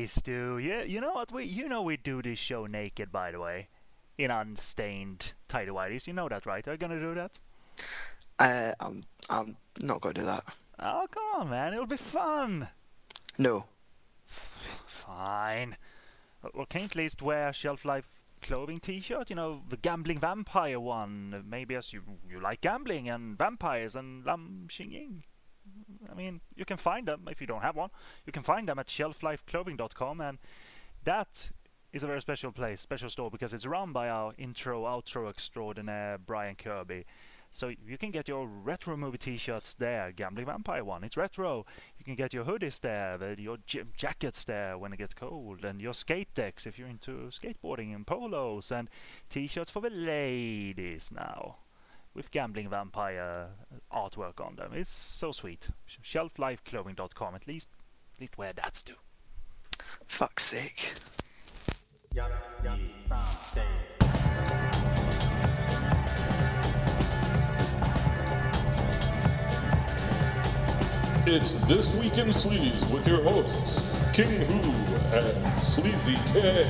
Hey, Stu. Yeah, you know what? We you know we do this show naked, by the way, in unstained tidy whities. You know that, right? Are you gonna do that? Uh, I'm I'm not going to do that. Oh, come on, man. It'll be fun. No. Fine. Well, can you at least wear shelf life clothing T-shirt? You know, the gambling vampire one. Maybe as you you like gambling and vampires and Lam Ching-ying. I mean, you can find them if you don't have one. You can find them at shelflifeclothing.com, and that is a very special place, special store because it's run by our intro outro extraordinaire Brian Kirby. So you can get your retro movie T-shirts there, Gambling Vampire one. It's retro. You can get your hoodies there, your j- jackets there when it gets cold, and your skate decks if you're into skateboarding and polos, and T-shirts for the ladies now, with Gambling Vampire uh, artwork on them. It's so sweet. Shelflifeclothing.com. At least, at least where that, Stu. Fuck's sake. It's This Week in Sleaze with your hosts, King Who and Sleazy K.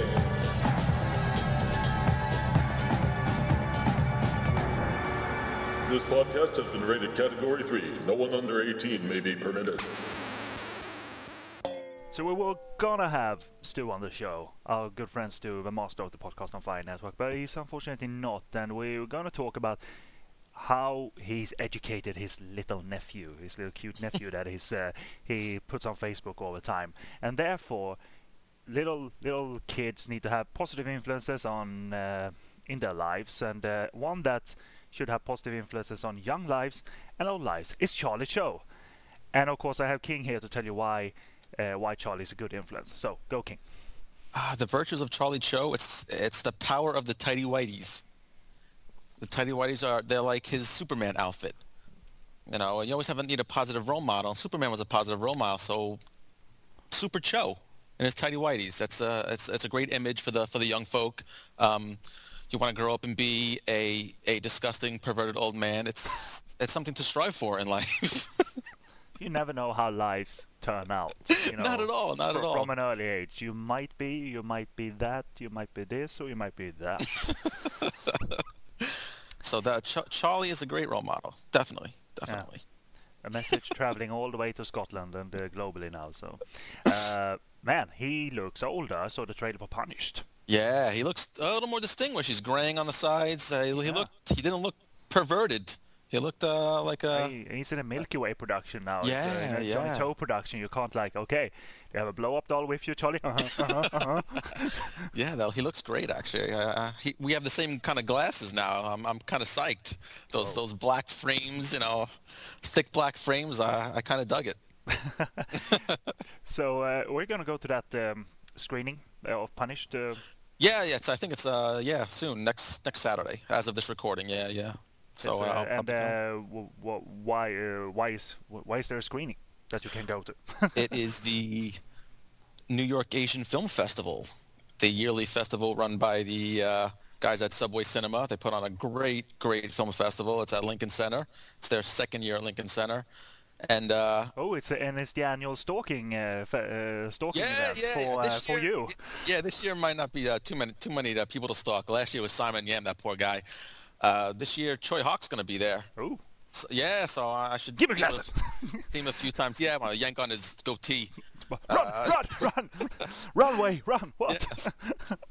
This podcast has been rated Category 3. No one under 18 may be permitted. So we were gonna have Stu on the show, our good friend Stu, the master of the Podcast on Fire Network, but he's unfortunately not, and we were gonna talk about how he's educated his little nephew, his little cute nephew that he's, uh, he puts on Facebook all the time, and therefore little little kids need to have positive influences on uh, in their lives, and uh, one that should have positive influences on young lives and old lives is Charlie Cho, and of course I have King here to tell you why uh, why Charlie's a good influence. So go King. Ah, the virtues of Charlie Cho. It's it's the power of the tidy whities. The tidy whities are they're like his Superman outfit. You know, you always have a need a positive role model. Superman was a positive role model, so Super Cho and his tidy whities. That's a it's it's a great image for the for the young folk. Um, you want to grow up and be a a disgusting perverted old man. It's it's something to strive for in life. you never know how lives turn out. You know, not at all. Not fr- at all. From an early age, you might be, you might be that, you might be this, or you might be that. so that Ch- Charlie is a great role model. Definitely, definitely. a message traveling all the way to Scotland and uh, globally now. So, uh, man, he looks older. I saw the trailer for Punished. Yeah, he looks a little more distinguished. He's graying on the sides. Uh, he, he looked. He didn't look perverted. He looked uh, like a. Hey, he's in a Milky Way production now. Yeah, it's, uh, in a Johnny. To production. You can't like, okay, you have a blow up doll with you, Charlie. Uh-huh, uh-huh, uh-huh. Yeah, no, he looks great actually. Uh, he, we have the same kind of glasses now. I'm, I'm kind of psyched. Those Oh. those black frames, you know, thick black frames. I, I kind of dug it. so uh, we're gonna go to that um, screening uh, of Punished. Yeah, yeah. It's, I think it's uh yeah soon next next Saturday as of this recording. Yeah, yeah. So Yes, uh, I'll- I'll and uh, w- w- why uh, why is why is there a screening that you can go to? it is the New York Asian Film Festival, the yearly festival run by the uh, guys at Subway Cinema. They put on a great, great film festival. It's at Lincoln Center. It's their second year at Lincoln Center, and uh, oh, it's and it's the annual stalking uh, f- uh, stalking yeah, event yeah, for uh, this for year- you. Yeah, this year might not be uh, too many too many uh, people to stalk. Last year was Simon Yam, that poor guy. Uh, this year, Tsui Hark's going to be there. Ooh, So, yeah, so I should Give able glasses. See him a few times. Yeah, I'm gonna yank on his goatee. Run, Uh, run, run, run, Way, run! What? Yes.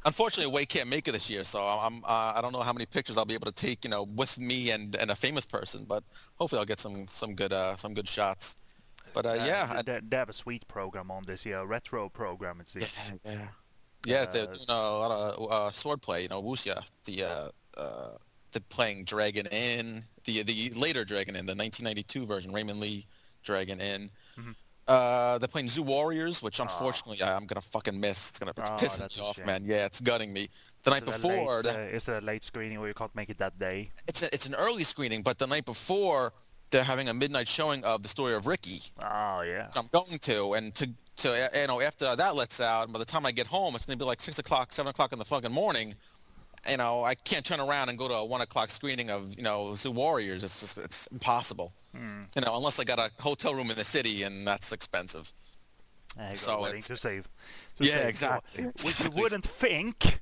Unfortunately, Way can't make it this year, so I'm uh, I don't know how many pictures I'll be able to take, you know, with me and, and a famous person, but hopefully I'll get some some good uh, some good shots. But uh, yeah, they, they have a sweet program on this year, a retro program. It's yeah, yeah, yeah. They're Uh, doing a lot of uh, sword play, you know, wuxia. The uh, uh, they're playing Dragon Inn, the the later Dragon Inn, the 1992 version, Raymond Lee Dragon Inn. Mhm. Uh, they're playing Zu Warriors, which unfortunately I, I'm gonna fucking miss. It's gonna it's Oh, pissing me off, shame. man. Yeah, it's gutting me. The night Is a before, late, the- uh, is it a late screening where you can't make it that day? it's a, it's an early screening, but the night before they're having a midnight showing of the story of Ricky. Oh yeah. I'm going to, and to to you know after that lets out, by the time I get home, it's gonna be like six o'clock, seven o'clock in the fucking morning. You know, I can't turn around and go to a one o'clock screening of you know Zu Warriors. It's just it's impossible. Hmm. You know, unless I got a hotel room in the city, and that's expensive. So it's- to save. to Yeah, save exactly. Which you wouldn't think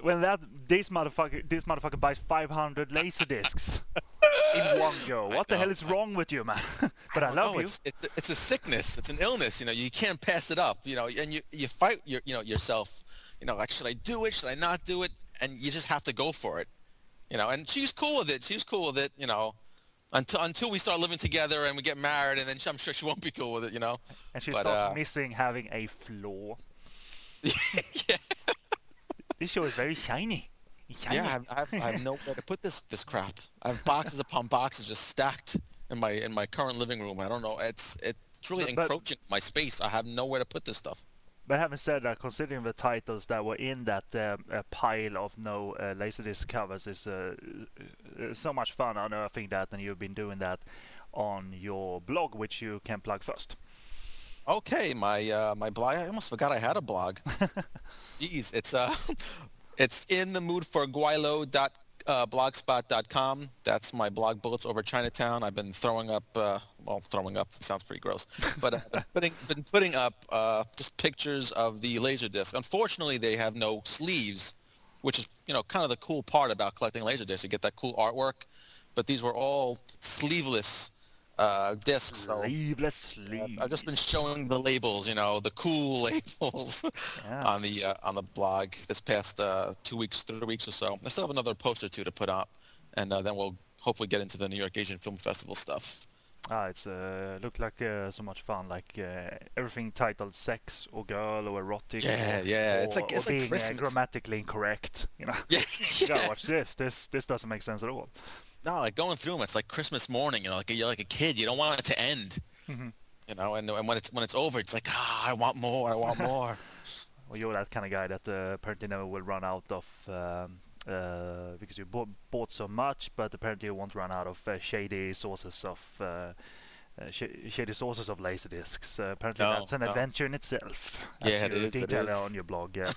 when that this motherfucker this motherfucker buys 500 laser discs in one go. What the hell is wrong with you, man? but I, don't love know, you. It's, it's, it's a sickness. It's an illness. You know, you can't pass it up. You know, and you you fight your you know yourself. You know, like should I do it? Should I not do it? And you just have to go for it. You know, and she's cool with it. She's cool with it. You know, until until we start living together and we get married, and then she- I'm sure she won't be cool with it. You know. And she but, starts uh, missing having a flaw. yeah. This show is very shiny. shiny. Yeah, I have, I have, nowhere to put this this crap. I have boxes upon boxes just stacked in my in my current living room. I don't know. It's it's really But- but- encroaching my space. I have nowhere to put this stuff. But having said that, considering the titles that were in that um, uh, pile of no uh, Laserdisc covers is uh, uh, so much fun unearthing that, and you've been doing that on your blog, which you can plug first. Okay, my uh, my blog. I almost forgot I had a blog. Jeez, it's uh, it's in the mood for Guaylo dot uh, blogspot.com. That's my blog bullets over Chinatown. I've been throwing up, uh, well, throwing up. Sounds pretty gross, but I've been putting been putting up uh, just pictures of the Laserdisc. Unfortunately, they have no sleeves, which is you know kind of the cool part about collecting laser discs. You get that cool artwork, but these were all sleeveless uh, discs. So Sleeveless sleeves. I've just been showing the labels, you know, the cool labels Yeah. on the uh, on the blog this past uh, two weeks, three weeks or so. I still have another post or two to put up, and uh, then we'll hopefully get into the New York Asian Film Festival stuff. Ah, it's uh, looked like uh, so much fun. Like uh, everything titled "sex" or "girl" or "erotic." Yeah, yeah, Or, it's like- it's or like being uh, Christmas. grammatically incorrect. You know, Yeah, you gotta watch this. This this doesn't make sense at all. No, like going through them, it's like Christmas morning. You know, like you're like a kid. You don't want it to end. Mm-hmm. You know, and, and when it's when it's over, it's like ah, I want more. I want more. Well, you're that kind of guy that uh, apparently never will run out of um, uh, because you bought, bought so much, but apparently you won't run out of uh, shady sources of uh, uh, sh- shady sources of laser discs. Uh, apparently, No, that's an no. adventure in itself. Yeah, it you detail is. on your blog. Yeah.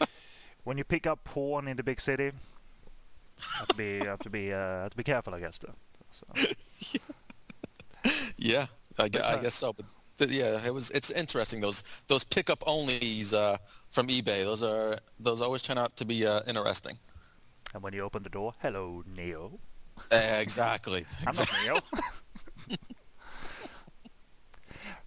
when you pick up porn in the big city, have to be have to be uh, have to be careful, I guess. Though. So. Yeah, I, gue- I guess so. But th- yeah, it was. It's interesting those those pickup onlys uh, from eBay. Those are those always turn out to be uh, interesting. And when you open the door, hello, Neo. exactly. I'm not Neo.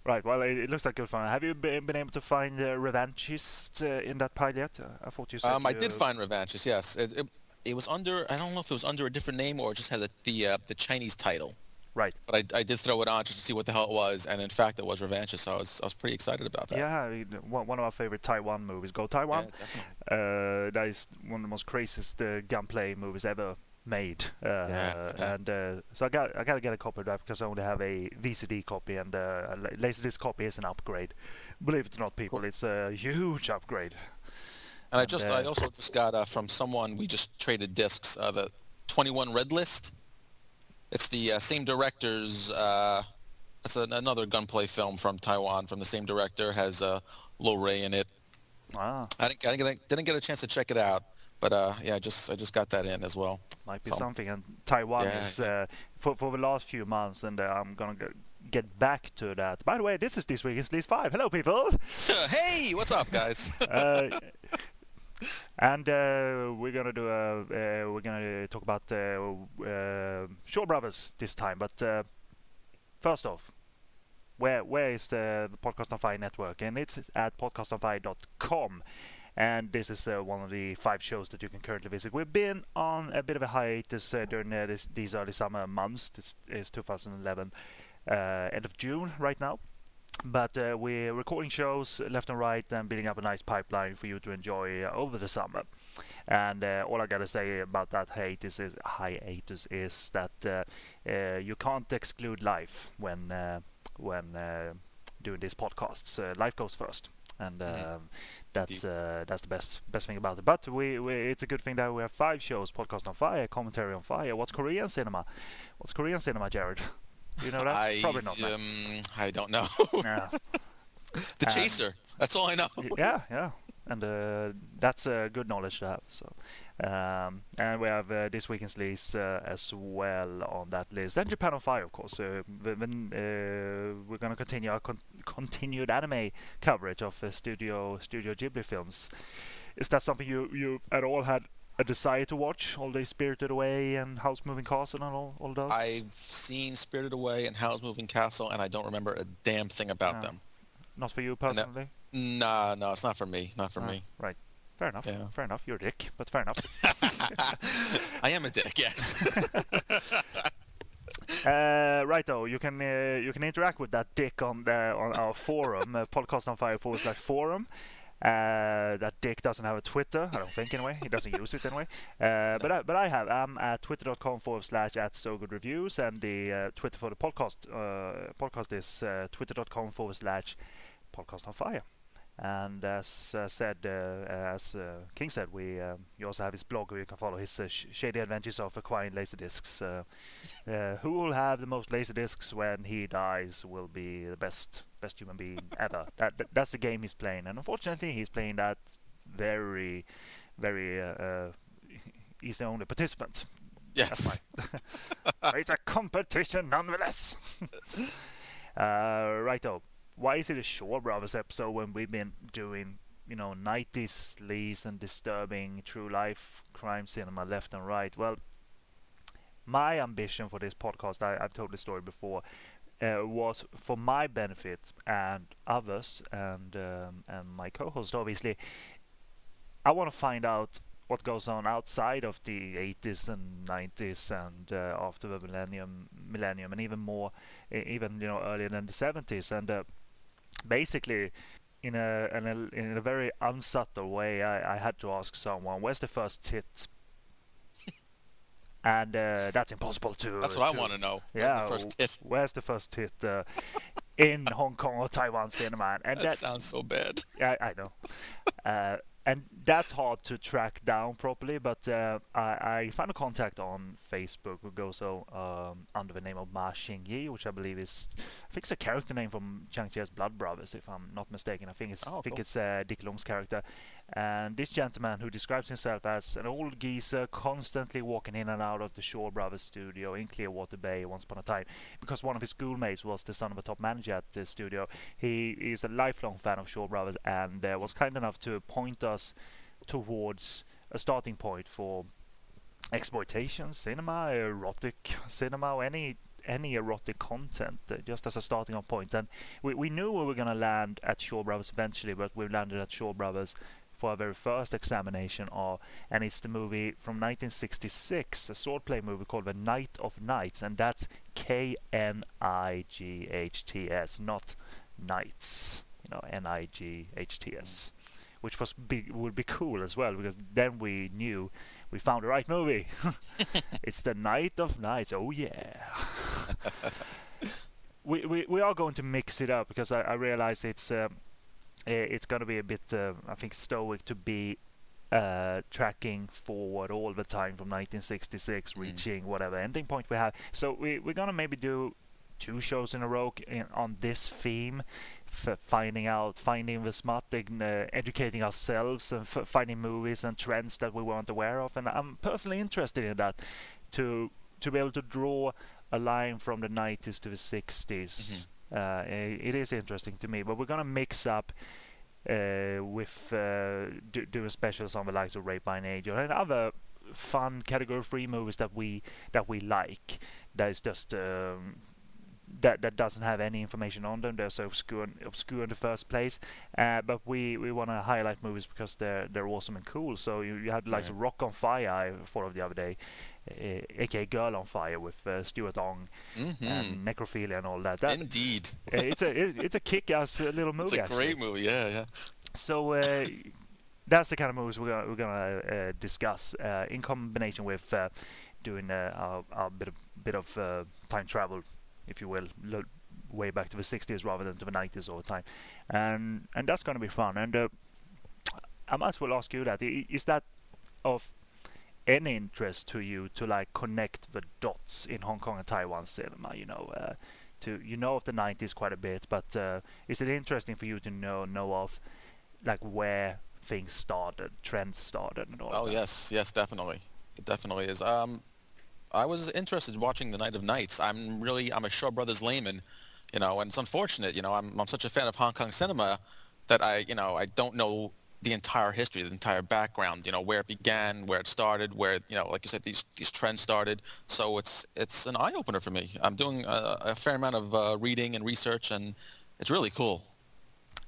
right. Well, it, it looks like good fun. Have you been, been able to find uh, Revanchist uh, in that pile yet? Uh, I thought you said. Um, I did find Revanchist. Yes, it, it, it was under. I don't know if it was under a different name or it just had a, the uh, the Chinese title. Right. But I, I did throw it on just to see what the hell it was, and in fact, it was Revanches. So I was I was pretty excited about that. Yeah, one, one of our favorite Taiwan movies. Go Taiwan. Yeah, uh, that is one of the most craziest uh, gunplay movies ever made. Uh, Yeah, yeah. And uh, so I got I gotta get a copy of that because I only have a VCD copy and uh, a la- Laserdisc copy is an upgrade. Believe it or not, people, it's a huge upgrade. And I just uh, I also just got uh, from someone we just traded discs uh, the 21 Red List. It's the uh, same director's. Uh, it's an, another gunplay film from Taiwan from the same director. Has uh, Lo Ray in it. Ah, I didn't, I didn't, get a, didn't get a chance to check it out, but uh, yeah, I just I just got that in as well. might be So- something. And Taiwan Yeah, is uh, for for the last few months, and uh, I'm gonna go, get back to that. By the way, this is this week's List Five. Hello, people. hey, what's up, guys? and uh, we're gonna do a uh, we're gonna talk about uh, uh, Shaw Brothers this time. But uh, first off, where where is the Podcast on Fire network? And it's at podcastonfire.com. And this is one of the five shows that you can currently visit. We've been on a bit of a hiatus during this, these early summer months. This is 2011, uh, end of June right now but uh, we're recording shows left and right and building up a nice pipeline for you to enjoy uh, over the summer. And uh, all I gotta say about that hiatus is, hiatus is that uh, uh, you can't exclude life when uh, when uh, doing these podcasts. Uh, life goes first, and Mhm. um, that's uh, that's the best best thing about it. But we, we it's a good thing that we have five shows: podcast on fire, commentary on fire. What's Korean cinema? What's Korean cinema, Jared? Do you know that? I Probably not. um, I don't know. Yeah. the Um, Chaser. That's all I know. Yeah, yeah, and uh, that's uh, good knowledge to have. So, Um, and we have uh, this weekend's list uh, as well on that list. And Japan on Fire, of course. Uh, then uh, we're going to continue our con- continued anime coverage of uh, Studio Studio Ghibli films. Is that something you you at all had a desire to watch? All the Spirited Away and Howl's Moving Castle and all all those. I've seen Spirited Away and Howl's Moving Castle, and I don't remember a damn thing about them. Not for you personally. Nah, no, it's not for me. Not for me. Right. Fair enough. Yeah. Fair enough. You're a dick, but fair enough. I am a dick, yes. Uh, right though, you can uh, you can interact with that dick on the on our forum, uh, podcast on fire forward slash forum. Uh, that dick doesn't have a Twitter, I don't think anyway. He doesn't use it anyway. Uh, but I, but I have. I'm at twitter.com forward slash at so good reviews, and the uh, Twitter for the podcast uh, podcast is uh, twitter.com forward slash podcast on fire. And as uh, said, as King said, we um, you also have his blog where you can follow his sh- shady adventures of acquiring laserdiscs. Uh, uh, who will have the most laserdiscs when he dies will be the best best human being ever. That, that that's the game he's playing, and unfortunately, he's playing that very, very. Uh, uh, he's the only participant. yes. It's a competition nonetheless. uh, righto. Why is it a Shaw Brothers episode when we've been doing, you know, 90s lease and disturbing true life crime cinema left and right? Well, my ambition for this podcast, I, I've told the story before, uh, was for my benefit and others and um, and my co-host obviously. I want to find out what goes on outside of the 80s and 90s and uh, after the millennium, millennium, and even more, even you know earlier than the 70s. And uh, basically, in a, in a in a very unsubtle way, I, I had to ask someone, "Where's the first tit?" And uh, that's impossible to. That's what I want to know. Where's Yeah, the first hit? Where's the first hit uh, in Hong Kong or Taiwan cinema? And That that sounds so bad. I, I know. Uh, and that's hard to track down properly, but uh, I, I found a contact on Facebook who goes so um, under the name of Ma Xinyi, which I believe is, I think it's a character name from Chang Cheh's Blood Brothers, if I'm not mistaken. I think it's, Oh, I think cool. it's uh, Ti Lung's character. And this gentleman who describes himself as an old geezer constantly walking in and out of the Shaw Brothers studio in Clearwater Bay once upon a time, because one of his schoolmates was the son of a top manager at the studio. He is a lifelong fan of Shaw Brothers and uh, was kind enough to point us towards a starting point for exploitation cinema, erotic cinema, any any erotic content, uh, just as a starting off point. And we, we knew we were going to land at Shaw Brothers eventually, but we landed at Shaw Brothers for our very first examination of, and it's the movie from 1966, a swordplay movie called The Night of Knights, and that's K N I G H T S, not Knights, you know, N I G H T S, which was big, would be cool as well because then we knew we found the right movie. it's The Night of Knights, Oh yeah. we, we we are going to mix it up because I, I realize it's um, it's going to be a bit uh, I think stoic to be uh, tracking forward all the time from 1966, reaching whatever ending point we have. So we we're gonna maybe do two shows in a row in, on this theme, f- finding out, finding the smut, and, uh, educating ourselves, and f- finding movies and trends that we weren't aware of. And I'm personally interested in that to to be able to draw a line from the 90s to the 60s. Uh, it is interesting to me, but we're gonna mix up uh, with uh, do, doing specials on the likes of Rape by an Angel and other fun category free movies that we that we like. That is just um, that that doesn't have any information on them. They're so obscure obscure in the first place. Uh, but we, we want to highlight movies because they're they're awesome and cool. So you, you had the likes Yeah. of Rock on Fire I thought of the other day, aka Girl on Fire with uh, Stuart Ong hmm and necrophilia and all that. that Indeed. uh, it's a it's a kick-ass uh, little movie. It's a actually. great movie. Yeah, yeah. So uh, that's the kind of movies we're gonna, we're gonna uh, discuss uh, in combination with uh, doing uh, our bit of bit of uh, time travel, if you will, lo- way back to the 60s rather than to the 90s all the time, and and that's gonna be fun. And uh, I might as well ask you that: is that of any interest to you to like connect the dots in Hong Kong and Taiwan cinema? You know. Uh, to you know of the 90s quite a bit, but uh, is it interesting for you to know know of like where things started, trends started, and all. Oh that. yes, yes, definitely, it definitely is. Um, I was interested in watching The Night of Nights. I'm really, I'm a Shaw Brothers layman, you know, and it's unfortunate, you know, I'm, I'm such a fan of Hong Kong cinema that I, you know, I don't know the entire history, the entire background, you know, where it began, where it started, where, you know, like you said, these, these trends started. So it's, it's an eye opener for me. I'm doing a, a fair amount of uh, reading and research and it's really cool.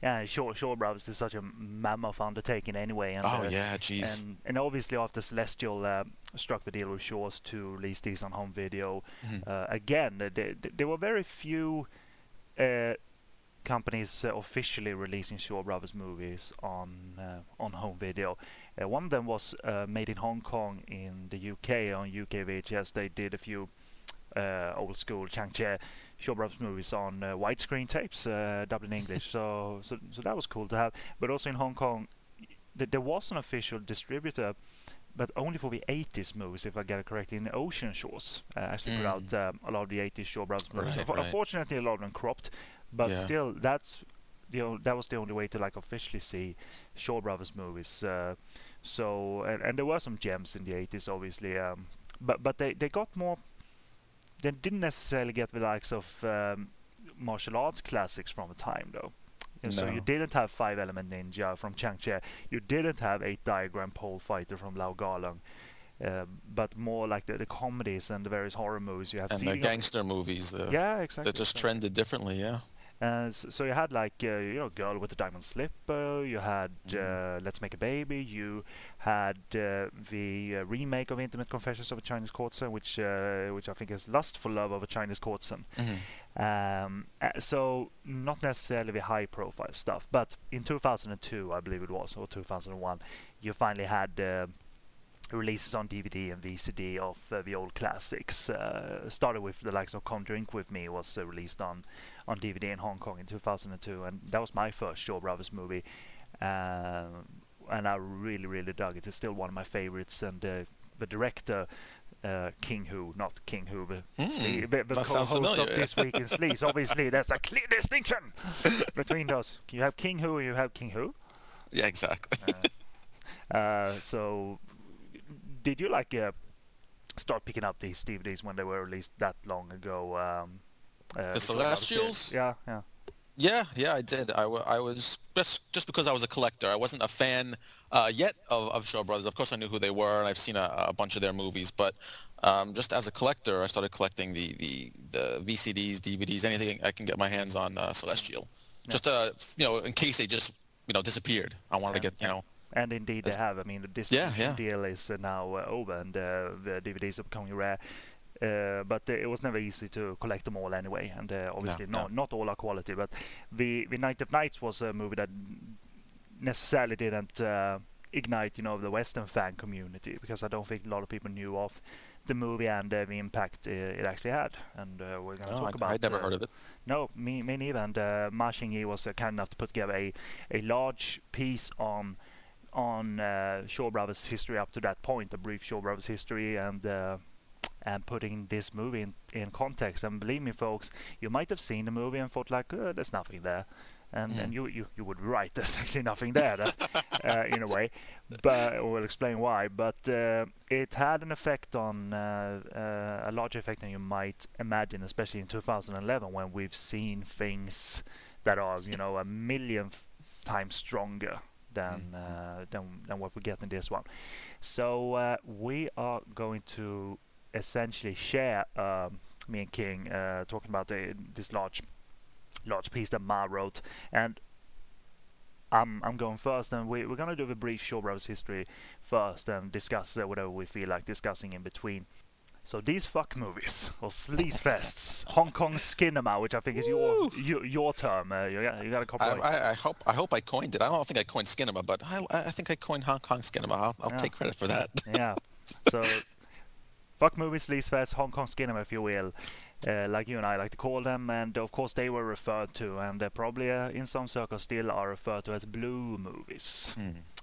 Yeah, Shaw, Shaw Brothers is such a mammoth undertaking anyway. And, Oh, uh, yeah, jeez. And, and obviously after Celestial uh, struck the deal with Shaw's to release these on home video, Mm-hmm. uh, again, there, there were very few uh, companies uh, officially releasing Shaw Brothers movies on uh, on home video. Uh, one of them was uh, made in Hong Kong in the UK on UK VHS. They did a few uh, old school Chang Cheh Shaw Brothers movies on uh, widescreen tapes, uh, dubbed in English. so, so so that was cool to have. But also in Hong Kong, th- there was an official distributor. But only for the 80s movies, if I get it correct, in Ocean Shores. Uh, actually put out um, a lot of the 80s Shaw Brothers movies. Right, right. Unfortunately, a lot of them cropped, but Yeah. still, that's the o- that was the only way to like officially see Shaw Brothers movies. Uh, so and, and there were some gems in the 80s, obviously, um, but but they they got more. They didn't necessarily get the likes of um, martial arts classics from the time, though. And So you didn't have Five Element Ninja from Chang Cheh. You didn't have Eight Diagram Pole Fighter from Lau Kar-leung. Uh, but more like the, the comedies and the various horror movies you have seen. And the gangster movies, uh, yeah, exactly. that just trended differently, yeah. Uh, so, so you had like uh, you know girl with the diamond slipper. You had uh, Let's Make a Baby. You had uh, the uh, remake of Intimate Confessions of a Chinese Courtesan, which uh, which I think is lust for Love of a Chinese Courtesan. Um, uh, so not necessarily the high profile stuff, but in 2002, I believe it was, or 2001, you finally had. Uh, Releases on DVD and VCD of uh, the old classics. Uh, started with the likes of Come Drink with Me was uh, released on on DVD in Hong Kong in 2002, and that was my first Shaw Brothers movie, um, and I really really dug it. It's still one of my favorites, and uh, the director. Uh, King Who, not King Who, but, Hmm, Slee- the, the that of. This Week in Sleaze. Obviously, there's a clear distinction between those. You have King Who, you have King Who. Yeah, exactly. Uh, so, did you like uh, start picking up these DVDs when they were released that long ago? Um, uh, The Celestials? Yeah, yeah. Yeah, yeah, I did. I, I was just just because I was a collector. I wasn't a fan uh, yet of, of Shaw Brothers. Of course, I knew who they were, and I've seen a, a bunch of their movies. But um, just as a collector, I started collecting the, the, the VCDs, DVDs, anything I can get my hands on uh, Celestial. Just uh, you know, in case they just you know disappeared. I wanted to get you know. And indeed, they have. I mean, the distribution yeah. deal is now uh, over, and uh, the DVDs are becoming rare. Uh, but it was never easy to collect them all anyway, and uh, obviously no. not not all are quality. But the the Night of Nights was a movie that necessarily didn't uh, ignite, you know, the Western fan community because I don't think a lot of people knew of the movie and uh, the impact uh, it actually had. And uh, we're going to Oh, talk I'd, about. I'd never heard of it. no, me, me neither. And uh, Ma Xinyi was uh, kind enough to put together a, a large piece on on uh, Shaw Brothers history up to that point, a brief Shaw Brothers history, and uh, and putting this movie in, in context. And believe me, folks, you might have seen the movie and thought like, uh, "There's nothing there," and and you, you you would be right. There's actually nothing there, uh, in a way. But we'll explain why. But uh, it had an effect on uh, uh, a larger effect than you might imagine, especially in 2011 when we've seen things that are you know a million times stronger than uh, than than what we get in this one. So uh, we are going to essentially share um, me and King uh, talking about the, this large large piece that Ma wrote, and I'm I'm going first, and we, we're gonna do the brief Shaw Brothers history first, and discuss uh, whatever we feel like discussing in between. So these fuck movies or sleaze fests, Hong Kong Skinema, which I think is your your, your term. Uh, you, got, you got a I, copyright. I, I hope I hope I coined it. I don't think I coined Skinema, but I, I think I coined Hong Kong Skinema. I'll, I'll Yeah. take credit for that. yeah. So, fuck movies, sleaze fest, Hong Kong Skinema, if you will. uh, like you and I like to call them, and of course they were referred to, and uh, probably uh, in some circles still are referred to as blue movies,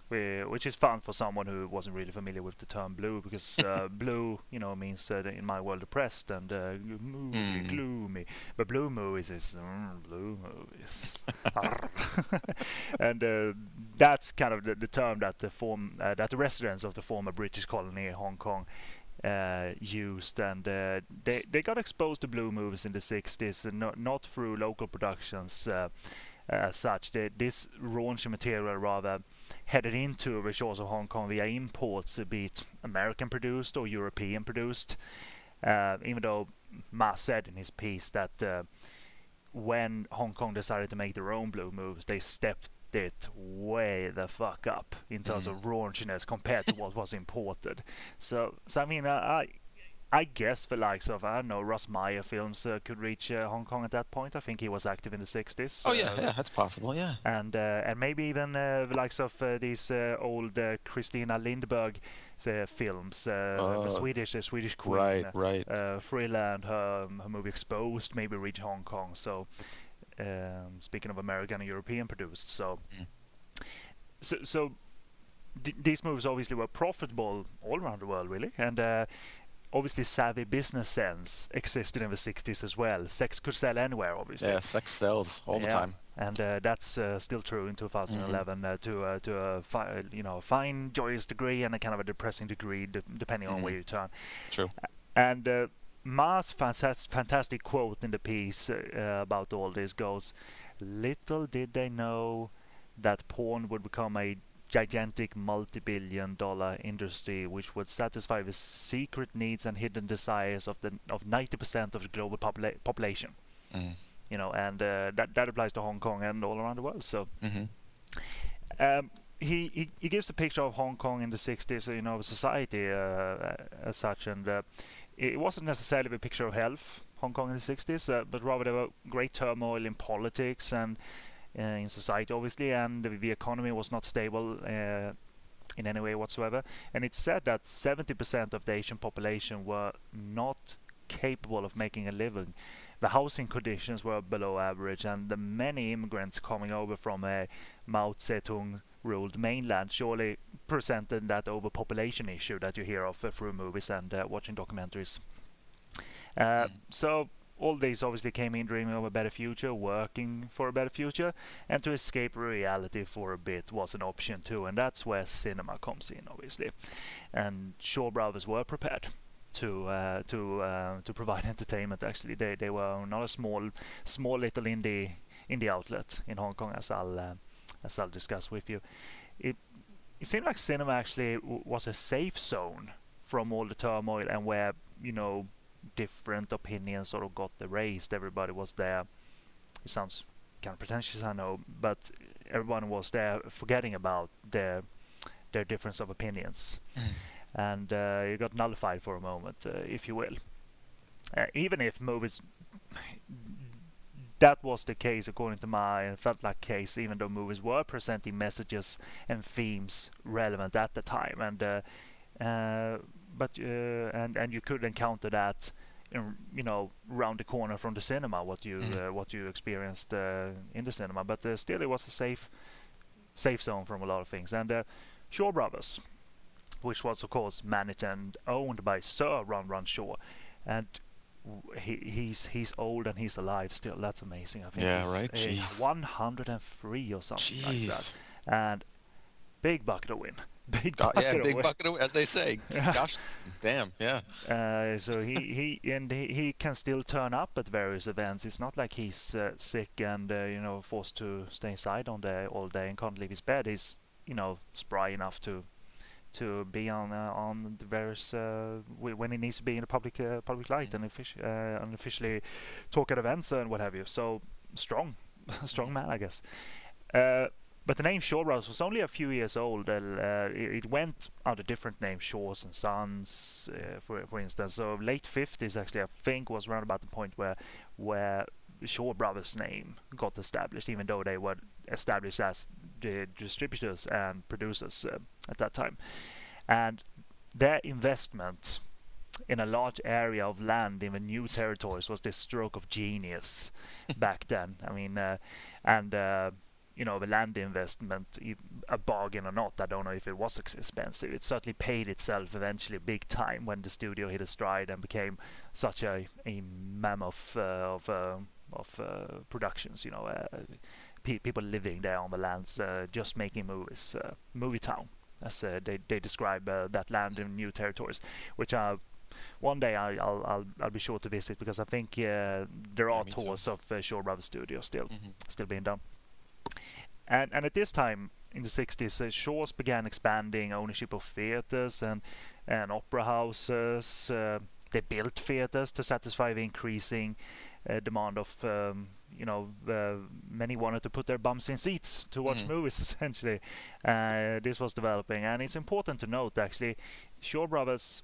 whi- which is fun for someone who wasn't really familiar with the term blue, because uh, blue, you know, means uh, in my world depressed and uh, moody, Mm. gloomy, but blue movies is mm, blue movies, and uh, that's kind of the, the term that the form uh, that the residents of the former British colony Hong Kong uh, used, and uh, they they got exposed to blue movies in the 60s, and not not through local productions uh, as such. They, this raunchy material rather headed into the shores of Hong Kong via imports, be it American produced or European produced. Uh, even though Ma said in his piece that uh, when Hong Kong decided to make their own blue movies, they stepped it way the fuck up in terms of raunchiness compared to what was imported. So, so I mean, uh, I, I guess the likes of I don't know Russ Meyer films uh, could reach uh, Hong Kong at that point. I think he was active in the 60s. Oh yeah, uh, yeah, that's possible. Yeah. and uh, and maybe even uh, the likes of uh, these uh, old uh, Christina Lindberg films, uh, the Oh, Swedish, the Swedish Queen, Right, uh, right. Thriller and her, her movie Exposed maybe reach Hong Kong. So, um, speaking of American and European produced, so Mm. so, so th- these movies obviously were profitable all around the world, really, and. Uh, Obviously, savvy business sense existed in the 60s as well. Sex could sell anywhere, obviously Yeah, sex sells all the time. and uh, that's uh, still true in 2011 uh, to uh, to a fi- uh, you know fine joyous degree and a kind of a depressing degree de- depending on where Mhm. you turn. True. And uh, Ma's fantastic fantastic quote in the piece uh, about all this goes, "Little did they know that porn would become a gigantic multi-billion dollar industry which would satisfy the secret needs and hidden desires of the of 90% of the global popula- population." Mm. You know, and uh, that that applies to Hong Kong and all around the world. So hmm um, he, he he gives a picture of Hong Kong in the 60s, you know, of society uh, as such, and uh, it wasn't necessarily a picture of health, Hong Kong in the 60s, uh, but rather there were great turmoil in politics and uh, in society, obviously, and the, economy was not stable uh, in any way whatsoever. And it's said that 70% of the Asian population were not capable of making a living. The housing conditions were below average, and the many immigrants coming over from a Mao Zedong ruled mainland surely presented that overpopulation issue that you hear of uh, through movies and uh, watching documentaries. Uh, so all these obviously came in dreaming of a better future, working for a better future, and to escape reality for a bit was an option too, and that's where cinema comes in, obviously. And Shaw Brothers were prepared to uh, to uh, to provide entertainment. Actually, they they were not a small small little indie indie outlet in Hong Kong, as I'll uh, as I'll discuss with you. It it seemed like cinema actually w- was a safe zone from all the turmoil and where you know different opinions sort of got erased. Everybody was there. It sounds kind of pretentious, I know, but everyone was there, forgetting about their their difference of opinions, and uh, it got nullified for a moment, uh, if you will. Uh, even if movies that was the case according to my and felt like case even though movies were presenting messages and themes relevant at the time. And uh, uh, but uh, and and you could encounter that in, you know round the corner from the cinema what you Mhm. uh, what you experienced uh, in the cinema. But uh, still it was a safe safe zone from a lot of things. And uh, Shaw Brothers which was of course managed and owned by Sir Run Run Shaw. And he he's he's old and he's alive still that's amazing I think Yeah, he's, right? he's Jeez. 103 or something like that Jeez. and big bucket of win big bucket yeah, of big win. bucket of, win, as they say. Gosh, damn, yeah. Uh, so he, he and he, he can still turn up at various events. It's not like he's uh, sick and uh, you know forced to stay inside on the all day and can't leave his bed. He's you know spry enough to to be on uh, on the various uh, w- when he needs to be in the public uh, public light and, offici- uh, and officially talk at events and what have you. So strong, strong man, I guess. Uh, but the name Shaw Brothers was only a few years old. Uh, it, it went under different names, Shaws and Sons, uh, for for instance. So late 50s, actually, I think was around about the point where where Shaw Brothers name got established, even though they were established as the distributors and producers uh, at that time. And their investment in a large area of land in the new territories was this stroke of genius back then. I mean, uh, and uh, you know the land investment, a bargain or not, I don't know if it was expensive. It certainly paid itself eventually big time when the studio hit a stride and became such a, a mammoth uh, of uh, of uh, productions. You know, uh, pe- people living there on the lands, uh, just making movies. Uh, movie town, as uh, they they describe uh, that land in new territories, which are one day I, I'll, I'll I'll be sure to visit because I think uh, there are tours of uh, Shaw Brothers Studio still Mhm. still being done. And and at this time in the 60s, uh, Shaw's began expanding ownership of theaters and and opera houses. Uh, they built theaters to satisfy the increasing demand of um, you know uh, many wanted to put their bums in seats to watch Mhm. movies essentially. Uh, this was developing, and it's important to note actually, Shaw Brothers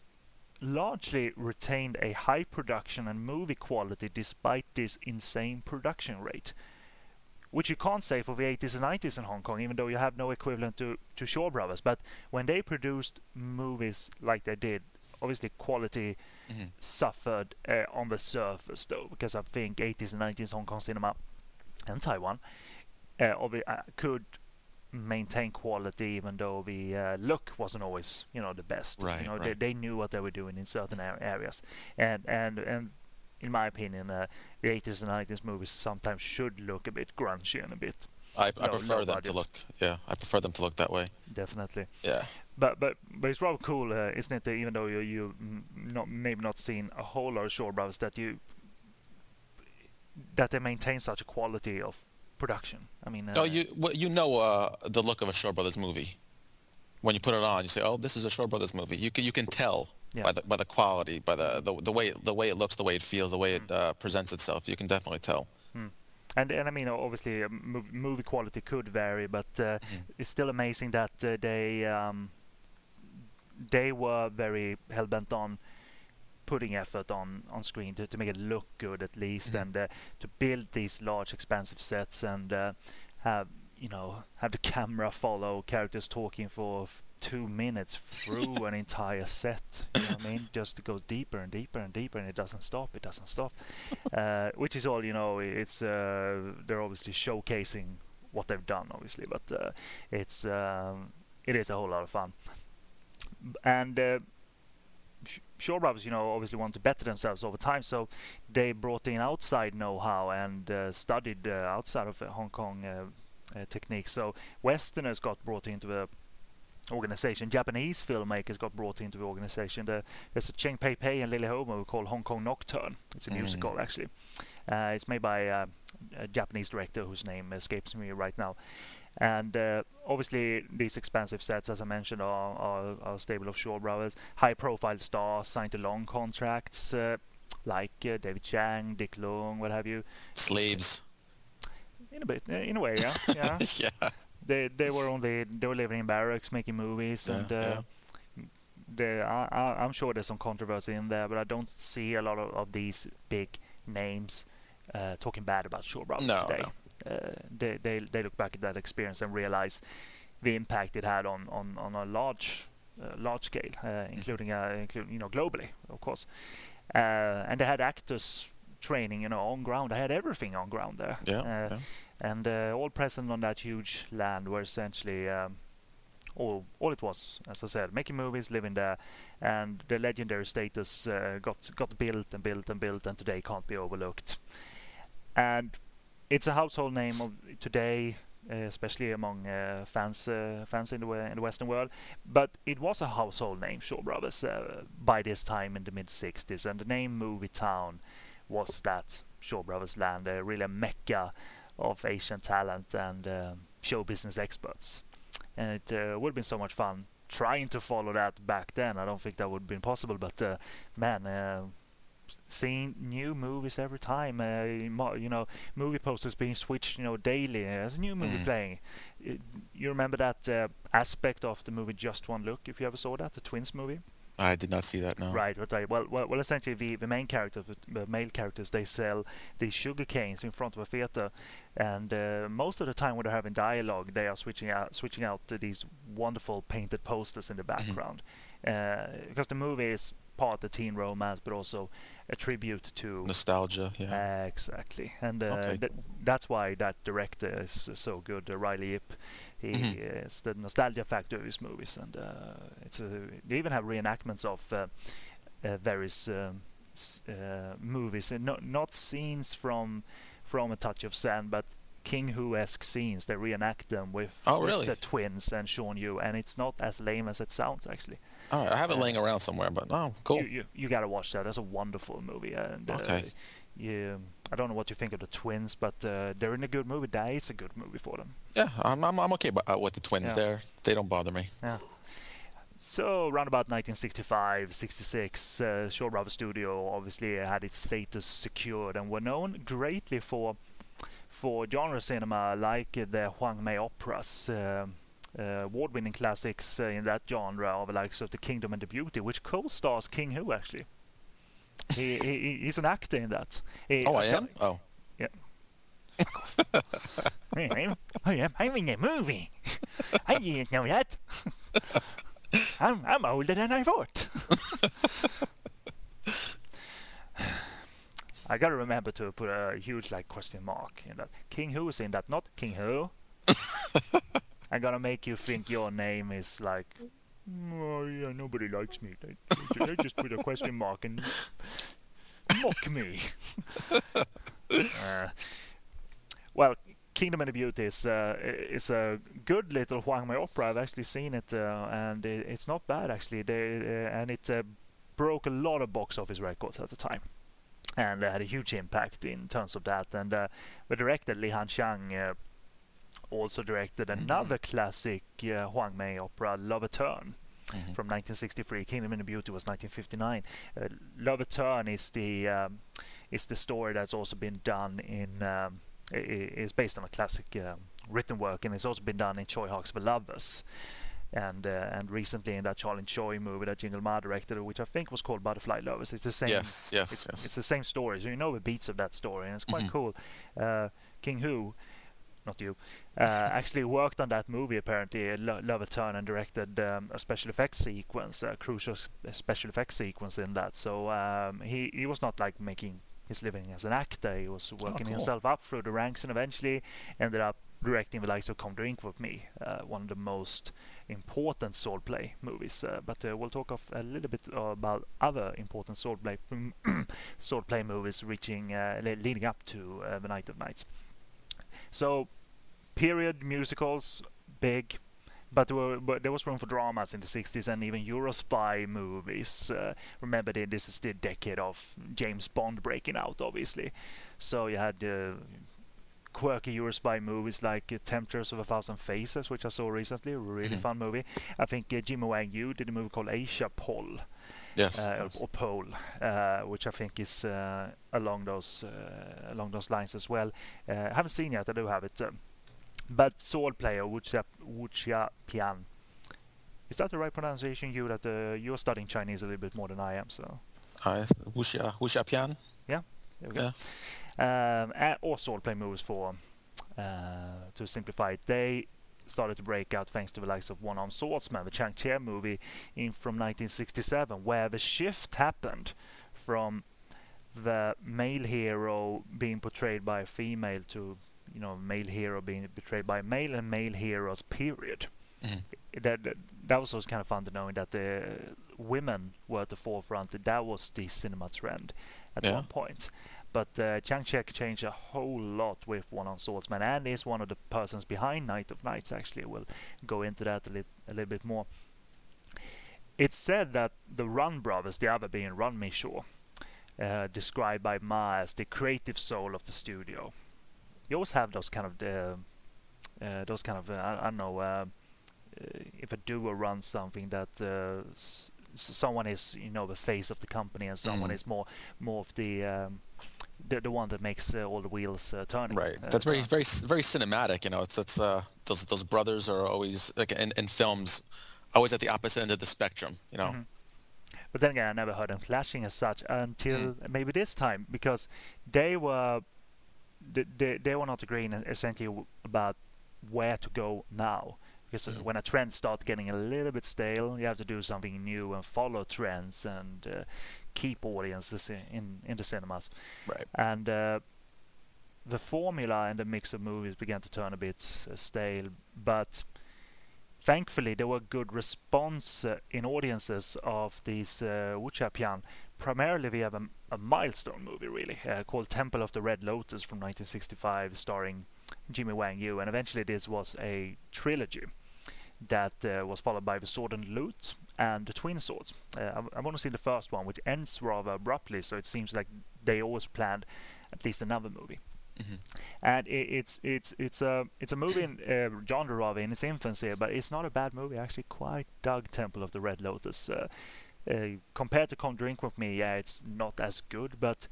largely retained a high production and movie quality despite this insane production rate. Which you can't say for the 80s and 90s in Hong Kong, even though you have no equivalent to, to Shaw Brothers. But when they produced movies like they did, obviously quality Mhm. suffered uh, on the surface, though, because I think 80s and 90s Hong Kong cinema and Taiwan uh, obvi- uh, could maintain quality, even though the uh, look wasn't always, you know, the best. Right, you know, they, right. they knew what they were doing in certain ar- areas, and and and in my opinion, uh, the 80s and 90s movies sometimes should look a bit grungy and a bit I, I prefer them budget. to look. Yeah, I prefer them to look that way. definitely. Yeah. But but but it's rather cool, uh, isn't it? that Even though you you mm, not maybe not seen a whole lot of Shaw Brothers, that you that they maintain such a quality of production. I mean, uh, Oh, you well, you know uh, the look of a Shaw Brothers movie. When you put it on, you say, "Oh, this is a Shaw Brothers movie." You can you can tell Yeah. by the by the quality, by the the, the way the way it looks, the way it feels, the way it uh, presents itself. You can definitely tell. and and I mean obviously uh, mov- movie quality could vary, but uh, Mm-hmm. it's still amazing that uh, they um, they were very hell bent on putting effort on on screen to, to make it look good at least Mhm. and uh, to build these large expansive sets and uh, have you know have the camera follow characters talking for f- two minutes through an entire set you know what I mean? Just to go deeper and deeper and deeper and it doesn't stop it doesn't stop. Uh, which is all you know it's uh, they're obviously showcasing what they've done obviously but uh, it's um, it is a whole lot of fun and uh, Sh- Shaw Brothers, you know, obviously want to better themselves over time, so they brought in outside know-how and uh, studied uh, outside of uh, Hong Kong uh, uh, techniques. So Westerners got brought into the organization. Japanese filmmakers got brought into the organization. The, there's a Cheng Pei Pei and Lily Homo called Hong Kong Nocturne. It's a Mm. musical actually. Uh, it's made by uh, a Japanese director whose name escapes me right now. And uh, obviously, these expensive sets, as I mentioned, are, are, are stable of Shaw Brothers. High-profile stars signed to long contracts, uh, like uh, David Chiang, Ti Lung, what have you. Slaves. In a bit, in a way, yeah. yeah. yeah. they they were only they were living in barracks, making movies, Yeah, and uh, yeah. the, I, I'm sure there's some controversy in there, but I don't see a lot of, of these big names uh, talking bad about Shaw Brothers No, today. Uh, they, they they look back at that experience and realize the impact it had on on, on a large uh, large scale, uh, including uh, including you know globally, of course. Uh, and they had actors training, you know, on ground. They had everything on ground there. Yeah. Uh, yeah. and uh, all present on that huge land were essentially um, all all it was, as I said, making movies, living there, and the legendary status uh, got got built and built and built, and today can't be overlooked. And it's a household name of today, uh, especially among uh, fans uh, fans in the in the Western world. But it was a household name, Shaw Brothers, by this time in the mid '60s, and the name Movie Town was that Shaw Brothers land, really a mecca of Asian talent and show business experts. And it would have been so much fun trying to follow that back then. I don't think that would have been possible, but man, seeing new movies every time, uh, you know, movie posters being switched, you know, daily. uh, There's a new movie Mhm. playing. It, you remember that uh, aspect of the movie Just One Look? If you ever saw that, the Twins movie. I did not see that. No. Right, right. Well, well, well. Essentially, the, the main characters, the male characters, they sell these sugar canes in front of a theater, and uh, most of the time when they're having dialogue, they are switching out, switching out to these wonderful painted posters in the background, uh, because the movie is part a teen romance, but also a tribute to Nostalgia. Yeah. Exactly, and uh, Okay, that, that's why that director is so good, uh, Riley. He Mhm. it's the nostalgia factor of his movies, and uh, it's a, they even have reenactments of uh, uh, various um, s- uh, movies, and not not scenes from from A Touch of Zen, but King Hu-esque scenes. They reenact them with, Oh, with really? the twins and Shawn Yue, and it's not as lame as it sounds actually. All right. I have it laying around somewhere, but oh, cool. You, you, you gotta watch that. That's a wonderful movie. And, uh, Okay. you, I don't know what you think of the twins, but uh, they're in a good movie. That is a good movie for them. Yeah, I'm I'm, I'm okay uh, with the twins Yeah. there. They don't bother me. Yeah. So, around about 1965, 66, uh, Shaw Brothers Studio obviously had its status secured and were known greatly for for genre cinema like uh, the Huang Mei operas. um uh, award-winning classics uh, in that genre of the likes of The Kingdom and the Beauty, which co-stars King Hu actually. he, he he's an actor in that. He- Oh, I am. Oh, I am, I am, I'm in a movie. I didn't know that. I'm, I'm older than I thought. I gotta remember to put a huge like question mark in that. King Who is in that, not King Who. I'm gonna make you think your name is like. Oh yeah, nobody likes me. They, they, just put a question mark and mock me. Uh, well, Kingdom and the Beauty is uh, is a good little Huang Mei opera. I've actually seen it, uh, and it, it's not bad actually. They, uh, and it uh, broke a lot of box office records at the time, and had a huge impact in terms of that. And uh, the director Li Han Xiang uh, also directed another classic uh, Huang Mei opera, Love Eterne. Mhm. From 1963, Kingdom and the Beauty was 1959. Uh, Love Eterne is the um, is the story that's also been done in um, is based on a classic um, written work and it's also been done in Tsui Hark's The Lovers and uh, and recently in that Charlie Choi movie that Jingle Ma directed which I think was called Butterfly Lovers it's the same yes, yes, it's, yes. it's the same story so you know the beats of that story and it's quite Mhm. cool uh, King Hu not you uh, actually worked on that movie apparently uh, Eterne and directed um, a special effects sequence a crucial s- special effects sequence in that. So um, he he was not like making his living as an actor. He was working cool. himself up through the ranks and eventually ended up directing the likes of Come Drink With Me uh, one of the most important sword play movies uh, but uh, we'll talk of a little bit about other important sword play sword play movies reaching uh, le- leading up to uh, the Night of Nights. So period musicals big but there, were, but there was room for dramas in the 60s and even Eurospy movies. Uh, remember, that this is the decade of James Bond breaking out, obviously. So you had uh, quirky Eurospy movies like uh, Temptress of a Thousand Faces, which I saw recently, a really Mhm. fun movie. I think uh, Jimmy Wang Yu did a movie called Asia Pol yes. uh, yes. or pole, uh, which I think is uh, along those uh, along those lines as well. Uh, I haven't seen yet. I do have it. Um, but Sword Player, Wuxia, Pian. Is that the right pronunciation? You that uh, you're studying Chinese a little bit more than I am, so Uh, Wuxia, Wuxia Pian. there we go. Um, and, play movies for uh, to simplify it. They started to break out thanks to the likes of One Armed Swordsman, the Chang Cheh movie in from 1967, where the shift happened from the male hero being portrayed by a female to you know male hero being betrayed by a male and male heroes period. Mhm. that, that that was also kind of fun to knowing that the women were at the forefront. That was the cinema trend at Yeah. one point. But uh, Chang Cheh changed a whole lot with One on Swordsman and is one of the persons behind Night of Knights actually. We'll go into that a, lit- a little bit more. It's said that the Run brothers the other being Runme Shaw uh, described by Ma as the creative soul of the studio you always have those kind of uh, uh, those kind of uh, I, I don't know uh, uh, if a duo runs something that uh, s- someone is you know the face of the company and someone Mhm. is more more of the um, the, the one that makes uh, all the wheels uh, turning Right. uh, That's very, very, very cinematic. You know, it's uh those those brothers are always like in, in films, always at the opposite end of the spectrum. You know. Mhm. But then again, I never heard them clashing as such until maybe this time because they were they, they, were not agreeing essentially about where to go now. because uh, when a trend starts getting a little bit stale, you have to do something new and follow trends and uh, keep audiences in, in, in the cinemas. Right. And uh, the formula and the mix of movies began to turn a bit uh, stale, but thankfully there were good response uh, in audiences of these uh, Wuxiapian. Primarily via a, a milestone movie, really, uh, called Temple of the Red Lotus from 1965, starring Jimmy Wang Yu, and eventually this was a trilogy that uh, was followed by The Sword and Lute and The Twin Swords. Uh, I, I want to see the first one, which ends rather abruptly, so it seems like they always planned at least another movie. And it, it's it's it's a it's a movie in uh, genre rather in its infancy, but it's not a bad movie. I actually quite dug Temple of the Red Lotus. Uh, uh, compared to Come Drink with Me, yeah, it's not as good, but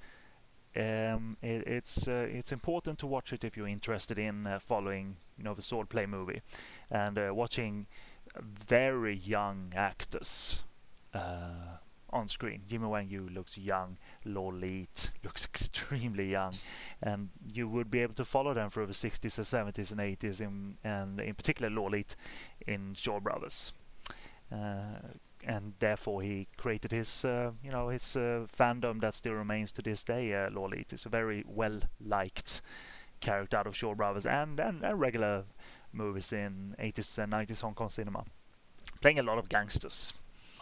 um, it, it's uh, it's important to watch it if you're interested in uh, following you know the swordplay movie and uh, watching very young actors uh, on screen. Jimmy Wang Yu looks young, Lo Lieh looks extremely young, and you would be able to follow them through the 60s and 70s and 80s, in, and in particular Lo Lieh in Shaw Brothers. Uh, and therefore he created his, uh, you know, his uh, fandom that still remains to this day. Uh, Lo Lieh is a very well liked character out of Shaw Brothers and, and, and regular movies in 80s and 90s Hong Kong cinema, playing a lot of gangsters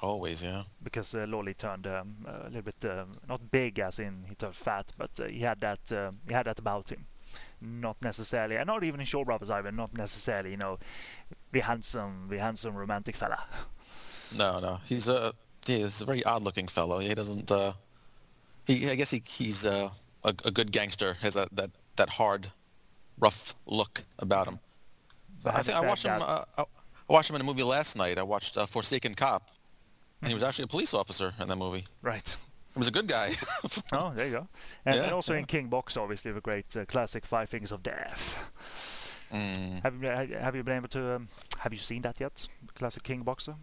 Always, yeah. because uh, Lo Lieh turned um, a little bit um, not big as in he turned fat, but uh, he had that uh, he had that about him. Not necessarily, and not even in Shaw Brothers either. Not necessarily, you know, the handsome, the handsome romantic fella. No, no. He's a he is a very odd-looking fellow. He doesn't. Uh, he I guess he he's uh, a a good gangster. Has that that that hard, rough look about him. But I think I watched him. Uh, I watched him in a movie last night. I watched uh, Forsaken Cop, and he was actually a police officer in that movie. Right. He was a good guy. Oh, there you go. And, Yeah, and also yeah. in King Box, obviously, the great uh, classic Five Fingers of Death. Mm. Have you have you been able to um, have you seen that yet? Classic King Boxer.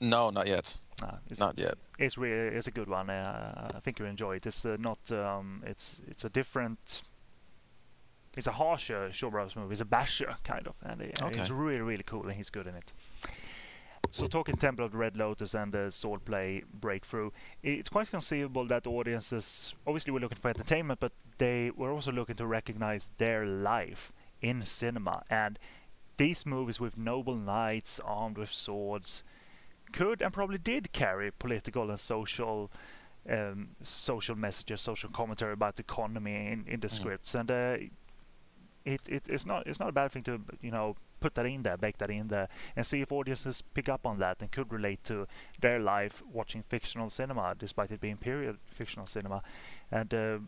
No, not yet. Uh, it's, Not yet. it's really it's a good one. Uh, I think you enjoy it. It's uh, not um, it's it's a different. It's a harsher Shaw Brothers movie. It's a basher kind of, and it, uh, it's really really cool, and he's good in it. So talking Temple of the Red Lotus and the swordplay breakthrough, it's quite conceivable that audiences obviously were looking for entertainment, but they were also looking to recognize their life in cinema. And these movies with noble knights armed with swords could and probably did carry political and social um, social messages, social commentary about the economy in, in the scripts, and uh, it, it it's not it's not a bad thing to you know put that in there, bake that in there, and see if audiences pick up on that and could relate to their life watching fictional cinema, despite it being period fictional cinema, and uh,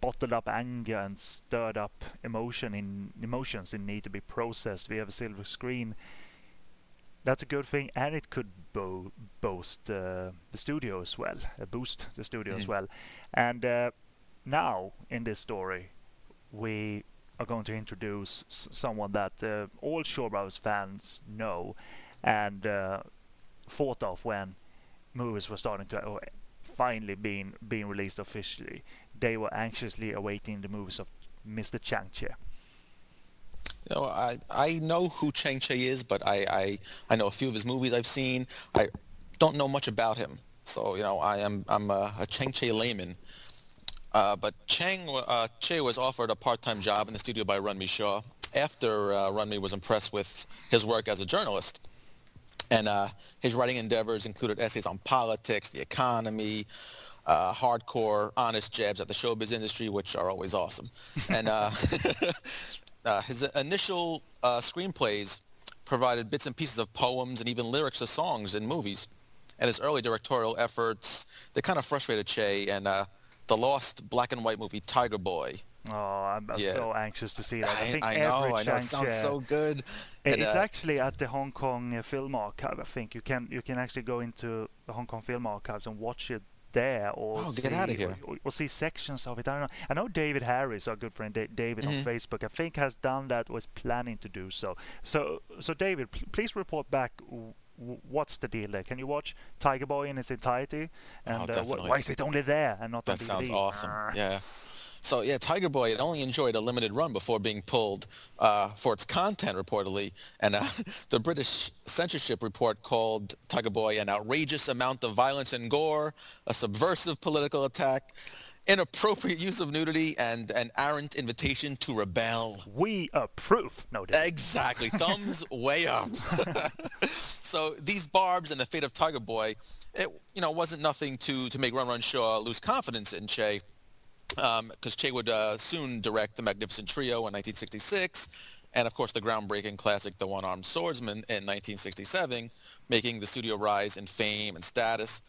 bottled up anger and stirred up emotion in emotions in need to be processed via the silver screen. That's a good thing, and it could bo- boast uh, the studio as well, uh, boost the studio as Mhm. well. And uh, now in this story, we are going to introduce s- someone that uh, all Shaw Brothers fans know and uh, thought of when movies were starting to or finally being being released officially. They were anxiously awaiting the movies of Mr. Chang Cheh. You know, I I know who Chang Cheh is, but I, I I know a few of his movies I've seen. I don't know much about him, so you know I am I'm a, a Chang Cheh layman. Uh, but Chang uh, Che was offered a part-time job in the studio by Runme Shaw after uh, Runme was impressed with his work as a journalist. And uh, his writing endeavors included essays on politics, the economy, uh, hardcore, honest jabs at the showbiz industry, which are always awesome. And uh, uh, his initial uh, screenplays provided bits and pieces of poems and even lyrics to songs in movies. And his early directorial efforts, they kind of frustrated Che and uh, the lost black and white movie Tiger Boy. Oh, I'm, I'm Yeah. so anxious to see that. I, I, think I know, I know, it sounds so good. And, It's uh, actually at the Hong Kong uh, Film Archive. I think you can you can actually go into the Hong Kong Film Archives and watch it there, or Oh, see, get outta here. Or, or see sections of it. I don't know. I know David Harris, our good friend Da- David Mhm. on Facebook. I think has done that. Was planning to do so. So so David, pl- please report back. w- What's the deal there? Can you watch Tiger Boy in its entirety? And uh, wh- Oh, why is it only there and not on That sounds awesome. Ah. Yeah. So yeah, Tiger Boy it only enjoyed a limited run before being pulled uh, for its content reportedly, and uh, the British censorship report called Tiger Boy an outrageous amount of violence and gore, a subversive political attack, inappropriate use of nudity, and an errant invitation to rebel. We approve. No, doubt. Exactly. Thumbs way up. so these barbs and the fate of Tiger Boy, it you know wasn't nothing to to make Run Run Shaw lose confidence in Che, because Che would uh, soon direct The Magnificent Trio in 1966, and of course the groundbreaking classic The One-Armed Swordsman in 1967, making the studio rise in fame and status.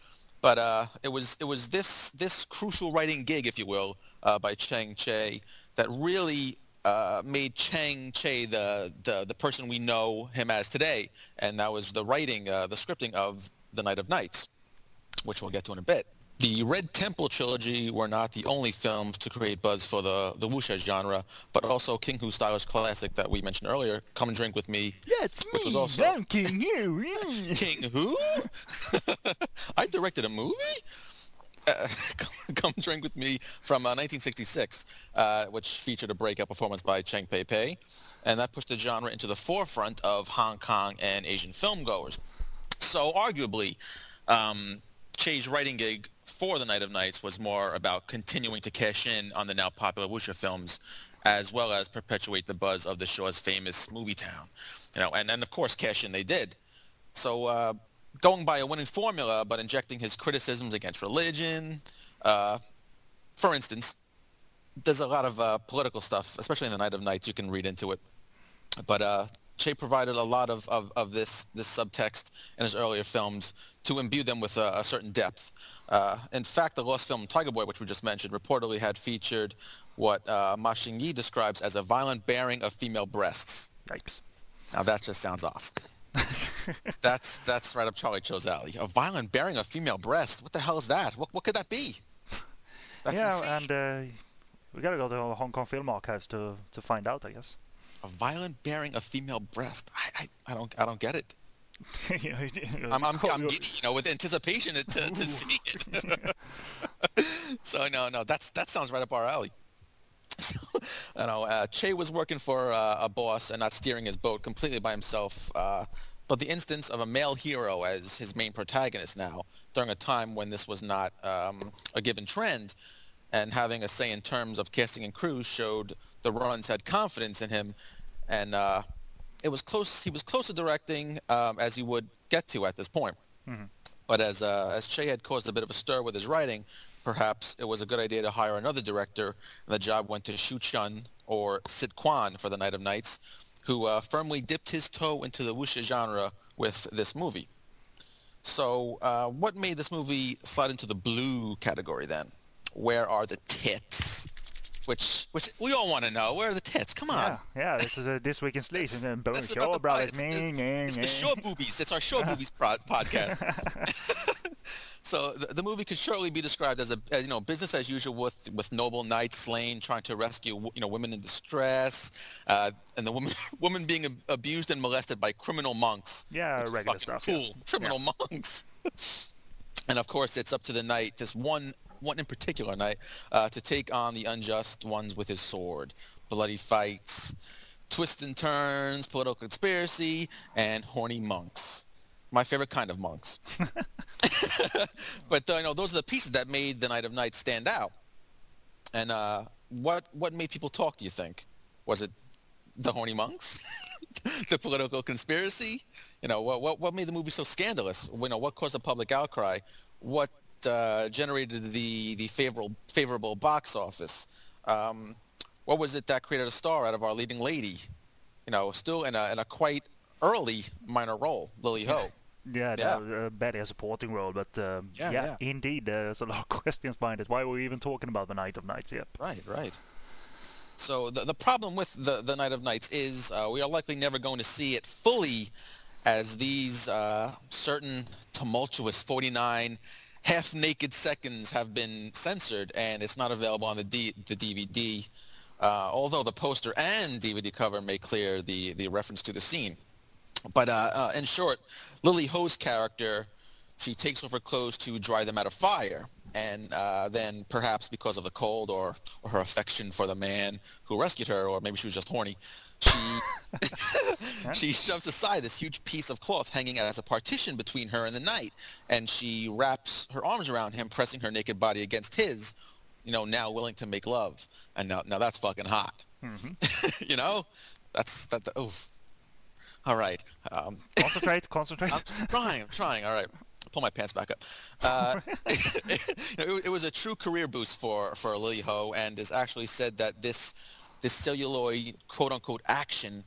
But uh, it was it was this this crucial writing gig, if you will, uh, by Chang Cheh that really uh, made Chang Cheh the, the the person we know him as today, and that was the writing, uh, the scripting of The Night of Nights, which we'll get to in a bit. The Red Temple trilogy were not the only films to create buzz for the the wuxia genre, but also King Hu's stylish classic that we mentioned earlier, Come and Drink with Me, That's which was also- I'm King Hu. King who? I directed a movie? Uh, Come Drink With Me from uh, 1966, uh, which featured a breakout performance by Cheng Pei Pei, and that pushed the genre into the forefront of Hong Kong and Asian filmgoers. So arguably, um, Che's writing gig for The Night of Nights was more about continuing to cash in on the now popular wuxia films, as well as perpetuate the buzz of the show's famous movie town. You know, and, and of course cash in they did. So uh, going by a winning formula, but injecting his criticisms against religion, uh, for instance, there's a lot of uh, political stuff, especially in the Night of Nights. You can read into it, but uh, Che provided a lot of, of, of this this subtext in his earlier films to imbue them with a, a certain depth. Uh, in fact, the lost film Tiger Boy, which we just mentioned, reportedly had featured what uh, Ma Xinyi describes as a violent bearing of female breasts. Yikes. Now that just sounds awesome. that's that's right up Charlie Cho's alley. A violent bearing of female breasts. What the hell is that? What what could that be? That's yeah, insane. and uh, we gotta go to the Hong Kong Film Archives to to find out, I guess. a violent bearing of female breast. I, I, I don't I don't get it. You know, I'm I'm, I'm you- giddy, you know, with anticipation to to, to see it. so no no that's that sounds right up our alley. So, you know, uh, Che was working for uh, a boss and not steering his boat completely by himself. Uh, but the instance of a male hero as his main protagonist now, during a time when this was not um, a given trend, and having a say in terms of casting and crews showed the runs had confidence in him, and uh, it was close. He was close to directing um, as he would get to at this point. But as uh, as Che had caused a bit of a stir with his writing, perhaps it was a good idea to hire another director, and the job went to Shu Chun or Sit Kwan for The Night of Nights, who uh, firmly dipped his toe into the wuxia genre with this movie. So, uh, what made this movie slide into the blue category then? Where are the tits? Which, which we all want to know. Where are the tits? Come on. Yeah, yeah. This is uh, this week in Sleaze and then boom, show about it's, Me, me, it's the short boobies. It's our show boobies pro- podcast. so the, the movie could surely be described as a as, you know business as usual with with noble knights slain trying to rescue you know women in distress, uh, and the woman woman being ab- abused and molested by criminal monks. Yeah, regular stuff, yeah. Cool, criminal monks. and of course, it's up to the knight, just one one in particular knight, uh, to take on the unjust ones with his sword. Bloody fights, twists and turns, political conspiracy, and horny monks. My favorite kind of monks. but uh, you know, those are the pieces that made the Night of Nights stand out. And uh, what what made people talk? Do you think? Was it the horny monks, the political conspiracy? You know, what, what what made the movie so scandalous? You know, what caused a public outcry? What uh, generated the the favorable favorable box office? Um, what was it that created a star out of our leading lady? You know, still in a in a quite early minor role, Lily Ho. Yeah, Yeah. uh, barely a supporting role, but um, Yeah, yeah, yeah. indeed, there's a lot of questions behind it. Why were we even talking about the Night of Nights? Yep. Right, right. So the, the problem with the, the Night of Nights is uh, we are likely never going to see it fully as these uh, certain tumultuous 49 half-naked seconds have been censored and it's not available on the, D, the DVD, uh, although the poster and DVD cover make clear the, the reference to the scene. But uh, uh, in short, Lily Ho's character, she takes off her clothes to dry them out of fire. and uh, then perhaps because of the cold or, or her affection for the man who rescued her, or maybe she was just horny, she she shoves aside this huge piece of cloth hanging as a partition between her and the knight, and she wraps her arms around him, pressing her naked body against his, you know, now willing to make love, and now now that's fucking hot, you know, that's that. that oof. All right. Um, Concentrate, concentrate. I'm trying. I'm trying. All right. Pull my pants back up. Uh, you know, it, it was a true career boost for for Lily Ho, and is actually said that this this celluloid quote unquote action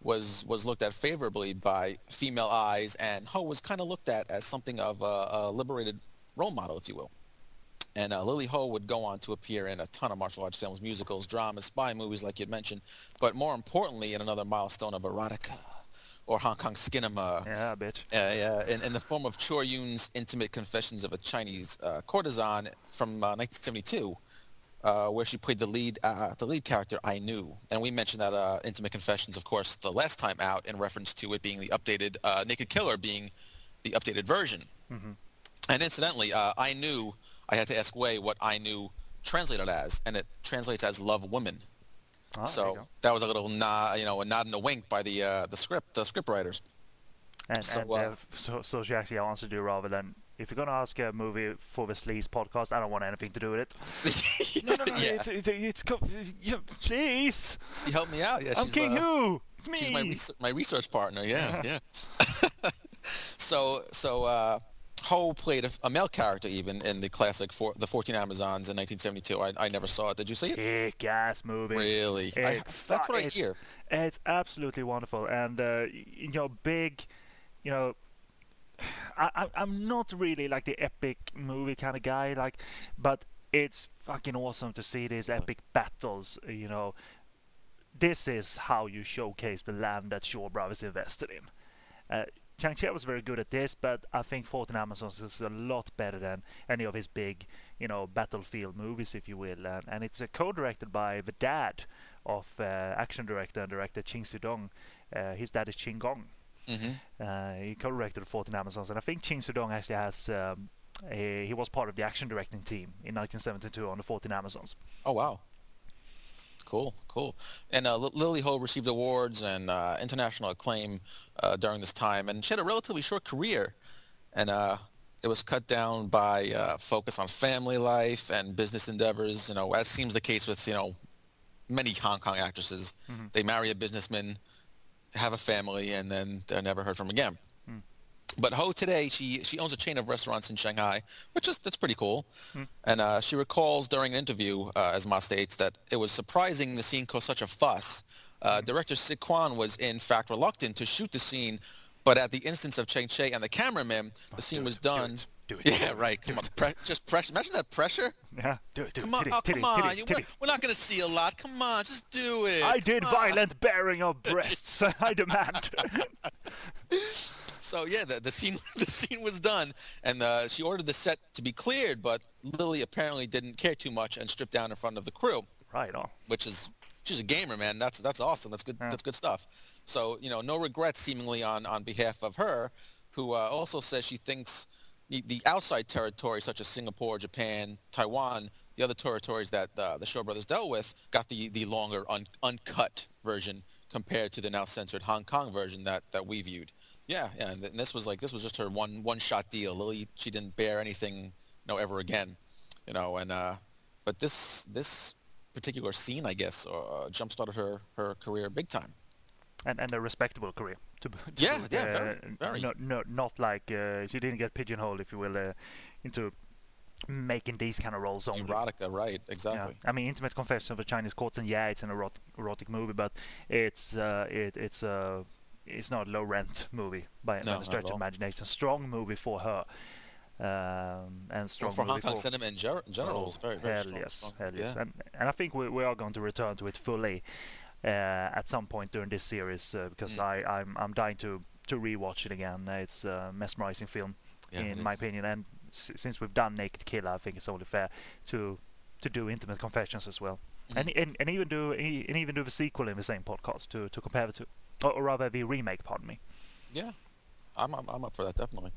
was was looked at favorably by female eyes, and Ho was kind of looked at as something of a, a liberated role model, if you will. And uh, Lily Ho would go on to appear in a ton of martial arts films, musicals, dramas, spy movies, like you'd mentioned, but more importantly, in another milestone of erotica or Hong Kong cinema. yeah, a bit. Yeah, yeah, in, in the form of Chor Yuen's Intimate Confessions of a Chinese uh, Courtesan from uh, 1972, uh, where she played the lead, uh, the lead character Ai Nu. And we mentioned that uh, Intimate Confessions, of course, the last time out in reference to it being the updated uh, Naked Killer being the updated version. And incidentally, uh, Ai Nu, I had to ask Way what Ai Nu translated as, and it translates as Love Woman. Ah, so that was a little nod, you know, a nod and a wink by the uh, the script, the script writers. And, So, and so, so she actually wants to do rather than if you're gonna ask a movie for the Sleaze podcast, I don't want anything to do with it. No, no, no, yeah. it's it's, it's co- yeah, please. She helped me out. Yeah, I'm she's, King uh, Who. It's me. She's my research, my research partner. Yeah, yeah. so so uh, Ho played a, a male character even in the classic for, the 14 Amazons in 1972. I, I never saw it. Did you see it? Kick ass movie. Really? I- that's what I it's- hear. It's absolutely wonderful, and uh, you know, big, you know. I, I I'm not really like the epic movie kind of guy, like, but it's fucking awesome to see these epic battles. You know, this is how you showcase the land that Shaw Brothers invested in. Uh, Chang Cheh was very good at this, but I think 14 Amazons is a lot better than any of his big, you know, battlefield movies, if you will. And, and it's uh, co-directed by the dad of uh, action director and director Ching Siu-tung. Uh, his dad is Ching Kong. Hmm Uh, he co-directed 14 Amazons, and I think Ching Siu-tung actually has. Um, a, he was part of the action directing team in 1972 on the 14 Amazons. Oh wow. Cool, cool. And uh, Li- Lily Ho received awards and uh, international acclaim uh, during this time, and she had a relatively short career, and uh, it was cut down by uh, focus on family life and business endeavors. You know, as seems the case with you know many Hong Kong actresses. They marry a businessman, have a family, and then they're never heard from again. But Ho today, she she owns a chain of restaurants in Shanghai, which is that's pretty cool. And uh, she recalls during an interview, uh, as Ma states, that it was surprising the scene caused such a fuss. Uh, Director Sit Kwan was in fact reluctant to shoot the scene, but at the instance of Chang Cheh and the cameraman, the scene was done. Do it, Yeah, right. Come on, pre- just pressure. Imagine that pressure. Yeah, do it, do Come it. on, titty, oh, titty, come on. titty, You- titty. we're, we're not going to see a lot. Come on, just do it. I did Come on. violent bearing of breasts. I demand. So yeah, the, the scene the scene was done, and uh, she ordered the set to be cleared, but Lily apparently didn't care too much and stripped down in front of the crew, right on. which is she's a gamer, man. That's that's awesome. That's good. Yeah. That's good stuff. So you know, no regrets seemingly on on behalf of her, who uh, also says she thinks the, the outside territories such as Singapore, Japan, Taiwan, the other territories that uh, the Shaw Brothers dealt with, got the the longer un, uncut version compared to the now censored Hong Kong version that that we viewed. Yeah, yeah, and, and this was like this was just her one one shot deal. Lily, she didn't bear anything, you know, ever again, you know. And uh, but this this particular scene, I guess, uh, jump started her her career big time. And and a respectable career. To, to Yeah, yeah, uh, very, very. Not, not, not like uh, she didn't get pigeonholed, if you will, uh, into making these kind of roles only. Erotica, right? Yeah. Exactly. I mean, Intimate Confession of a Chinese Courtesan. Yeah, it's an erotic, erotic movie, but it's uh, it, it's uh, it's not a low rent movie by, No, the stretch of imagination. Strong movie for her, um, and Well, strong for Hong Kong for cinema in, ger- general, Oh, very, very hell strong. yes, strong. hell yes, Yeah. and and I think we, we are going to return to it fully at some point during this series uh, because Mm. I I'm I'm dying to to rewatch it again. It's a mesmerizing film Yeah, in my is. opinion, and s- since we've done Naked Killer, I think it's only fair to to do Intimate Confessions as well, Mm-hmm. and, and and even do and even do the sequel in the same podcast to to compare the two, or, or rather the remake. Pardon me. Yeah, I'm, I'm I'm up for that definitely.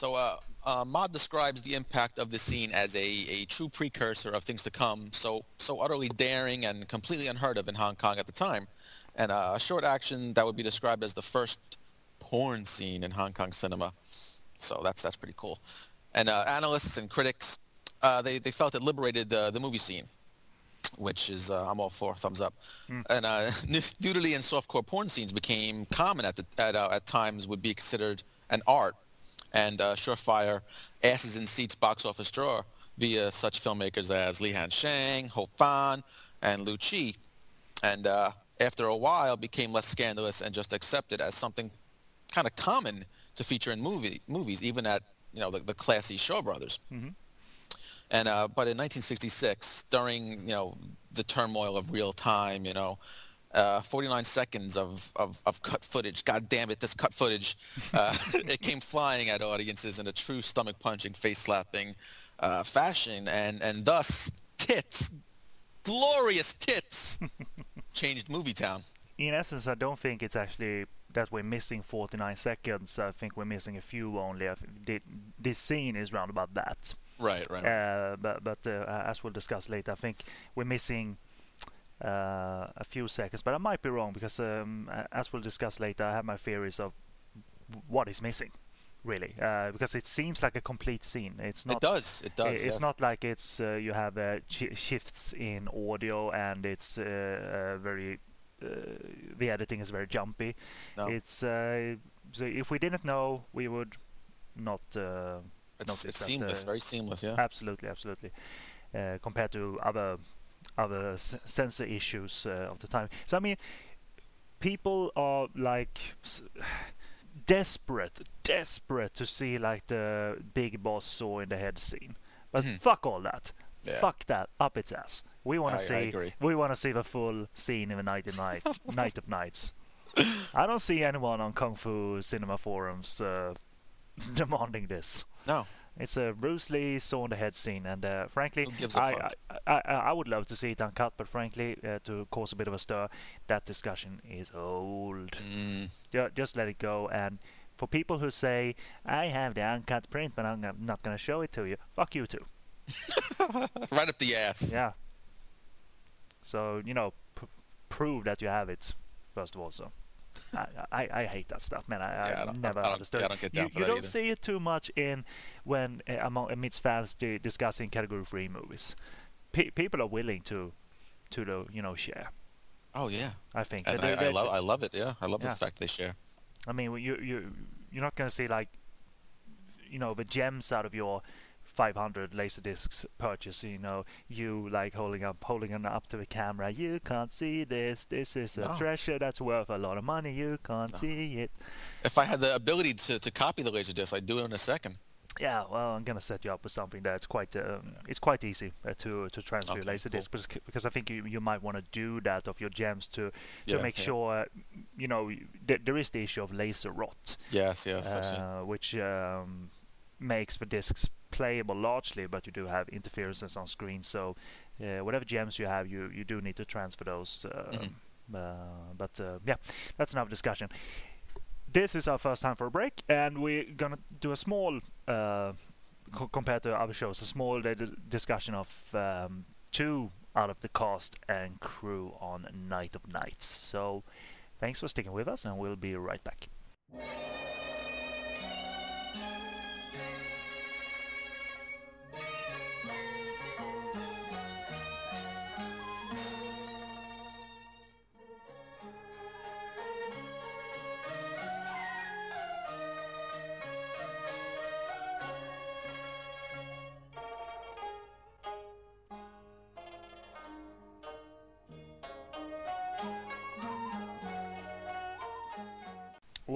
So uh, uh, Mod describes the impact of the scene as a, a true precursor of things to come, so so utterly daring and completely unheard of in Hong Kong at the time, and uh, a short action that would be described as the first porn scene in Hong Kong cinema. So that's that's pretty cool. And uh, analysts and critics, uh, they they felt it liberated the the movie scene, which is uh, I'm all for thumbs up. And uh, nudity and softcore porn scenes became common at the at uh, at times would be considered an art, and uh, surefire asses in seats box office draw via such filmmakers as Li Han Xiang, Ho Fan, and Lu Chi, and uh, after a while became less scandalous and just accepted as something kind of common to feature in movie movies, even at you know the, the classy Shaw Brothers. And uh, but in 1966, during you know the turmoil of real time, you know, uh, 49 seconds of, of, of cut footage. God damn it, this cut footage! Uh, it came flying at audiences in a true stomach punching, face slapping uh, fashion, and and thus tits, glorious tits, changed Movie Town. In essence, I don't think it's actually that we're missing 49 seconds. I think we're missing a few only. I think this scene is round about that. Right, right. Uh, but but uh, as we'll discuss later, I think we're missing uh, a few seconds. But I might be wrong because um, as we'll discuss later, I have my theories of what is missing, really. Uh, because it seems like a complete scene. It's not. it does. It does. It's yes. not like it's uh, you have uh, ch- shifts in audio and it's uh, uh, very uh, the editing is very jumpy. No. It's uh, so if we didn't know, we would not uh, It's, it's that, seamless. uh, very seamless. Yeah. absolutely, absolutely. Uh, compared to other other s- sensor issues uh, of the time. So I mean, people are like s- desperate, desperate to see like the big boss saw in the head scene. But Mhm. fuck all that. Yeah. Fuck that up its ass. We want I- to I see agree. we want to see the full scene in the night of night night of nights. I don't see anyone on Kung Fu cinema forums uh, demanding this. No. It's a Bruce Lee saw the head scene, and uh, frankly, Who gives a I? I, I I would love to see it uncut, but frankly, uh, to cause a bit of a stir, that discussion is old. Mm, Ju- Just let it go. And for people who say I have the uncut print, but I'm not- not going to show it to you, fuck you too. right up the ass. Yeah. So you know, p- prove that you have it first of all. So. I, I, I hate that stuff, man. I, Yeah, I I never I understood. I don't get you for you that don't either. see it too much in when uh, among amidst fans di- discussing category three movies. Pe- people are willing to to the you know share. Oh yeah. I think. And They- I, I they- love I love it. Yeah. I love Yeah. the fact they share. I mean, you you you're not gonna see like, you know, the gems out of your 500 laser discs purchase. You know, you like holding up holding it up to the camera. You can't see this. This is a No. treasure that's worth a lot of money. You can't see it. If I had the ability to, to copy the laser disc, I'd do it in a second. Yeah, well, I'm gonna set you up with something that's quite um, it's quite easy uh, to to transfer Okay, laser cool. discs because, because I think you, you might want to do that of your gems to to Yeah, make yeah. sure you know th- there is the issue of laser rot. Yes, yes. Uh, which um, makes the discs playable largely, but you do have interferences on screen. So uh, whatever gems you have, you, you do need to transfer those. Uh, Mhm. uh, but uh, yeah, that's another discussion. This is our first time for a break, and we're gonna do a small, uh, co- compared to other shows, a small d- discussion of um, two out of the cast and crew on Night of Nights. So thanks for sticking with us, and we'll be right back.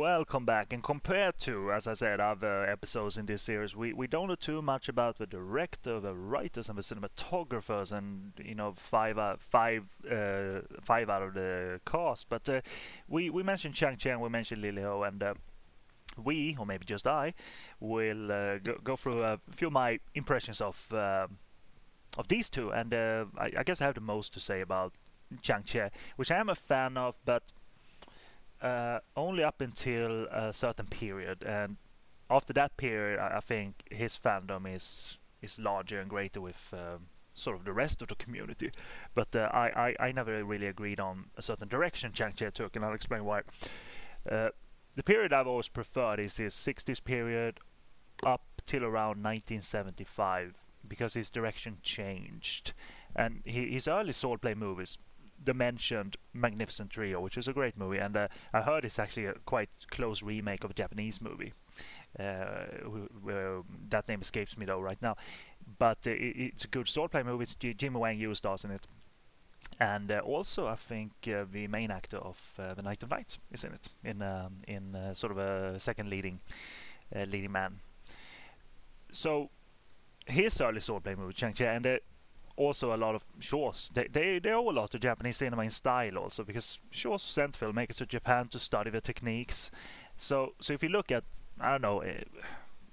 Welcome back. And compared to, as I said, other episodes in this series, we, we don't know too much about the director, the writers, and the cinematographers, and you know five out five uh, five out of the cast. But uh, we we mentioned Chang Cheh, we mentioned Lily Ho, and uh, we, or maybe just I, will uh, go, go through a few of my impressions of um of these two. And uh, I, I guess I have the most to say about Chang Cheh, which I am a fan of, but uh, only up until a certain period, and after that period, I, I think his fandom is is larger and greater with um, sort of the rest of the community. But uh, I, I I never really agreed on a certain direction Chang Cheh took, and I'll explain why. Uh, the period I've always preferred is his 60s period up till around 1975 because his direction changed. And he, his early swordplay movies, the mentioned Magnificent Trio, which is a great movie, and uh, I heard it's actually a quite close remake of a Japanese movie. Uh, that name escapes me though right now, but uh, it, it's a good swordplay movie. It's G- Jimmy Wang Yu stars in it, and uh, also I think uh, the main actor of uh, The Night of Nights is in it, in um, in sort of a second leading leading man. So his early swordplay movie Chang Cheh, and also a lot of Shaw's. They, they they owe a lot to Japanese cinema in style also because Shaw's sent filmmakers to Japan to study the techniques. So so if you look at I don't know uh,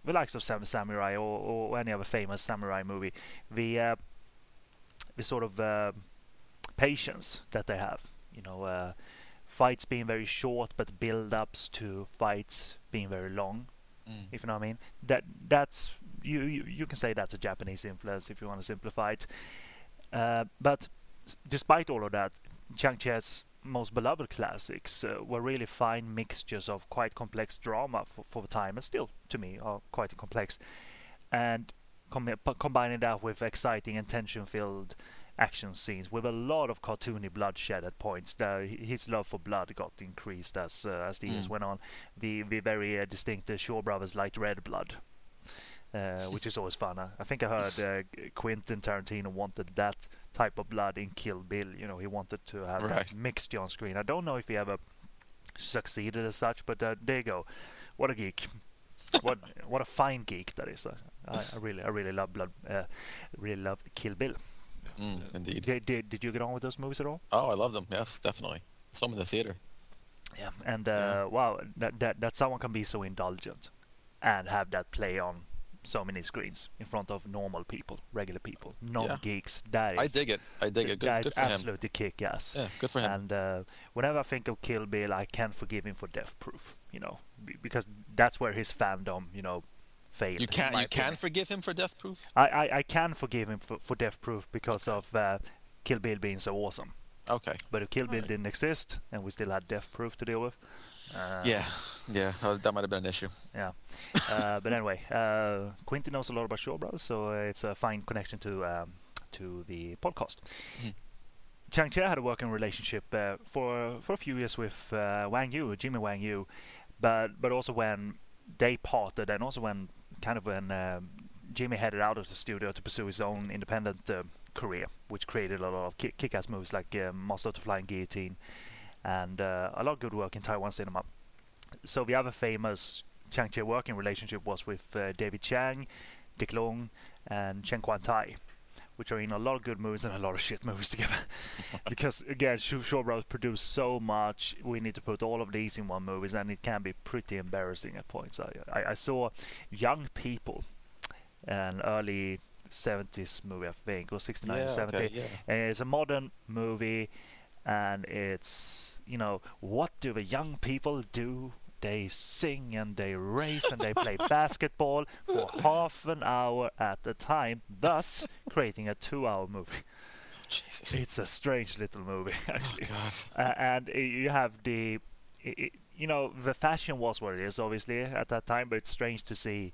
the likes of Seven Samurai or, or any other famous samurai movie, the uh, the sort of uh, patience that they have. You know, uh, fights being very short, but build-ups to fights being very long. Mm. If you know what I mean. That that's you, you you can say that's a Japanese influence if you want to simplify it. Uh, but s- despite all of that, Chang Cheh's most beloved classics uh, were really fine mixtures of quite complex drama for, for the time, and still to me are quite complex, and com- combining that with exciting and tension-filled action scenes with a lot of cartoony bloodshed at points. The, his love for blood got increased as uh, as the years Mm. went on. The the very uh, distinct uh, Shaw Brothers liked red blood. Uh, which is always fun. I, I think I heard uh, Quentin Tarantino wanted that type of blood in Kill Bill. You know, he wanted to have Right. mixture on screen. I don't know if he ever succeeded as such, but uh, there you go. What a geek! what what a fine geek that is. Uh, I, I really I really love blood. Uh, really love Kill Bill. Mm, indeed. Did, did did you get on with those movies at all? Oh, I love them. Yes, definitely. Some in the theater. Yeah. And uh, Yeah. wow, that, that that someone can be so indulgent and have that play on so many screens in front of normal people, regular people, non geeks. That is I dig it. I dig it. Good, that good is for him. absolutely kick ass. Yeah, good for him. And uh, whenever I think of Kill Bill, I can forgive him for Death Proof. You know, b- because that's where his fandom, you know, failed. you can my you can opinion. forgive him for Death Proof? I, I, I can forgive him for, for Death Proof because of uh, Kill Bill being so awesome. Okay. But if Kill Bill Alright. didn't exist and we still had Death Proof to deal with, uh, yeah, yeah, uh, that might have been an issue. yeah. Uh, but anyway, uh, Quentin knows a lot about Shaw Brothers, so it's a fine connection to um, to the podcast. Mhm. Chang Cheh had a working relationship uh, for for a few years with uh, Wang Yu, Jimmy Wang Yu, but but also when they parted, and also when kind of when um, Jimmy headed out of the studio to pursue his own independent uh, career, which created a lot of ki- kick-ass movies like uh, Master of the Flying Guillotine, and uh, a lot of good work in Taiwan cinema. So the other famous Chang Cheh working relationship was with uh, David Chiang, Ti Lung, and Chen Kuan Tai, which are in a lot of good movies and a lot of shit movies together. because again, Shaw Brothers produce so much, we need to put all of these in one movies, and it can be pretty embarrassing at points. I, I, I saw Young People, an early 70s movie, I think, or 69 yeah, or 70. okay, yeah. It's a modern movie, and it's you know what do the young people do? They sing and they race and they play basketball for half an hour at a time, thus creating a two-hour movie. Jesus. It's a strange little movie, Oh actually. God. Uh, and uh, you have the, i i you know, the fashion was what it is, obviously at that time. But it's strange to see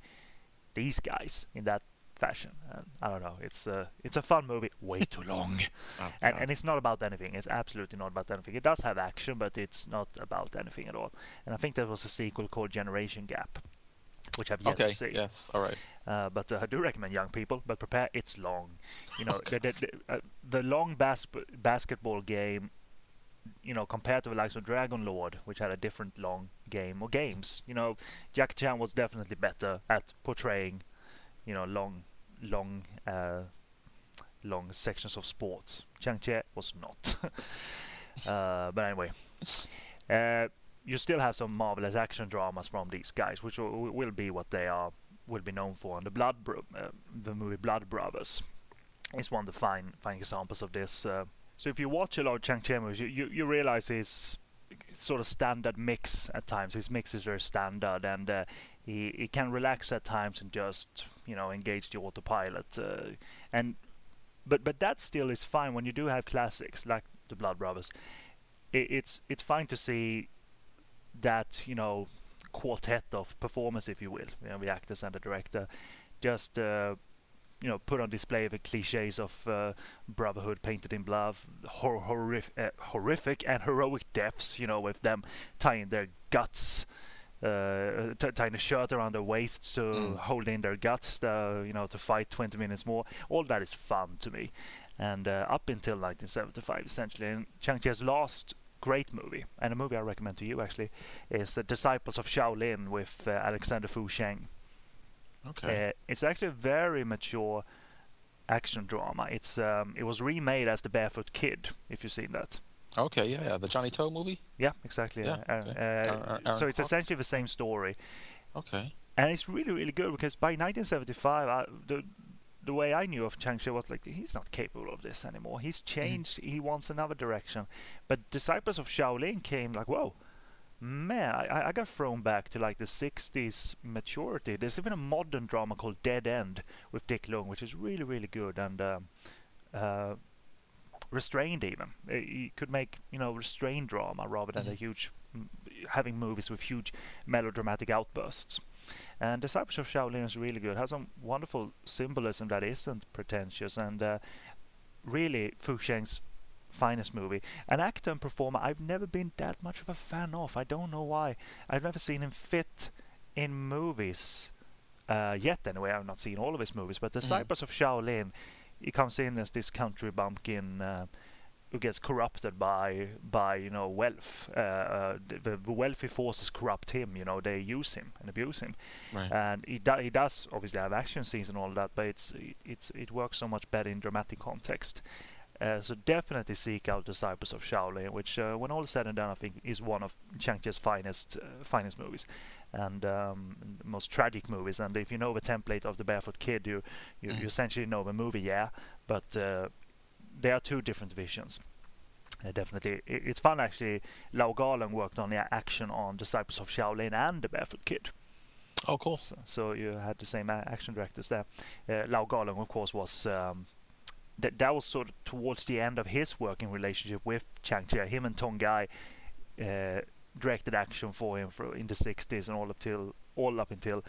these guys in that fashion. And I don't know. It's a it's a fun movie. Way too long, Oh, and God. and it's not about anything. It's absolutely not about anything. It does have action, but it's not about anything at all. And I think there was a sequel called Generation Gap, which I've yet okay. to see. Yes. All right. Uh, but uh, I do recommend young people, but prepare. It's long. You know, the, the, the, uh, the long bas- basketball game. You know, compared to the likes of Dragon Lord, which had a different long game or games. You know, Jackie Chan was definitely better at portraying, you know, long, long, uh, long sections of sports. Chang Cheh was not. uh, but anyway, uh, you still have some marvelous action dramas from these guys, which will, will be what they are will be known for. And the Blood, Bro- uh, the movie Blood Brothers, is one of the fine, fine examples of this. Uh, so if you watch a lot of Chang Cheh movies, you, you, you realize his sort of standard mix at times. His mix is very standard, and uh, he he can relax at times and just you know engage the autopilot. Uh, and but but that still is fine when you do have classics like the Blood Brothers. It, it's it's fine to see that you know quartet of performance, if you will, you know, the actors and the director, just uh, you know put on display the cliches of uh, brotherhood painted in blood, hor- horrific, uh, horrific and heroic deaths. You know, with them tying their guts. Uh, t- tying a shirt around their waists to Mm. hold in their guts, uh, you know, to fight 20 minutes more. All that is fun to me. And uh, up until 1975, essentially, and Chang Cheh's last great movie, and a movie I recommend to you actually, is uh, Disciples of Shaolin with uh, Alexander Fu Sheng. Okay. Uh, it's actually a very mature action drama. It's um, it was remade as The Barefoot Kid, if you've seen that. Okay. Yeah. Yeah. The Johnnie To movie. Yeah, exactly. Yeah, uh, okay. uh, Aaron- so it's Kwok? essentially the same story, Okay. and it's really really good because by 1975, I, the the way I knew of Chang Cheh was like he's not capable of this anymore. He's changed. He wants another direction. But Disciples of Shaolin came like whoa. Man, I, I got thrown back to like the 60s maturity. There's even a modern drama called Dead End with Ti Lung, which is really, really good and um, uh, restrained even. Uh, You could make, you know, restrained drama rather than a huge, having movies with huge melodramatic outbursts. And Disciples of Shaolin is really good. Has some wonderful symbolism that isn't pretentious and uh, really Fu Sheng's finest movie. An actor and performer I've never been that much of a fan of. I don't know why. I've never seen him fit in movies uh, yet. Anyway, I've not seen all of his movies, but Disciples of Shaolin, he comes in as this country bumpkin. Uh, who gets corrupted by by you know wealth? Uh, uh, the, the wealthy forces corrupt him. You know they use him and abuse him Right. and he, do, he does obviously have action scenes and all that, but it's it, it's it works so much better in dramatic context. Uh, so definitely seek out Disciples of Shaolin, which uh, when all is said and done, I think is one of Chang Cheh's finest uh, finest movies and um, most tragic movies. And if you know the template of the Barefoot Kid, you you, you essentially know the movie, yeah. But uh, there are two different visions. Uh, definitely, I- it's fun actually. Lau Kar-leung worked on the action on Disciples of Shaolin and the Barefoot Kid. Oh, cool. So, so you had the same a- action directors there. Uh, Lau Kar-leung, of course, was um, that that was sort of towards the end of his working relationship with Chang Cheh. Him and Tong Gai uh, directed action for him for in the 60s and all up till all up until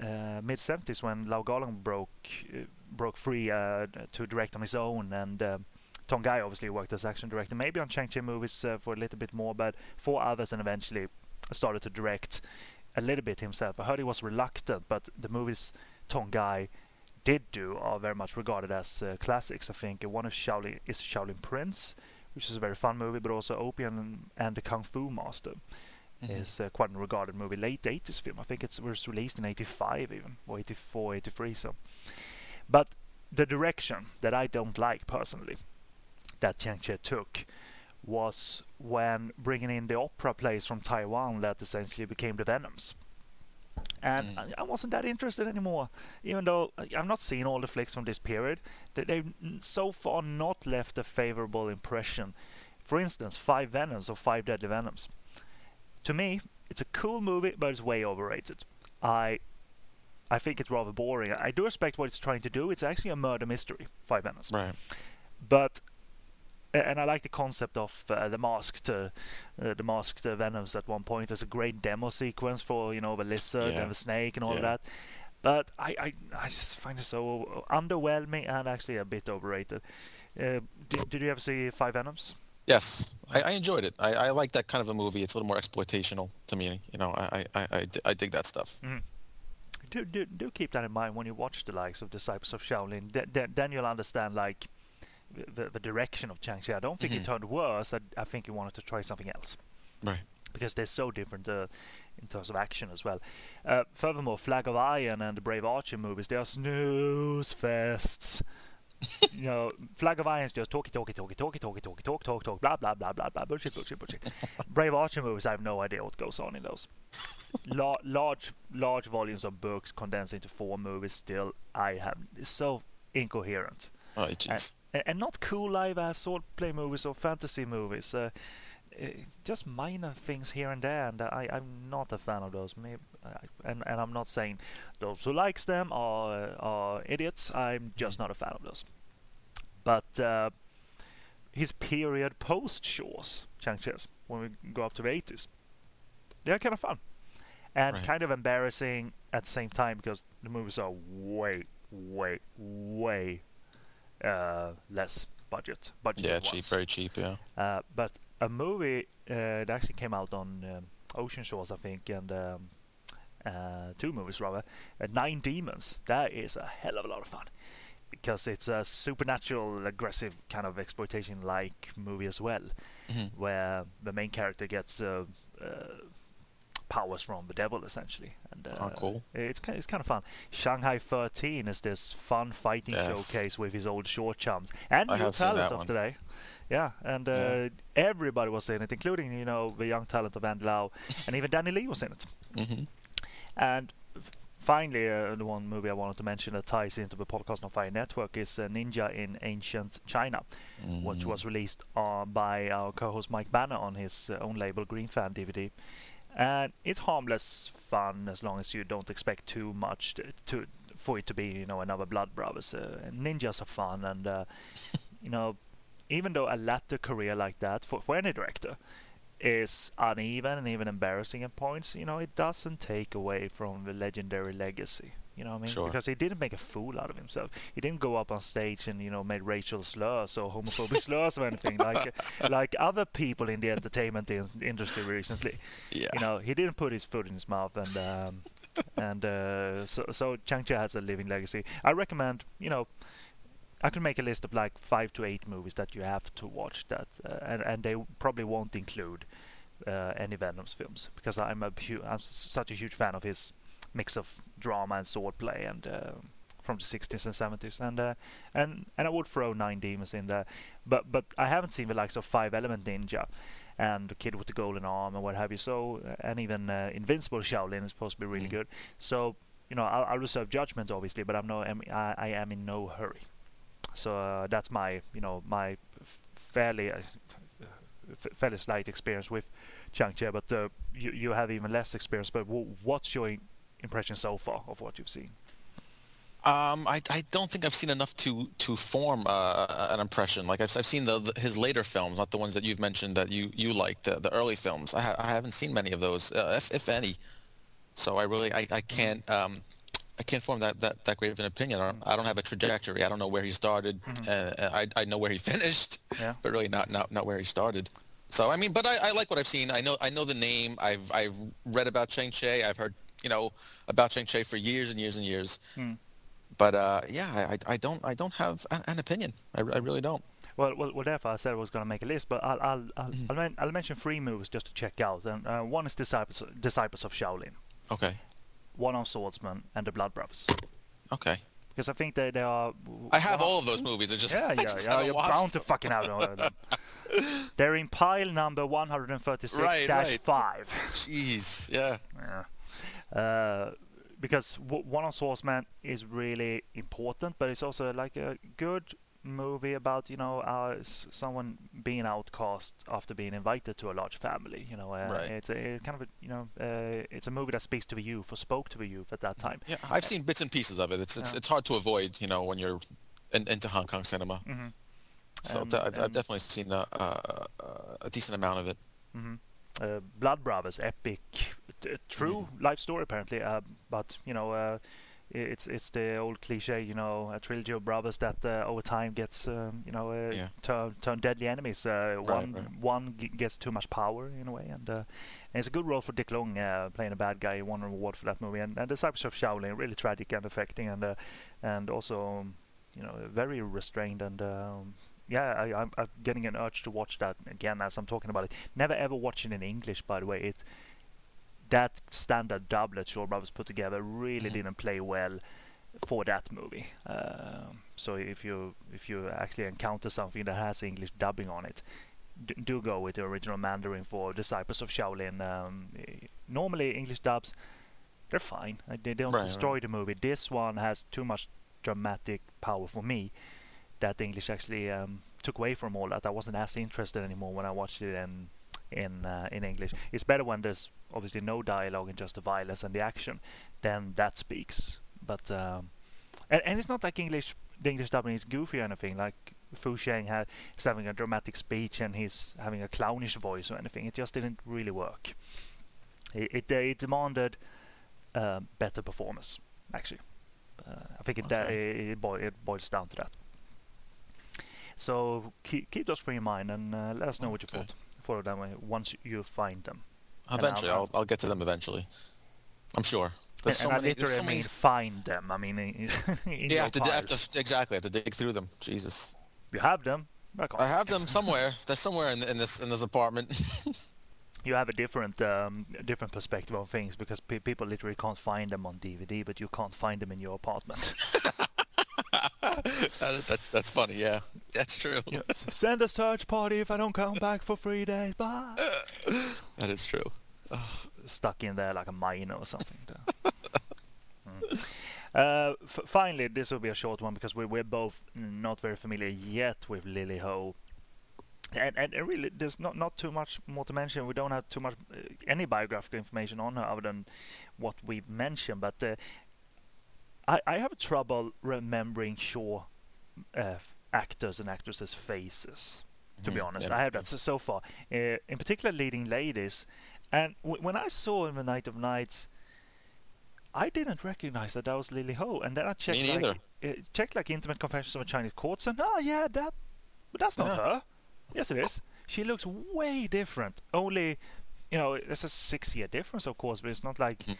uh, mid 70s when Lau Kar-leung broke uh, broke free uh, to direct on his own and. Um, Tong Gai obviously worked as action director, maybe on Chang Cheh movies uh, for a little bit more, but for others, and eventually started to direct a little bit himself. I heard he was reluctant, but the movies Tong Gai did do are very much regarded as uh, classics. I think one of Shaolin is Shaolin Prince, which is a very fun movie, but also Opium and the Kung Fu Master Mhm. is uh, quite a regarded movie. Late 80s film. I think it was released in 85 even, or 84, 83. So, but the direction that I don't like personally, that Chang Cheh took, was when bringing in the opera plays from Taiwan that essentially became the Venoms. And Mm. I, wasn't that interested anymore, even though I- I've not seen all the flicks from this period. They, they've so far not left a favorable impression. For instance, Five Venoms or Five Deadly Venoms. To me, it's a cool movie, but it's way overrated. I I think it's rather boring. I do respect what it's trying to do. It's actually a murder mystery, Five Venoms Right. but and I like the concept of uh, the masked uh, uh, the masked uh, venoms at one point. There's a great demo sequence for you know the lizard Yeah. and the snake and all of Yeah. that. But I, I I just find it so underwhelming and actually a bit overrated. Uh, did, did you ever see Five Venoms? Yes, I, I enjoyed it. I, I like that kind of a movie. It's a little more exploitational to me. You know, I, I, I, I dig that stuff. Do, do do keep that in mind when you watch the likes of Disciples of Shaolin. Th- then you'll understand like the, the direction of Chang Cheh. I don't think it Mhm. turned worse. I, I think he wanted to try something else. Right. because they're so different uh, in terms of action as well. Uh, furthermore, Flag of Iron and the Brave Archer movies, they are snooze fests. you know, Flag of Iron is just talky, talky, talky, talky, talky, talky, talk, talk, talk, blah, blah, blah, blah, blah, bullshit, bullshit, bullshit. Brave Archer movies, I have no idea what goes on in those. La- large, large volumes of books condensed into four movies. Still, I have it's so incoherent Oh, jeez. and, and not cool live ass swordplay movies or fantasy movies. Uh, uh, just minor things here and there, and I, I'm not a fan of those. Maybe, uh, and and I'm not saying those who likes them are are idiots. I'm just not a fan of those. But uh, his period post Shaw's Chang Cheh's, when we go up to the 80s, they're kind of fun and Right. kind of embarrassing at the same time because the movies are way, way, way uh, less budget. budget Yeah, cheap, very cheap. Yeah. uh, but a movie uh, that actually came out on um, Ocean Shores, I think, and um, uh, two movies rather. Uh, Nine Demons. That is a hell of a lot of fun because it's a supernatural, aggressive kind of exploitation-like movie as well, Mhm. where the main character gets uh, uh, powers from the devil essentially. And uh, Oh, cool. It's it's kind of fun. Shanghai 13 is this fun fighting Yes. showcase with his old short chums and I new talent of one. today. Yeah, and uh, Yeah. everybody was in it, including you know the young talent of Andy Lau, and even Danny Lee was in it. hmm And finally, uh, the one movie I wanted to mention that ties into the Podcast on Fire network is uh, Ninja in Ancient China, which was released uh, by our co-host Mike Banner on his uh, own label Green Fan DVD. And it's harmless fun as long as you don't expect too much to, to for it to be, you know, another Blood Brothers. Uh, ninjas are fun, and uh, you know, even though a latter career like that for, for any director is uneven and even embarrassing at points, you know, it doesn't take away from the legendary legacy. You know what I mean? Sure. Because he didn't make a fool out of himself. He didn't go up on stage and you know made racial slurs or homophobic slurs or anything like like other people in the entertainment in- industry recently. Yeah. You know, he didn't put his foot in his mouth, and um, and uh, so so Chang Cheh has a living legacy. I recommend, you know, I could make a list of like five to eight movies that you have to watch that, uh, and and they probably won't include uh, any Venom's films because I'm a hu- I'm s- such a huge fan of his mix of drama and swordplay and. Uh, from the 60s and 70s, and uh, and and I would throw Nine Demons in there, but but I haven't seen the likes of Five Element Ninja, and the Kid with the Golden Arm and what have you. So and even uh, Invincible Shaolin is supposed to be really Mm. good. So you know I'll, I'll reserve judgment obviously, but I'm no I'm, I, I am in no hurry. So uh, that's my you know my fairly uh, f- fairly slight experience with Chang Cheh, but uh, you you have even less experience. But w- what's your im- impression so far of what you've seen? Um, I, I don't think I've seen enough to to form uh, an impression. Like I've, I've seen the, the his later films, not the ones that you've mentioned that you you like, the, the early films. I, ha- I haven't seen many of those, uh, if, if any. So I really I, I can't um, I can't form that, that, that great of an opinion. I don't, I don't have a trajectory. I don't know where he started. Uh, I I know where he finished, Yeah. but really not, not not where he started. So I mean, but I, I like what I've seen. I know I know the name. I've I've read about Chang Cheh. I've heard you know about Chang Cheh for years and years and years. Hmm. But uh, yeah, I, I- I don't I don't have an, opinion. I, I really don't. Well, well, well, therefore I said I was going to make a list, but I'll I'll I'll, I'll, men- I'll mention three movies just to check out. And uh, one is Disciples Disciples of Shaolin, Okay. one on Swordsman, and the Blood Brothers. Okay. Because I think they they are. I have all of those movies. It's just Yeah, I yeah, just yeah. You're watched bound to fucking have all of them. They're in pile number 136 Right, right. five. Jeez. Yeah. Yeah. Uh, because w- One-Armed Swordsman is really important, but it's also like a good movie about you know uh, s- someone being outcast after being invited to a large family. You know, uh, Right. it's a it's kind of a you know uh, it's a movie that speaks to the youth or spoke to the youth at that time. Yeah. I've seen bits and pieces of it. It's it's, Yeah. it's hard to avoid. You know when you're in, into Hong Kong cinema. hmm So Um, I've, I've definitely seen a, a, a decent amount of it. hmm Uh, Blood Brothers, epic, t- true life story apparently. Uh, but you know, uh, it's it's the old cliche, you know, a trilogy of brothers that uh, over time gets, um, you know, uh, Yeah. turn turn deadly enemies. Uh, one right. one g- gets too much power in a way, and, uh, and it's a good role for Ti Lung uh, playing a bad guy. He won an award for that movie, and, and the Disciples of Shaolin really tragic and affecting, and uh, and also, um, you know, very restrained and. Um, yeah, I, I'm, I'm getting an urge to watch that again as I'm talking about it. Never ever watch it in English, by the way. It that standard dub that Shaw Brothers put together really Mhm. didn't play well for that movie. Um, so if you if you actually encounter something that has English dubbing on it, d- do go with the original Mandarin for Disciples of Shaolin. Um, eh, normally English dubs, they're fine. Uh, They don't Right, right. destroy the movie. This one has too much dramatic power for me that the English actually um, took away from all that. I wasn't as interested anymore when I watched it in in uh, in English. It's better when there's obviously no dialogue and just the violence and the action. Then that speaks. But um, and, and it's not like English the English dubbing is goofy or anything. Like Fu Sheng had is having a dramatic speech and he's having a clownish voice or anything. It just didn't really work. It it, uh, it demanded uh, better performance actually. Uh, I think it, Okay. it, it, boi- it boils down to that. So keep, keep those three in mind and uh, let us know what you Okay. thought. Follow them once you find them. Eventually, I'll- I'll, get to them eventually. I'm sure. There's and so and many. Literally so many. mean find them. I mean, in, in Yeah, have to, have to exactly. I have to dig through them. Jesus. You have them. I have them somewhere. They're somewhere in, in this in this apartment. you have a different um, different perspective on things because pe- people literally can't find them on DVD, but you can't find them in your apartment. That- that's that's funny. Yeah, that's true. Send a search party if I don't come back for three days. Bye. That is true. S- stuck in there like a mine or something. Mm. Uh, f- finally, this will be a short one because we, we're both not very familiar yet with Lily Ho. And, and and really, there's not, not too much more to mention. We don't have too much uh, any biographical information on her other than what we mentioned. But uh, I I have trouble remembering sure uh, actors and actresses' faces. To be Mhm, honest, yeah. I have that so, so far. Uh, in particular, leading ladies. And w- when I saw in the Night of Nights, I didn't recognize that that was Lily Ho. And then I checked Me like uh, checked like Intimate Confessions of a Chinese Courtesan. Oh yeah, that, but that's not Yeah. her. Yes, it is. She looks way different. Only, you know, there's a six-year difference, of course, but it's not like Mhm.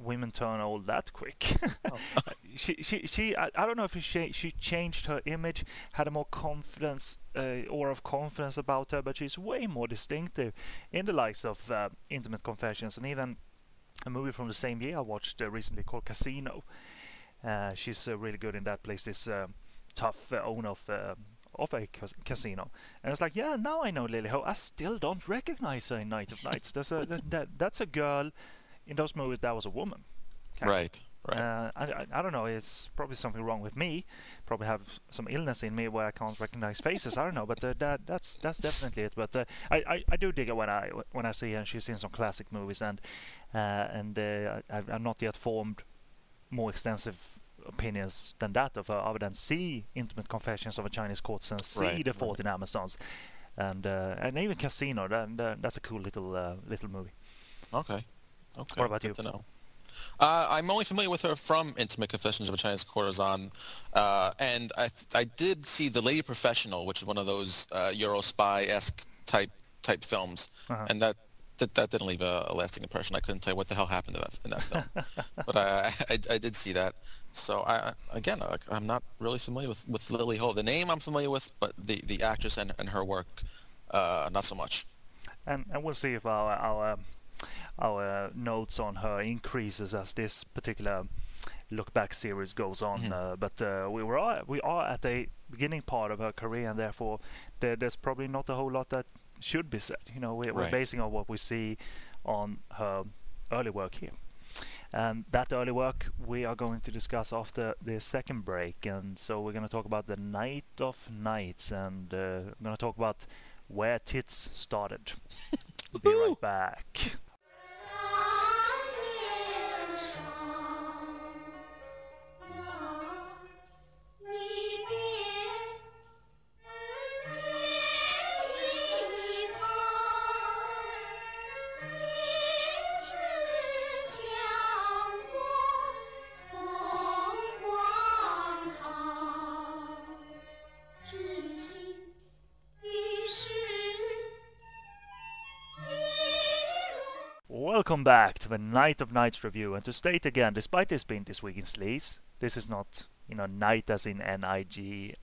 Women turn old that quick. Oh. she, she, she. I, I don't know if she, she changed her image, had a more confidence, uh, aura of confidence about her, but she's way more distinctive in the likes of uh, Intimate Confessions and even a movie from the same year I watched uh, recently called Casino. Uh, she's uh, really good in that. Plays this um tough uh, owner of uh, of a cas- casino, and it's like, yeah, now I know Lily Ho. I still don't recognize her in Night of Nights. That's a that, that, that's a girl in those movies that was a woman. Right. Right. Uh, I, I, I don't know. It's probably something wrong with me. Probably have some illness in me where I can't recognize faces. I don't know, but uh, that that's that's definitely it. But uh, I, I I do dig it when I when I see her. and She's in some classic movies, and uh, and uh, I, I've not yet formed more extensive opinions than that of her, other than see Intimate Confessions of a Chinese court, Courtesan, see Right, The right. Fourteen Amazons, and uh, and even Casino. That, that, that's a cool little uh, little movie. Okay. Okay. What about Good you? To know. Uh, I'm only familiar with her from Intimate Confessions of a Chinese Courtesan, uh, and I th- I did see The Lady Professional, which is one of those uh, Euro spy-esque type type films, Uh-huh. and that, that that didn't leave a, a lasting impression. I couldn't tell you what the hell happened to that in that film, but I, I I did see that. So I again I, I'm not really familiar with, with Lily Ho. The name I'm familiar with, but the, the actress and, and her work, uh, not so much. and and we'll see if our our um, our uh, notes on her increases as this particular look back series goes on. Mhm. Uh, but uh, we were all- we are at the beginning part of her career, and therefore there, there's probably not a whole lot that should be said. You know, we're, we're basing on what we see on her early work here. And that early work we are going to discuss after the second break. And so we're going to talk about the Night of Nights, and uh, we're going to talk about where tits started. Be right back. Welcome back to the Night of Nights review. And to state again, despite this being this week in Sleaze, this is not, you know, night as in N I G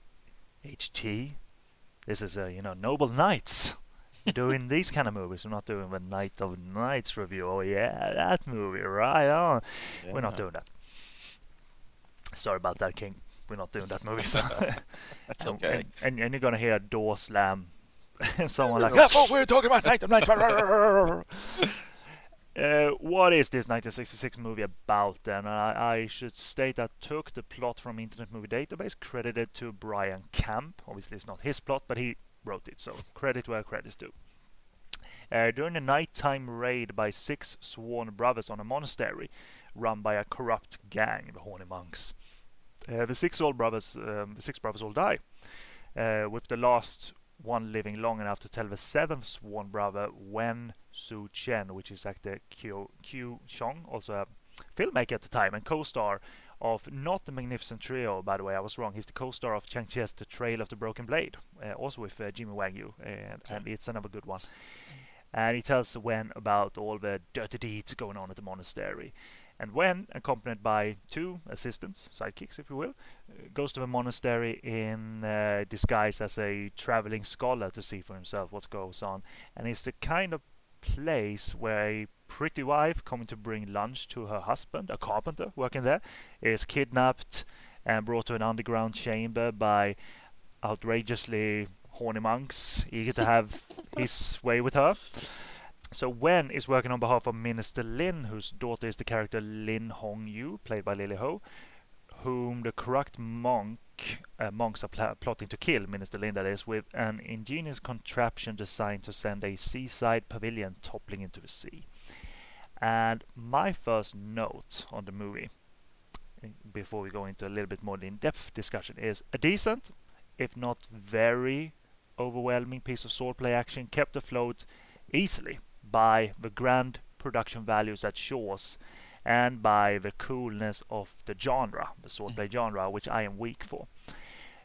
H T. This is a, you know, Noble Knights doing these kind of movies. We're not doing the Night of Nights review. Oh, yeah, that movie, right on. We're not doing that. Sorry about that, King. We're not doing that movie. So. That's And- okay. And, and, and you're gonna hear a door slam, and someone like, "Oh, we're talking about Night of Nights." Uh, what is this 1966 movie about? Then I, I should state that took the plot from Internet Movie Database, credited to Brian Camp. Obviously, it's not his plot, but he wrote it, so credit where credit's due. uh, during a nighttime raid by six sworn brothers on a monastery run by a corrupt gang, the Horny Monks. Uh, the six old brothers, um, six brothers all die, uh, with the last one living long enough to tell the seventh sworn brother Wen Su Chen, which is actor Q, Kiu Chong, also a filmmaker at the time and co-star of not the Magnificent Trio, by the way, I was wrong. He's the co-star of Chang Cheh's The Trail of the Broken Blade, uh, also with uh, Jimmy Wang Yu, and, and it's another good one. And he tells Wen about all the dirty deeds going on at the monastery. And Wen, accompanied by two assistants, sidekicks if you will, uh, goes to the monastery in uh, disguise as a traveling scholar to see for himself what goes on. And it's the kind of place where a pretty wife coming to bring lunch to her husband, a carpenter working there, is kidnapped and brought to an underground chamber by outrageously horny monks eager to have his way with her. So Wen is working on behalf of Minister Lin, whose daughter is the character Lin Hong Yu, played by Lily Ho, whom the corrupt monk uh, monks are pl- plotting to kill Minister Lin, that is, with an ingenious contraption designed to send a seaside pavilion toppling into the sea. And my first note on the movie, eh, before we go into a little bit more in-depth discussion, is a decent, if not very overwhelming piece of swordplay action kept afloat easily by the grand production values at Shaw's and by the coolness of the genre, the swordplay genre, which I am weak for.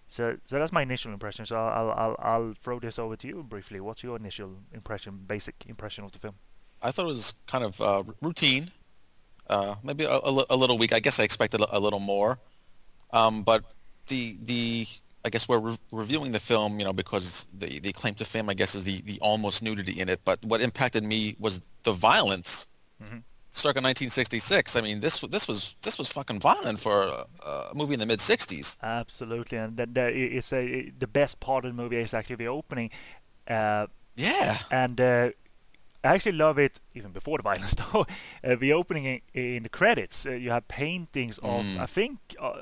So, so that's my initial impression. So I'll, I'll, I'll throw this over to you briefly. What's your initial impression, basic impression of the film? I thought it was kind of uh, routine, uh, maybe a, a, a little weak. I guess I expected a, a little more, um, but the the I guess we're re- reviewing the film, you know, because the the claim to fame, I guess, is the the almost nudity in it. But what impacted me was the violence. Circa 1966. I mean, this this was this was fucking violent for a, a movie in the mid 60s. Absolutely, and it's a the best part of the movie is actually the opening, uh, Yeah. and uh, I actually love it even before the violence. Though uh, the opening in, in the credits, uh, you have paintings of I think uh,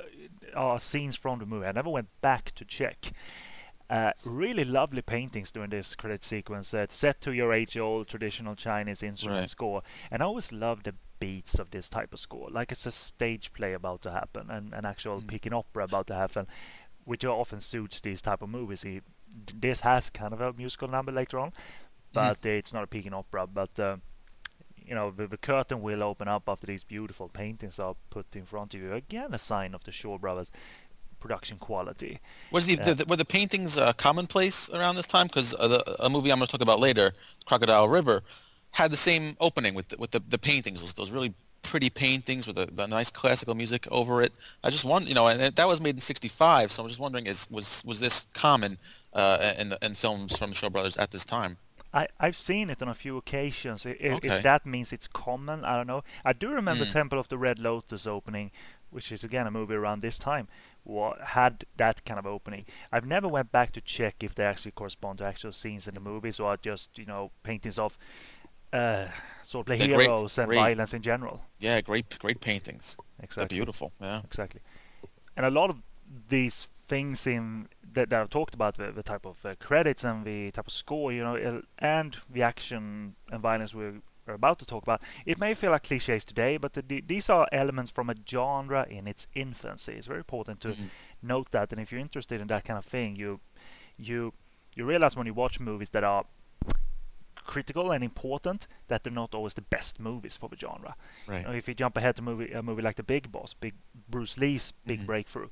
are scenes from the movie. I never went back to check. Uh, really lovely paintings during this credit sequence, uh, set to your age-old traditional Chinese instrument Right. score. And I always love the beats of this type of score, like it's a stage play about to happen, and an actual Peking opera about to happen, which often suits these type of movies. He, this has kind of a musical number later on, but it's not a Peking opera. But uh, you know, the, the curtain will open up after these beautiful paintings are put in front of you. Again, a sign of the Shaw Brothers production quality. Was the, the, were the paintings uh, commonplace around this time? Because uh, a movie I'm going to talk about later, Crocodile River, had the same opening with the, with the, the paintings, those, those really pretty paintings with the, the nice classical music over it. I just want you know, and it, that was made in '65, so I'm just wondering, is was was this common uh, in in films from the Shaw Brothers at this time? I, I've seen it on a few occasions. If, Okay. if that means it's common, I don't know. I do remember Mm. Temple of the Red Lotus opening, which is again a movie around this time, wa- had that kind of opening. I've never went back to check if they actually correspond to actual scenes in the movies or just you know paintings of uh, swordplay They're great- heroes and great. violence in general. Yeah, great great paintings. Exactly. They're beautiful. Yeah. Exactly. And a lot of these things in that, that I've talked about, the, the type of uh, credits and the type of score, you know, and the action and violence we're, are about to talk about, it may feel like cliches today, but the, the- these are elements from a genre in its infancy. It's very important to note that. And if you're interested in that kind of thing, you you you realize when you watch movies that are critical and important that they're not always the best movies for the genre. Right. You know, if you jump ahead to movie, a movie like The Big Boss, big Bruce Lee's big Mhm. breakthrough,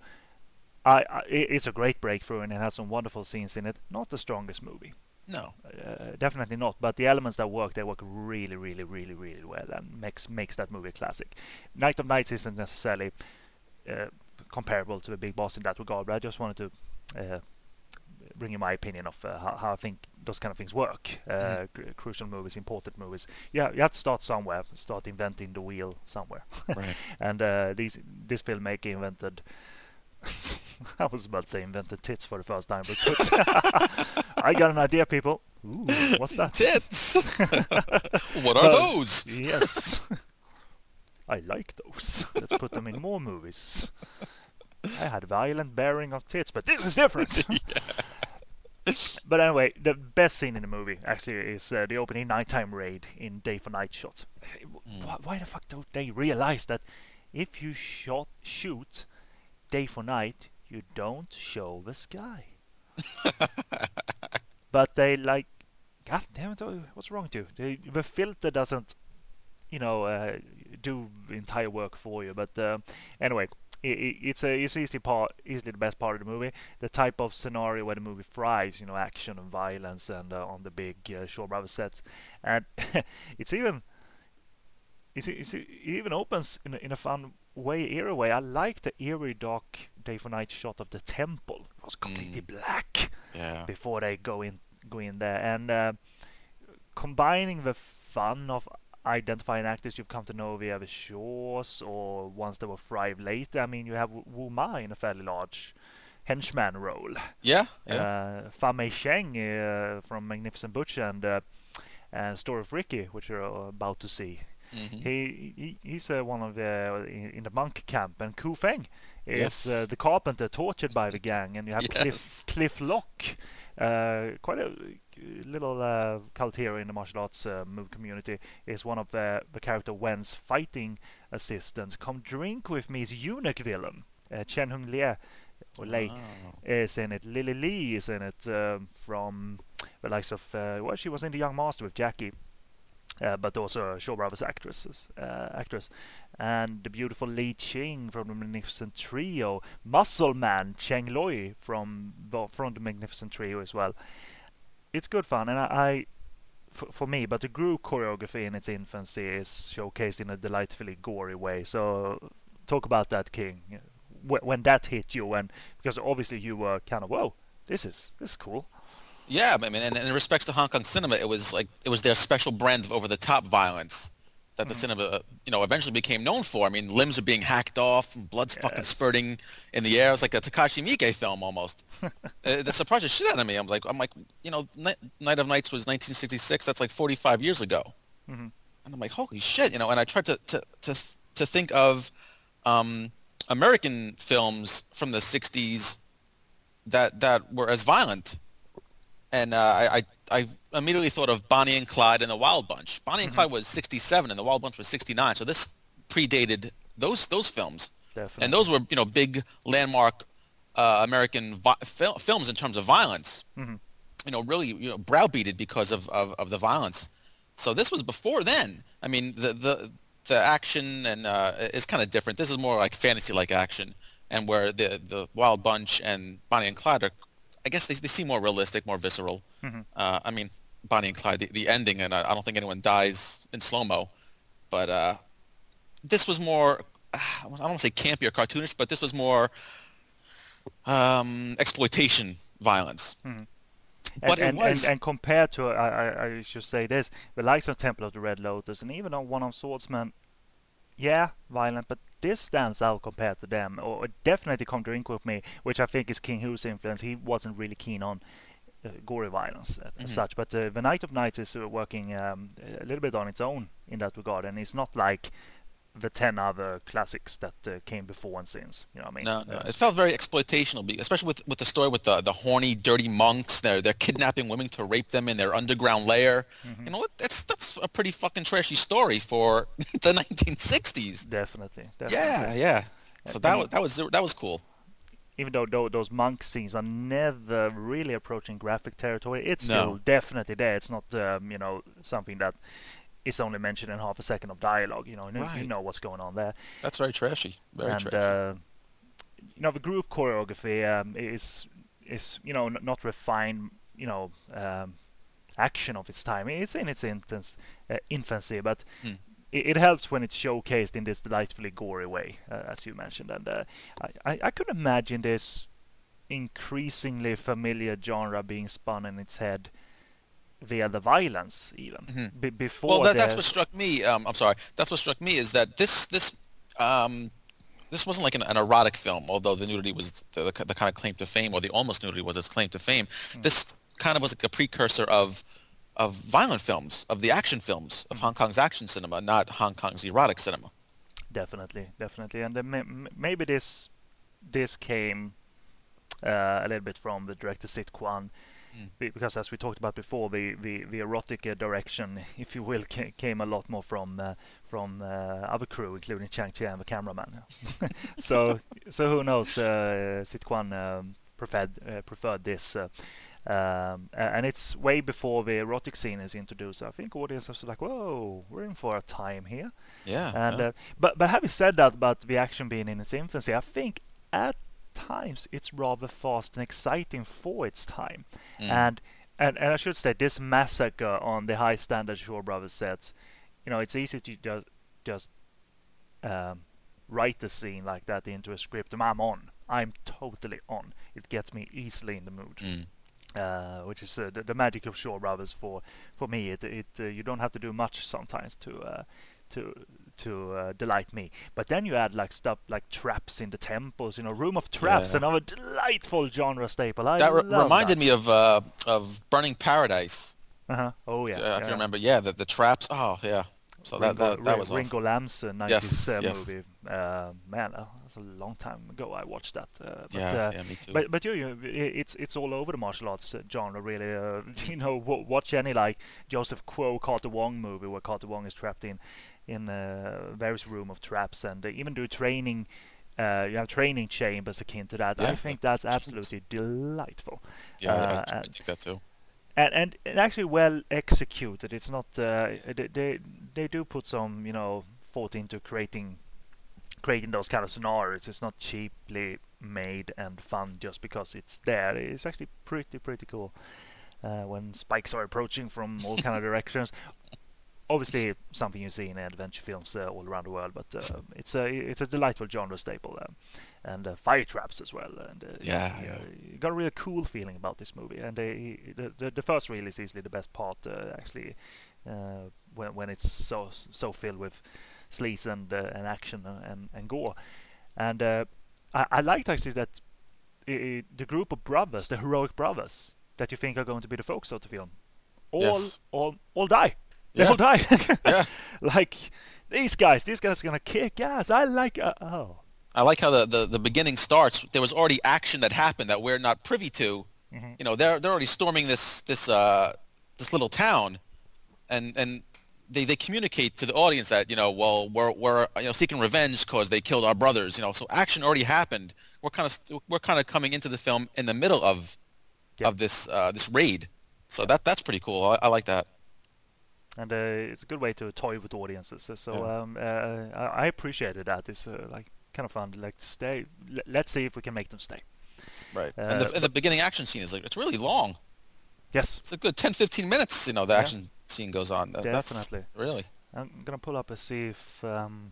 I, I, it's a great breakthrough and it has some wonderful scenes in it. Not the strongest movie, No. uh, definitely not. But the elements that work, they work really, really, really, really well and makes makes that movie a classic. Night of Nights isn't necessarily uh, comparable to The Big Boss in that regard, but I just wanted to. Uh, bring you my opinion of uh, how, how I think those kind of things work. Uh, cru- crucial movies, important movies. Yeah, you have to start somewhere. Start inventing the wheel somewhere. Right. and uh, these this filmmaker invented. I was about to say invented tits for the first time, but I got an idea, people. Ooh, what's that? Tits. what are Uh, those? Yes. I like those. Let's put them in more movies. I had violent bearing of tits, but this is different. but anyway, the best scene in the movie actually is uh, the opening nighttime raid in day for night shots. Why, why the fuck don't they realize that if you shot shoot day for night, you don't show the sky? but they like, god damn it, what's wrong with you? The, the filter doesn't, you know, uh, do the entire work for you. But uh, anyway, i i it's a it's easily part easily the best part of the movie. The type of scenario where the movie thrives, you know, action and violence, and uh, on the big uh, Shaw Brothers sets, and it's even it's, it's, it even opens in in a fun way, eerie way. I like the eerie dark for night shot of the temple. It was completely black Yeah. before they go in go in there and uh, combining the fun of identifying actors you've come to know via the Shaws or ones that will thrive later. I mean, you have Wu Ma in a fairly large henchman role. Yeah. Yeah. Uh, Fan Mei Sheng uh, from Magnificent Butcher and uh, and Story of Ricky, which you're uh, about to see. Mhm. He, he he's uh, one of the in, in the monk camp, and Ku Feng is uh, the carpenter tortured by the gang, and you have Cliff Yes. Cliff Lok, uh, quite a little uh, cult hero in the martial arts uh, move community. Is one of the the character Wen's fighting assistants. Come drink with me is eunuch villain uh, Chen Hung Lieh or Lei Oh. is in it. Lily Lee is in it um, from the likes of uh, well, she was in the Young Master with Jackie, uh, but also Shaw Brothers actresses, uh, actress, and the beautiful Li Qing from the Magnificent Trio, Muscle Man Cheng Loi from the, from the Magnificent Trio as well. It's good fun, and I. I for, for me, but the group choreography in its infancy is showcased in a delightfully gory way. So, talk about that, King. Wh- When that hit you, and because obviously you were kind of, whoa, this is this is cool. Yeah, I mean, and, and in respects to Hong Kong cinema, it was like it was their special brand of over-the-top violence that the cinema, uh, you know, eventually became known for. I mean, limbs are being hacked off, and blood's fucking spurting in the air. It's like a Takashi Miike film almost. uh, that surprised the shit out of me. I'm like, I'm like, you know, Night, Night of Nights was 1966. That's like 45 years ago. Mhm. And I'm like, holy shit, you know. And I tried to to to to think of um, American films from the 60s that that were as violent and uh, I, I I immediately thought of Bonnie and Clyde and the Wild Bunch. Bonnie and Clyde was 67 and the Wild Bunch was 69, so this predated those those films. Definitely. And those were you know big landmark uh, American vi- fil- films in terms of violence. Mhm. You know, really you know browbeated because of, of, of the violence. So this was before then. I mean, the the the action and uh, is kind of different. This is more like fantasy like action, and where the the Wild Bunch and Bonnie and Clyde are, I guess they they seem more realistic, more visceral. Uh, I mean, Bonnie and Clyde, the, the ending, and I, I don't think anyone dies in slow mo, but uh, this was more. I don't want to say campy or cartoonish, but this was more um, exploitation violence. and, But it and, was- and, and compared to, I, I, I should say this, the likes of Temple of the Red Lotus and even on One-Armed Swordsman, yeah, violent, but this stands out compared to them. Or definitely Come Drink With Me, which I think is King Hu's influence. He wasn't really keen on uh, gory violence as, Mhm. such, but uh, The Night of Nights is uh, working um, a little bit on its own in that regard, and it's not like the 10 other classics that uh, came before and since. You know what I mean? No, no, Uh, it felt very exploitational, especially with with the story with the the horny, dirty monks. They're they're kidnapping women to rape them in their underground lair. Mm-hmm. You know what? That's that's a pretty fucking trashy story for the 1960s. definitely, definitely. Yeah, yeah. So that was that was that was cool. even though tho- those monk scenes are never really approaching graphic territory, it's No. still definitely there. It's not, um, you know, something that is only mentioned in half a second of dialogue. You know, you, know- you know what's going on there. That's very trashy. Very and trashy. uh, you know, the group choreography um, is is you know n- not refined, you know, um, action of its time. It's in its infancy, uh, infancy, but Hmm. it, it helps when it's showcased in this delightfully gory way, uh, as you mentioned. And uh, I, I I could imagine this increasingly familiar genre being spun in its head via the violence, even Mhm. Be- before. well, that, that's what struck me. Um, I'm sorry. That's what struck me is that this this um, this wasn't like an, an erotic film, although the nudity was the, the, the kind of claim to fame, or the almost nudity was its claim to fame. This kind of was like a precursor of of violent films, of the action films, of Hong Kong's action cinema, not Hong Kong's erotic cinema. Definitely, definitely, and then ma- m- maybe this this came uh, a little bit from the director Sit Kwan be- because as we talked about before, the the, the erotic uh, direction, if you will, ca- came a lot more from uh, from uh, other crew, including Chang Cheh and the cameraman. so so who knows? Uh, Sit Kwan um, preferred uh, preferred this. Uh, um, and it's way before the erotic scene is introduced. I think audiences are like, "Whoa, we're in for a time here." Yeah. And yeah. uh, but but having said that about the action being in its infancy, I think at times it's rather fast and exciting for its time. Mm. And, and and I should say this massacre on the high standard Shaw Brothers sets, you know, it's easy to just just um, write a scene like that into a script. and I'm on. I'm totally on. It gets me easily in the mood. Mm. Uh, which is uh, the, the magic of Shaw Brothers for for me. It it uh, you don't have to do much sometimes to uh, to to uh, delight me. But then you add like stuff like traps in the temples, you know, Room of Traps, Yeah. another delightful genre staple. I that re- reminded that. me of uh, of Burning Paradise. Uh-huh. Oh yeah. Uh, yeah. you remember, yeah, the, the traps. Oh yeah. So that Ringo, that, that Ri- was Ringo awesome. Lam's 90s Yes, uh, yes. movie. Uh, man, uh, that's a long time ago I watched that. Uh, but, Yeah, uh, yeah, me too. But but you, you it's it's all over the martial arts uh, genre really. Uh, you know, w- watch any like Joseph Kuo Carter Wong movie where Carter Wong is trapped in in uh, various room of traps and uh, even do training. Uh, you have training chambers akin to that. I think that's absolutely delightful. yeah, I, I think that too. and and, and actually well executed. It's not uh, they, they they do put some you know thought into creating creating those kind of scenarios. It's not cheaply made and fun just because it's there. It's actually pretty pretty cool uh, when spikes are approaching from all kind of directions. Obviously, something you see in adventure films uh, all around the world, but uh, it's a it's a delightful genre staple, um, and uh, fire traps as well. And uh, Yeah, you yeah. you got a real cool feeling about this movie, and uh, the, the the first reel is easily the best part. Uh, actually, uh, when when it's so so filled with sleaze and uh, and action and, and, gore, and uh, I, I liked actually that i i the group of brothers, the heroic brothers, that you think are going to be the focus of the film, all Yes. all all die. They Yeah. all die. Yeah. like these guys, these guys are gonna kick ass. I like. Uh, oh. I like how the, the, the beginning starts. There was already action that happened that we're not privy to. Mhm. You know, they're they're already storming this this uh this little town, and and they, they communicate to the audience that you know, well, we're we're you know seeking revenge because they killed our brothers. You know, so action already happened. We're kind of we're kind of coming into the film in the middle of Yeah. of this uh, this raid. So that that's pretty cool. I, I like that. And uh, it's a good way to toy with audiences. So Yeah. um, uh, I, I appreciated that. It's uh, like kind of fun. Like stay. L- let's see if we can make them stay. Right. Uh, and, the, and the beginning action scene is like it's really long. Yes, It's a good 10, 15 minutes. You know, the Yeah. action scene goes on. That, Definitely. Really. I'm gonna pull up and see if um,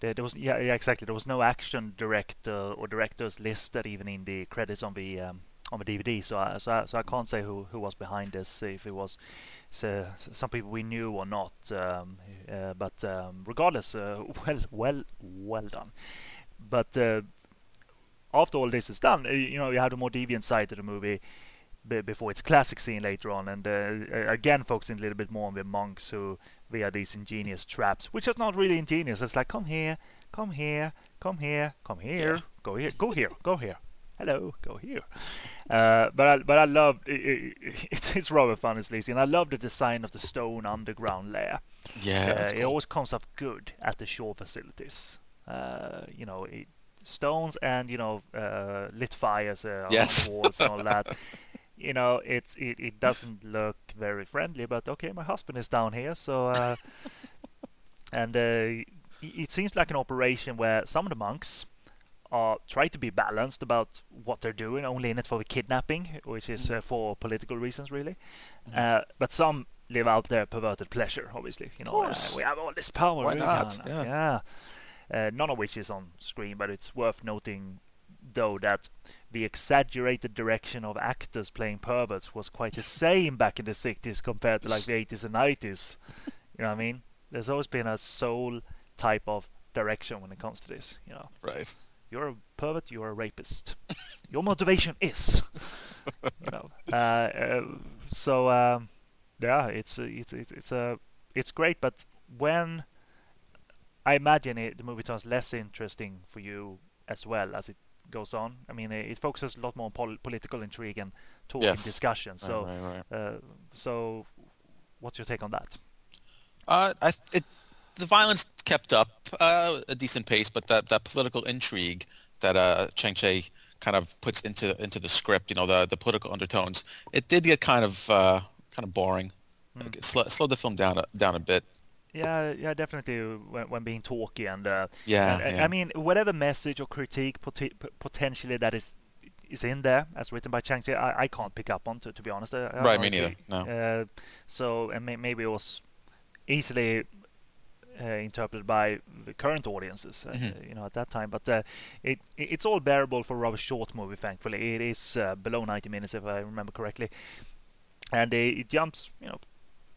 there, there was. Yeah, yeah, exactly. There was no action director or directors listed even in the credits on the um, on the DVD. So I, so I, so I can't say who who was behind this. If it was. So, some people we knew or not, um, uh, but um, regardless, uh, well, well, well done. But uh, after all this is done, you know, you have the more deviant side of the movie be- before its classic scene later on, and uh, again focusing a little bit more on the monks who, via these ingenious traps, which is not really ingenious. It's like, come here, come here, come here, come here, go here, go here, go here. Hello, go here. Uh, but I, but I love it, it, it's it's rather fun and sleazy, and I love the design of the stone underground lair. Yeah. Uh, that's It always comes up good at the Shaw facilities. Uh, you know, it, stones and you know uh, lit fires uh, Yes. on the walls and all that. You know, it's it, it doesn't look very friendly, but okay, my husband is down here, so uh, and uh, it seems like an operation where some of the monks are try to be balanced about what they're doing, only in it for the kidnapping, which is uh, for political reasons, really. Uh, but some live out their perverted pleasure, obviously. You know, uh, course. we have all this power. Why not? can- Yeah. yeah. Uh, none of which is on screen, but it's worth noting, though, that the exaggerated direction of actors playing perverts was quite the same back in the 60s compared to like the 80s and 90s. You know what I mean? There's always been a soul type of direction when it comes to this. You know, Right. You're a pervert, you're a rapist. Your motivation is, you know. Uh, uh, so um, yeah, it's it's it's it's a it's great, but when I imagine it, the movie turns less interesting for you as well as it goes on. I mean, it, it focuses a lot more on pol- political intrigue and talk Yes. and discussion. So, right, right, right. uh, so what's your take on that? Uh, I, it, the violence kept up uh, a decent pace, but that, that political intrigue that uh, Chang Cheh kind of puts into into the script, you know, the the political undertones, it did get kind of uh, kind of boring. Like, it sl- slowed the film down a, down a bit. Yeah, yeah, definitely when, when being talky and uh, Yeah, and, yeah. I mean whatever message or critique poti- p- potentially that is is in there as written by Chang Cheh, I, I can't pick up on to, to be honest. Uh, I Right, me neither, no. Uh, so and may, maybe it was easily interpreted by the current audiences, uh, Mhm. you know, at that time. But uh, it it- it's all bearable for a rather short movie. Thankfully, it is uh, below 90 minutes if I remember correctly, and uh, it jumps, you know,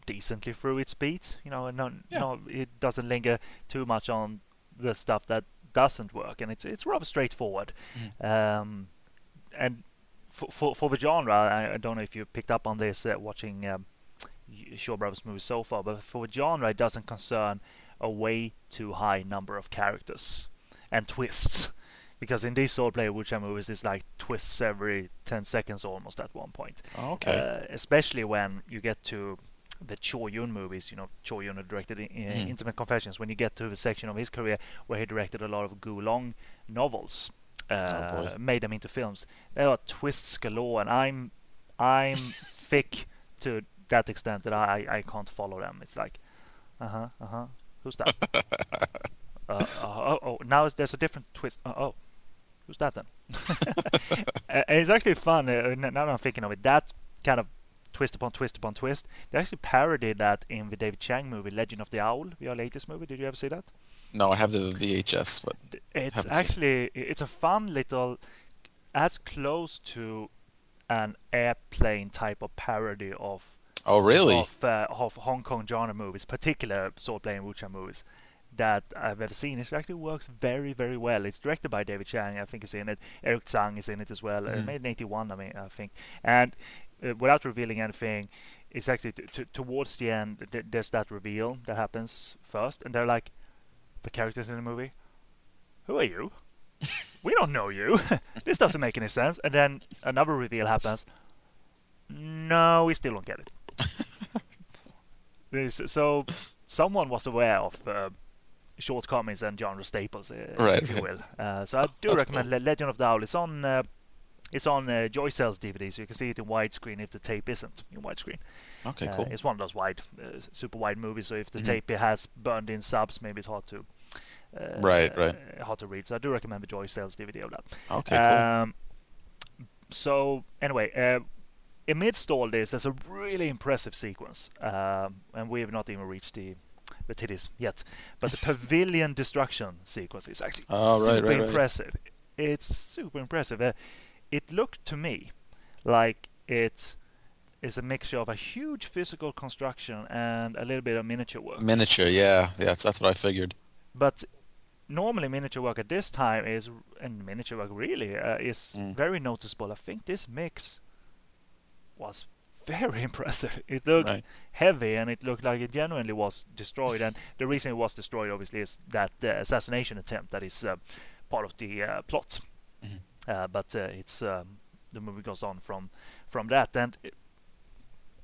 decently through its beats. You know, and no, Yeah. no, it doesn't linger too much on the stuff that doesn't work, and it's it's rather straightforward. Um, and for, for for the genre, I, I don't know if you picked up on this uh, watching um, Shaw Brothers movies so far, but for the genre, it doesn't concern a way too high number of characters and twists. Because in these swordplay wuxia movies, it's like twists every 10 seconds almost at one point. Oh, okay. Uh, especially when you get to the Chor Yuen movies, you know, Chor Yuen directed in, Mm. Intimate Confessions, when you get to the section of his career where he directed a lot of Gu Long novels, uh, boy. made them into films. There are twists galore, and I'm I'm thick to that extent that I, I can't follow them. It's like, uh huh, uh huh, who's that? uh, uh, oh, oh, now there's a different twist. Uh, oh, who's that then? And it's actually fun. Uh, now that I'm thinking of it, that kind of twist upon twist upon twist. They actually parodied that in the David Chiang movie, Legend of the Owl, your latest movie. Did you ever see that? no, I have the VHS, but It's Haven't seen actually it's a fun little, as close to an airplane type of parody of oh really? of, uh, of Hong Kong genre movies, particular swordplay and wuxia movies that I've ever seen. It actually works very, very well. It's directed by David Chiang, I think is in it. Eric Tsang is in it as well. Uh, Mhm. made in '81, I mean, I think. And uh, without revealing anything, it's actually t- t- towards the end. Th- there's that reveal that happens first, and they're like, the characters in the movie. Who are you? we don't know you. this doesn't make any sense. And then another reveal happens. No, we still don't get it. This, so someone was aware of uh, shortcomings and genre staples, uh, Right, if you will. Uh, so I do That's recommend Le- Legend of the Owl. It's on. Uh, it's on uh, Joy Sales DVD, so you can see it in widescreen if the tape isn't in widescreen. Okay, Uh, cool. it's one of those wide, uh, super wide movies. So if the Mhm. tape has burned in subs, maybe it's hard to. Uh, Right, right. uh, hard to read. So I do recommend the Joy Sales DVD of that. Okay, cool. Um, so anyway, uh, amidst all this, there's a really impressive sequence, um, and we have not even reached the the titties yet. But the pavilion destruction sequence is actually Oh, right, super right, right. impressive. It's super impressive. Uh, it looked to me like it is a mixture of a huge physical construction and a little bit of miniature work. Miniature, yeah, yeah, that's, that's what I figured. But normally miniature work at this time is and miniature work really uh, is Mm. very noticeable. I think this mix was very impressive. It looked Right. heavy and it looked like it genuinely was destroyed. and the reason it was destroyed, obviously, is that uh, assassination attempt that is uh, part of the uh, plot. Mhm. Uh, but uh, it's um, the movie goes on from from that, and it,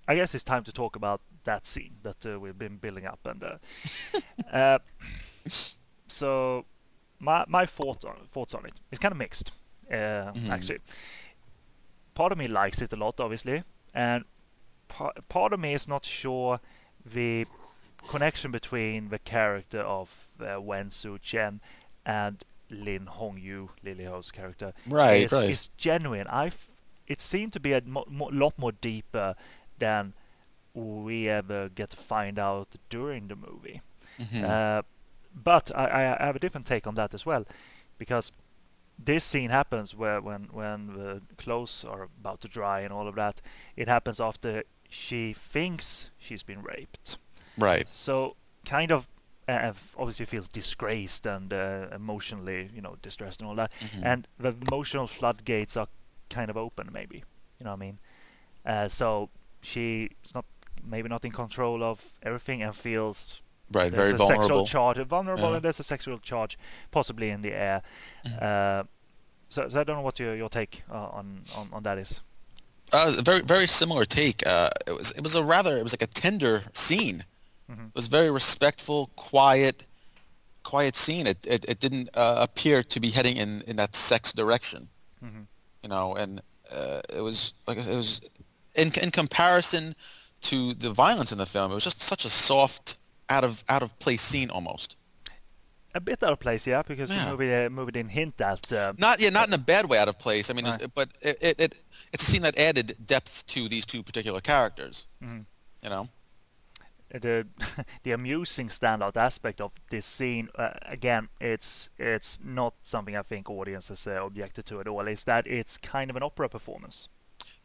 I guess it's time to talk about that scene that uh, we've been building up. And uh, uh, so my my thoughts on thoughts on it it's kind of mixed, uh, Mhm. actually. Part of me likes it a lot, obviously, and pa- part of me is not sure the connection between the character of uh, Wen Su Chen and Lin Hong Yu, Lily Ho's character, Right, is, right. is genuine. I it seemed to be a mo- mo- lot more deeper than we ever get to find out during the movie. Mhm. Uh, but I, I have a different take on that as well, because this scene happens where when when the clothes are about to dry and all of that. It happens after she thinks she's been raped. right. So kind of uh, obviously feels disgraced and uh, emotionally, you know, distressed and all that. Mhm. And the emotional floodgates are kind of open, maybe. You know what I mean? Uh, so she's not maybe not in control of everything and feels right, there's very a vulnerable. sexual charge, vulnerable, Yeah. and there's a sexual charge possibly in the air. Mhm. Uh, so, so I don't know what your your take uh, on, on on that is. Uh, very very similar take. Uh, it was it was a rather it was like a tender scene. It was very respectful, quiet, quiet scene. It it, it didn't uh, appear to be heading in, in that sex direction. You know, and uh, it was like it was in in comparison to the violence in the film. It was just such a soft, out of out of place scene almost. A bit out of place, yeah, because Yeah. the movie, uh, movie didn't hint at. Uh, Not yeah, not in a bad way out of place. I mean, it's, but it, it, it it's a scene that added depth to these two particular characters. Mhm. You know. the the amusing standout aspect of this scene uh, again it's it's not something i think audiences uh, objected to at all is that it's kind of an opera performance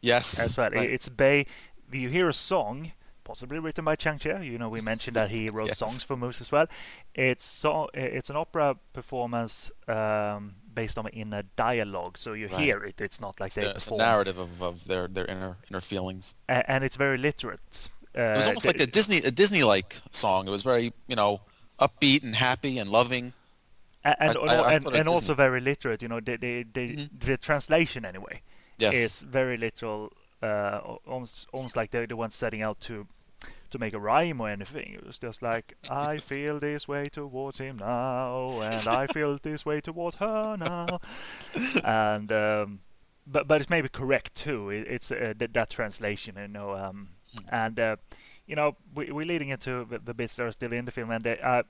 Yes. as well right. it's bay you hear a song possibly written by Chang Cheh. you know we mentioned that he wrote Yes. songs for movies as well it's so it's an opera performance um, based on in a dialogue so you Right. hear it it's not like they Yeah, it's a narrative of, of their, their inner inner feelings. A- and it's very literate uh, It was almost like a Disney a Disney like song. It was very you know upbeat and happy and loving. And I- and, I- I and, and also very literate. You know, the the the, the translation anyway Yes. is very literal. Uh, almost almost like they're the ones setting out to to make a rhyme or anything. It was just like I feel this way towards him now, and I feel this way towards her now, and um, but but it's maybe correct too. It, it's uh, that, that translation, you know, um, and uh, you know we, we're leading into the, the bits that are still in the film, and they, uh,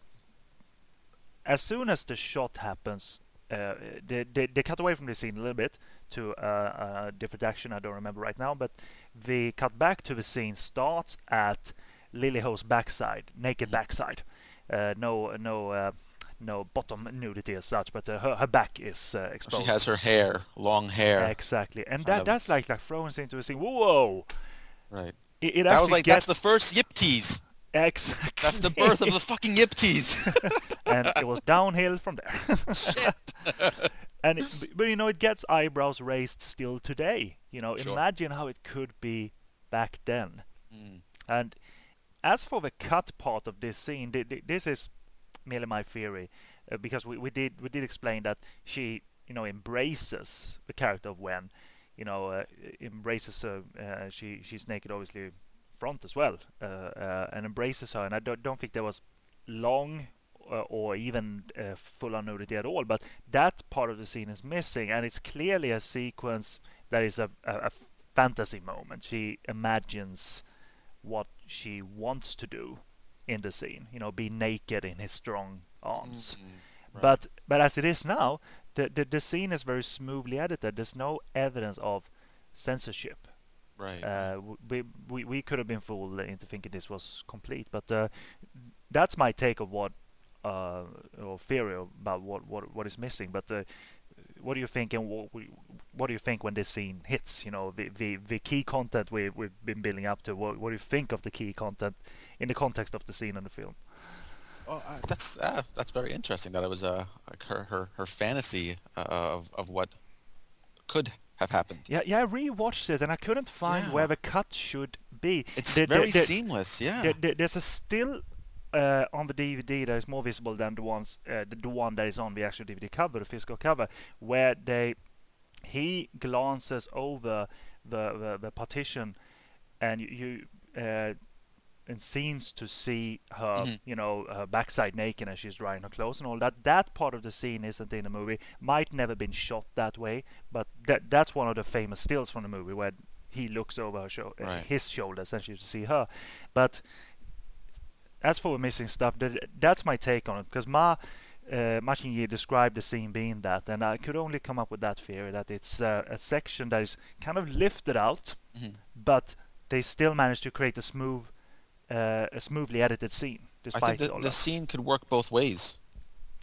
as soon as the shot happens, uh, they, they, they cut away from the scene a little bit to uh, a different action. I don't remember right now, but the cut back to the scene starts at Lily Ho's backside, naked backside. Uh, no, no, uh, no bottom nudity as such, but uh, her, her back is uh, She has her hair, long hair. exactly, and that that's like like throwing us into a scene. Whoa! Right. It, it That was like that's the first yip tease. exactly. That's the birth of the fucking yip tease. and it was downhill from there. Shit. and it, but you know, it gets eyebrows raised still today. You know, Sure. imagine how it could be back then. Mm. And as for the cut part of this scene, thi- thi- this is merely my theory, uh, because we, we did we did explain that she you know embraces the character of Wen, you know uh, embraces her. Uh, she she's naked, obviously, front as well, uh, uh, and embraces her. And I don't don't think there was long uh, or even full on nudity at all. But that part of the scene is missing, and it's clearly a sequence that is a, a, a fantasy moment. She imagines what she wants to do in the scene. You know, be naked in his strong arms. Mm-hmm. But but as it is now, the, the the scene is very smoothly edited. There's no evidence of censorship. Right. Uh, we, we we could have been fooled into thinking this was complete, but uh, that's my take of what uh, or theory about what, what what is missing. But uh, what do you think, and what, what do you think when this scene hits? You know, the the, the key content we we've been building up to. What what do you think of the key content in the context of the scene in the film? Oh, uh, that's uh, that's very interesting. That it was uh, like her her her fantasy uh, of of what could have happened. Yeah, yeah, I rewatched it and I couldn't find Yeah. where the cut should be. It's very seamless. Yeah. There, there- there's a still uh, on the DVD that is more visible than the ones uh, the, the one that is on the actual DVD cover, the physical cover, where they he glances over the the, the partition, and you, you uh, and seems to see her, Mhm. you know, her backside naked as she's drying her clothes and all that. That part of the scene isn't in the movie. Might never been shot that way, but that that's one of the famous stills from the movie where he looks over her sho- Right. his shoulder essentially to see her. But as for the missing stuff, that, that's my take on it because Ma. Uh, described the scene being that, and I could only come up with that theory that it's uh, a section that is kind of lifted out, Mhm. but they still managed to create a smooth, uh, a smoothly edited scene I despite think the, the scene could work both ways.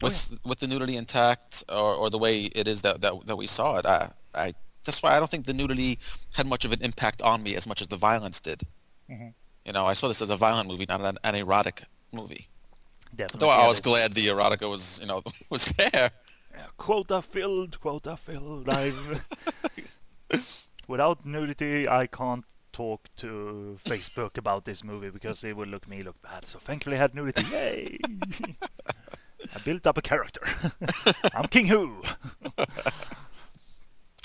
Oh, With with the nudity intact or, or the way it is that, that that we saw it. I I that's why I don't think the nudity had much of an impact on me as much as the violence did. Mhm. You know, I saw this as a violent movie, not an, an erotic movie. Definitely, Though I was glad the erotica was, you know, was there. yeah, quota filled, quota filled. I've without nudity, I can't talk to Facebook about this movie because it would look me look bad. So thankfully, I had nudity. Yay! I built up a character. I'm King Hu.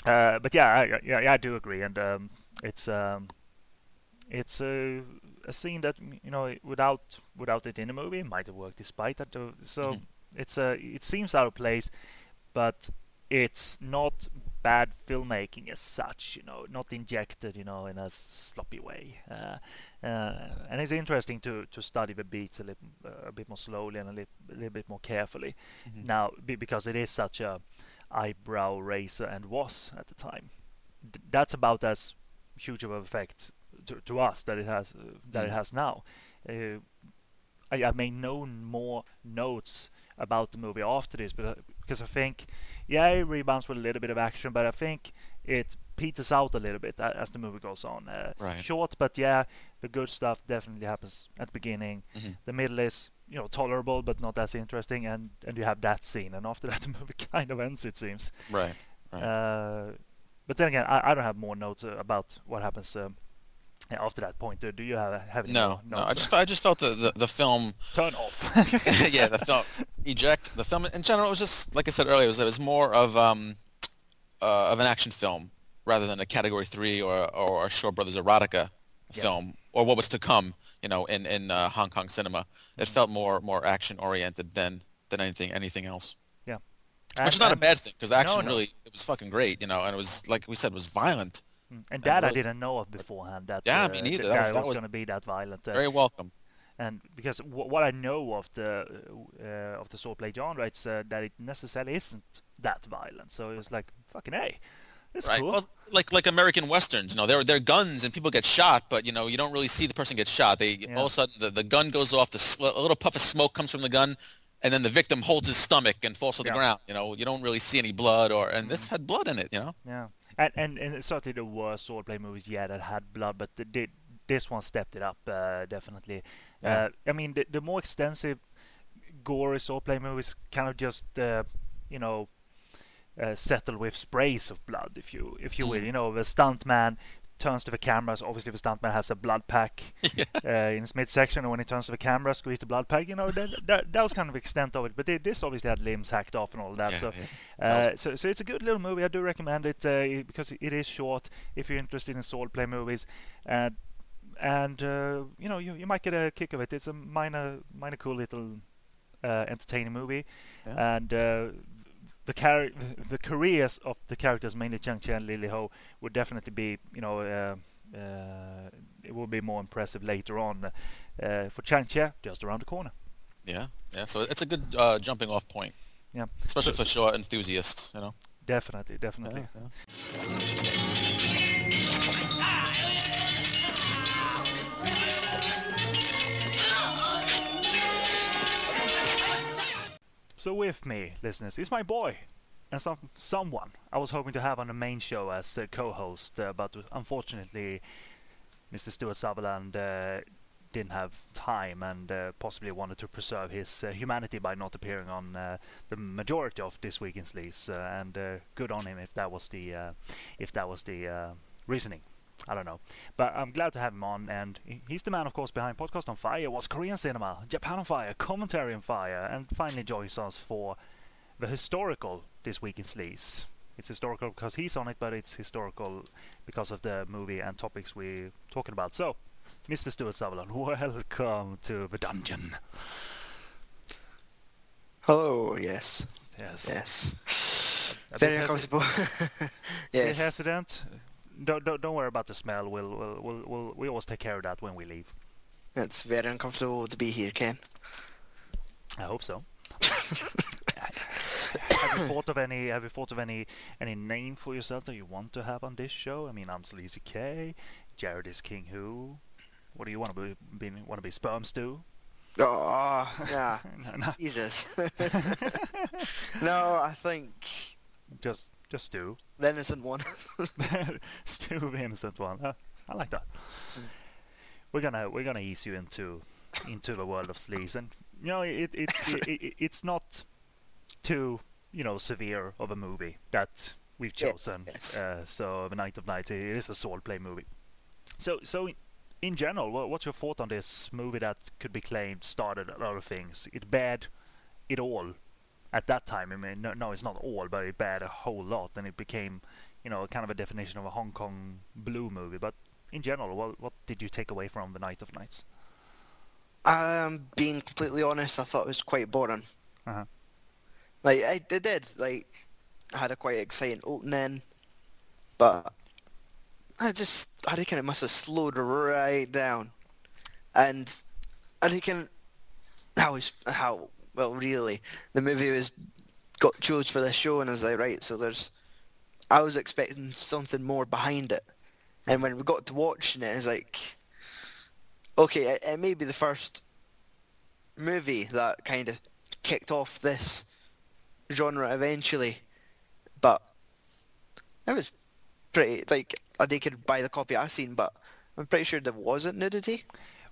uh, but yeah, I, yeah, yeah, I do agree, and um, it's um, it's a a scene that you know without without it in the movie might have worked despite that. So Mhm. it's a it seems out of place, but it's not bad filmmaking as such. You know, not injected. You know, in a sloppy way. Uh, uh, and it's interesting to to study the beats a little uh, a bit more slowly and a little, a little bit more carefully Mhm. now be- because it is such a eyebrow raiser and was at the time. D- that's about as huge of an effect to, to us that it has uh, that it Mm. has now. Uh, I, I made no more notes about the movie after this, but uh, because I think, yeah, it rebounds with a little bit of action, but I think it peters out a little bit as the movie goes on. Uh, Right. Short, but yeah, the good stuff definitely happens at the beginning. Mhm. The middle is you know tolerable, but not as interesting, and and you have that scene, and after that the movie kind of ends. It seems. Right. Right. Uh, but then again, I, I don't have more notes uh, about what happens um, after that point. Do, do you have have any no, more no. I just I just felt the the, the film turn off. yeah, the film eject the film in general It was just like I said earlier, it was it was more of um uh, of an action film rather than a category three or or a Shaw Brothers erotica Yeah. film or what was to come, you know, in in uh, Hong Kong cinema. It Mm-hmm. felt more more action oriented than than anything anything else. And- Which is not a bad thing because the action no, no. really it was fucking great, you know, and it was like we said it was violent. Mm, And that I didn't know of beforehand. That Yeah, uh, me neither. The That was- was, that was going to be that violent. uh, Very welcome. and because w- what I know of the uh, of the swordplay genre, it's uh, that it necessarily isn't that violent. So it was like fucking hey, it's Right. cool. Well, like like American westerns, you know, they're they're guns and people get shot, but you know you don't really see the person get shot. They Yeah. all of a sudden the, the gun goes off, the a little puff of smoke comes from the gun, and then the victim holds his stomach and falls to the Yeah. Ground. You know, you don't really see any blood, or and this had blood in it. You know. Yeah, and and, and certainly the worst swordplay movies, yeah, that had blood, but this one stepped it up uh, definitely. Yeah. Uh, I mean, the, the more extensive, gory swordplay movies kind of just uh, you know uh, settle with sprays of blood, if you if you will. You know, the stuntman turns to the cameras. Obviously, the stuntman has a blood pack uh, in his midsection, and when he turns to the camera, squeeze the blood pack. You know, that, that, that was kind of the extent of it. But it, this obviously had limbs hacked off and all that. Yeah, so yeah. Uh, so, so it's a good little movie. I do recommend it uh, because it is short. If you're interested in swordplay movies, and and uh, you know you, you might get a kick of it. It's a minor, minor cool little uh, entertaining movie, Yeah. and uh, the char- the careers of the characters, mainly Chang Cheh and Lily Ho, would definitely be you know. Uh, uh, it will be more impressive later on. Uh, for Chang Cheh, just around the corner. Yeah. Yeah. So it's a good uh, jumping off point, Yeah, especially for Shaw enthusiasts. You know. definitely, definitely. Yeah, yeah. So with me, listeners, is my boy, and some someone I was hoping to have on the main show as a co-host, uh, but unfortunately, Mr. Stuart Sutherland uh, didn't have time and uh, possibly wanted to preserve his uh, humanity by not appearing on uh, the majority of this week in Sleaze, uh, and uh, good on him if that was the uh, if that was the uh, reasoning. I don't know, but I'm glad to have him on, and he's the man, of course, behind Podcast on Fire, was Korean Cinema, Japan on Fire, Commentary on Fire, and finally joins us for the historical this week in Sleaze. It's historical because he's on it, but it's historical because of the movie and topics we're talking about. So, Mr. Stuart Sutherland, welcome to the dungeon. Hello, yes. Yes. Yes. A bit Very hesi- uncomfortable. bit yes. hesitant. Don't, don't don't worry about the smell. We'll we'll, we'll we'll we always take care of that when we leave. It's very uncomfortable to be here, Ken. I hope so. have you thought of any? Have you thought of any any name for yourself that you want to have on this show? I mean, I'm Sleazy K. Jared is King Who. What do you want to be? be want to be Sperm Stew? Oh, yeah. No, no, Jesus. no, I think just just Stew. the innocent one. Stew, the innocent one. Uh, I like that. We're gonna we're gonna ease you into into the world of sleaze, and you know it it's it, it, it's not too you know severe of a movie that we've chosen. yes. Uh, so the Night of Nights it is a swordplay movie. So so in general, what, what's your thought on this movie that could be claimed started a lot of things? It bad it all at that time. I mean, no, no, it's not all, but it bad a whole lot, and it became you know, kind of a definition of a Hong Kong blue movie. But in general, what what did you take away from the Night of Nights? Um, being completely honest, I thought it was quite boring. Uh-huh. Like I, it did like I had a quite exciting opening, but I just I reckon it must have slowed right down, and I reckon how is how well really the movie was got chose for this show and as I was like right so there's I was expecting something more behind it, and when we got to watching it, it's like okay it, it may be the first movie that kind of kicked off this genre eventually, but it was pretty like they could buy the copy I seen, but I'm pretty sure there wasn't nudity.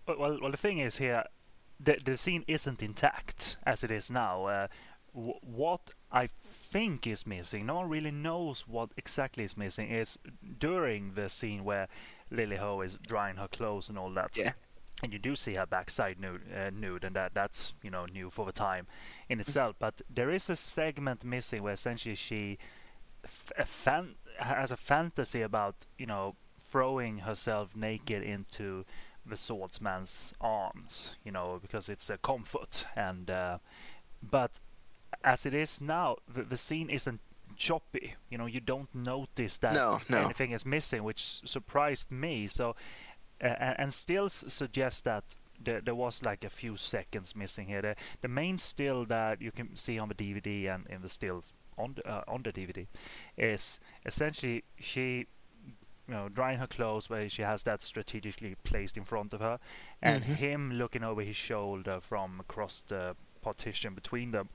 Well, well the thing is here, the the scene isn't intact as it is now. Uh, w- what I think is missing, no one really knows what exactly is missing, is during the scene where Lily Ho is drying her clothes and all that. Yeah. And you do see her backside nude, uh, nude, and that that's you know new for the time in itself. But there is a segment missing where essentially she f- a fan- has a fantasy about you know throwing herself naked into the swordsman's arms, you know, because it's a comfort. And uh, but as it is now, the, the scene isn't choppy. You know, you don't notice that No, no. anything is missing, which surprised me. So uh, and stills suggest that there, there was like a few seconds missing here. The, the main still that you can see on the DVD and in the stills on the, uh, on the DVD is essentially she you know drying her clothes where she has that strategically placed in front of her and him looking over his shoulder from across the partition between them.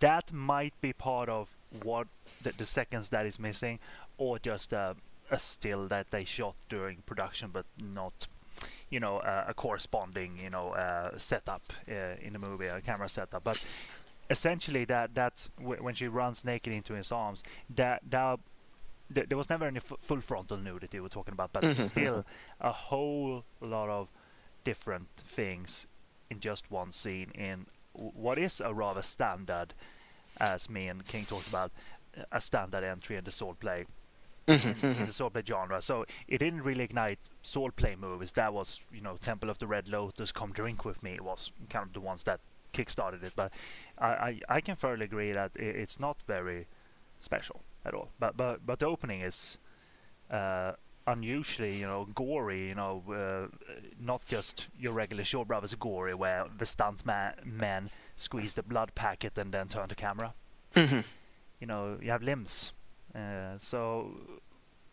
That might be part of what the, the seconds that is missing or just a, a still that they shot during production but not you know uh, a corresponding you know uh, setup uh, in the movie a camera setup. But essentially that that w- when she runs naked into his arms that that th- there was never any f- full frontal nudity we're talking about but mm-hmm, mm-hmm. still a whole lot of different things in just one scene in what is a rather standard as me and King talked about a standard entry in the swordplay mm-hmm, in the swordplay genre. So it didn't really ignite swordplay movies. That was, you know, Temple of the Red Lotus, Come Drink with Me It was kind of the ones that kickstarted it. But I, I, I can fairly agree that i it's not very special at all. But but but the opening is uh, unusually, you know, gory. You know, uh, not just your regular Shaw Brothers gory, where the stunt ma- men squeeze the blood packet and then turn the camera. You know, you have limbs. Uh, so,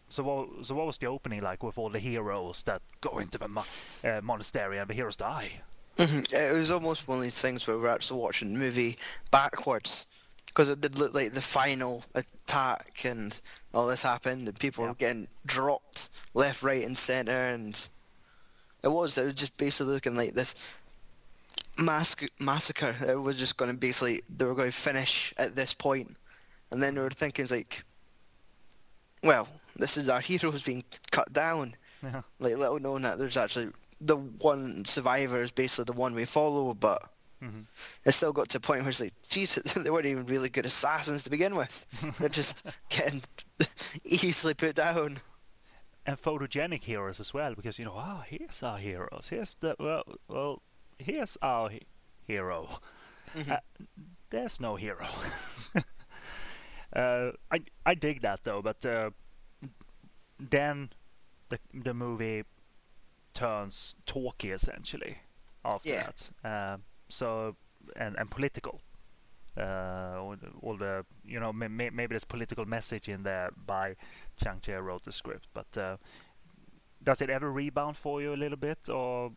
so what? So what was the opening like with all the heroes that go into the mo- uh, monastery and the heroes die? Mhm. It was almost one of these things where we're actually watching the movie backwards because it did look like the final attack and all this happened and people Yeah. were getting dropped left, right, and centre and it was it was just basically looking like this mask massacre. It was just going to basically they were going to finish at this point, and then they were thinking like, well, this is our heroes being cut down Yeah. like little known that there's actually the one survivor is basically the one we follow, but Mhm. it still got to a point where it's like, Jesus, they weren't even really good assassins to begin with. They're just getting easily put down. and photogenic heroes as well because you know ah here's our heroes here's the well well here's our he- hero uh, there's no hero uh, I I dig that though but uh, then the the movie turns talky essentially after Yeah. that uh, so and and political uh, all, the, you know may, may, maybe there's political message in there by Chang Cheh wrote the script, but uh, does it ever rebound for you a little bit, or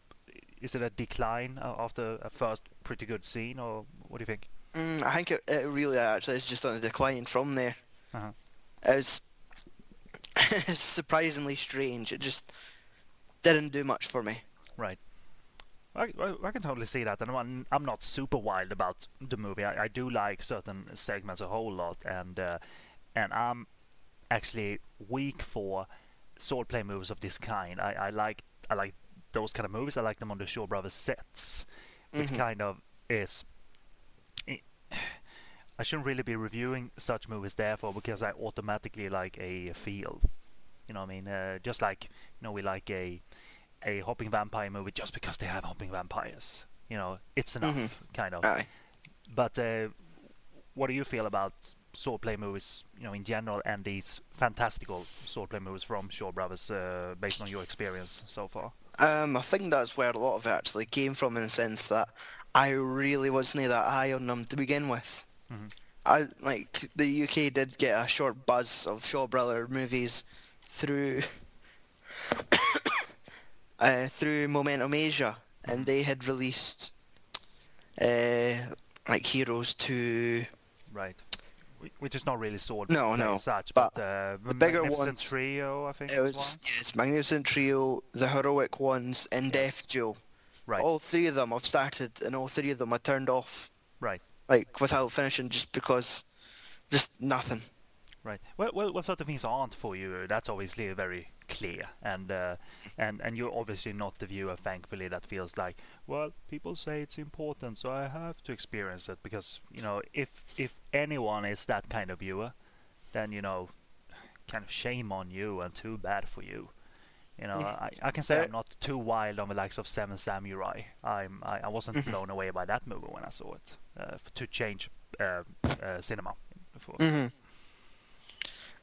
is it a decline after a first pretty good scene, or what do you think? Mm, I think it, it really actually is just on a decline from there. Uh-huh. It's surprisingly strange. It just didn't do much for me. Right. I, I, I can totally see that, and I'm, I'm not super wild about the movie. I, I do like certain segments a whole lot, and uh, and I'm actually weak for swordplay movies of this kind. I, I like I like those kind of movies. I like them on the Shaw Brothers sets, which kind of is. I shouldn't really be reviewing such movies therefore because I automatically like a feel. You know what I mean? Uh, just like you know we like a a hopping vampire movie just because they have hopping vampires. You know, it's enough kind of. Aye. But uh, what do you feel about swordplay movies, you know, in general, and these fantastical swordplay movies from Shaw Brothers, uh, based on your experience so far? Um, I think that's where a lot of it actually came from in the sense that I really wasn't that high on them to begin with. Mhm. I like the UK did get a short buzz of Shaw Brother movies through uh, through Momentum Asia, and they had released uh, like Heroes Two. Right. Wh- Which is not really sword No, no, such, but but, uh, the bigger ones- Trio, I think. It was was yes, Magnificent Trio, the heroic ones, and Death Duel. Right. All three of them I've started, and all three of them I turned off Right. like without finishing just because just nothing. Right. Well, well, what sort of things aren't for you? That's obviously a very clear, and uh, and and you're obviously not the viewer, thankfully, that feels like, well, people say it's important, so I have to experience it because you know, if if anyone is that kind of viewer, then you know, kind of shame on you and too bad for you. You know, I, I can say I'm not too wild on the likes of Seven Samurai. I'm I, I wasn't blown away by that movie when I saw it. Uh, f- to change uh, uh, cinema. For, Mm-hmm.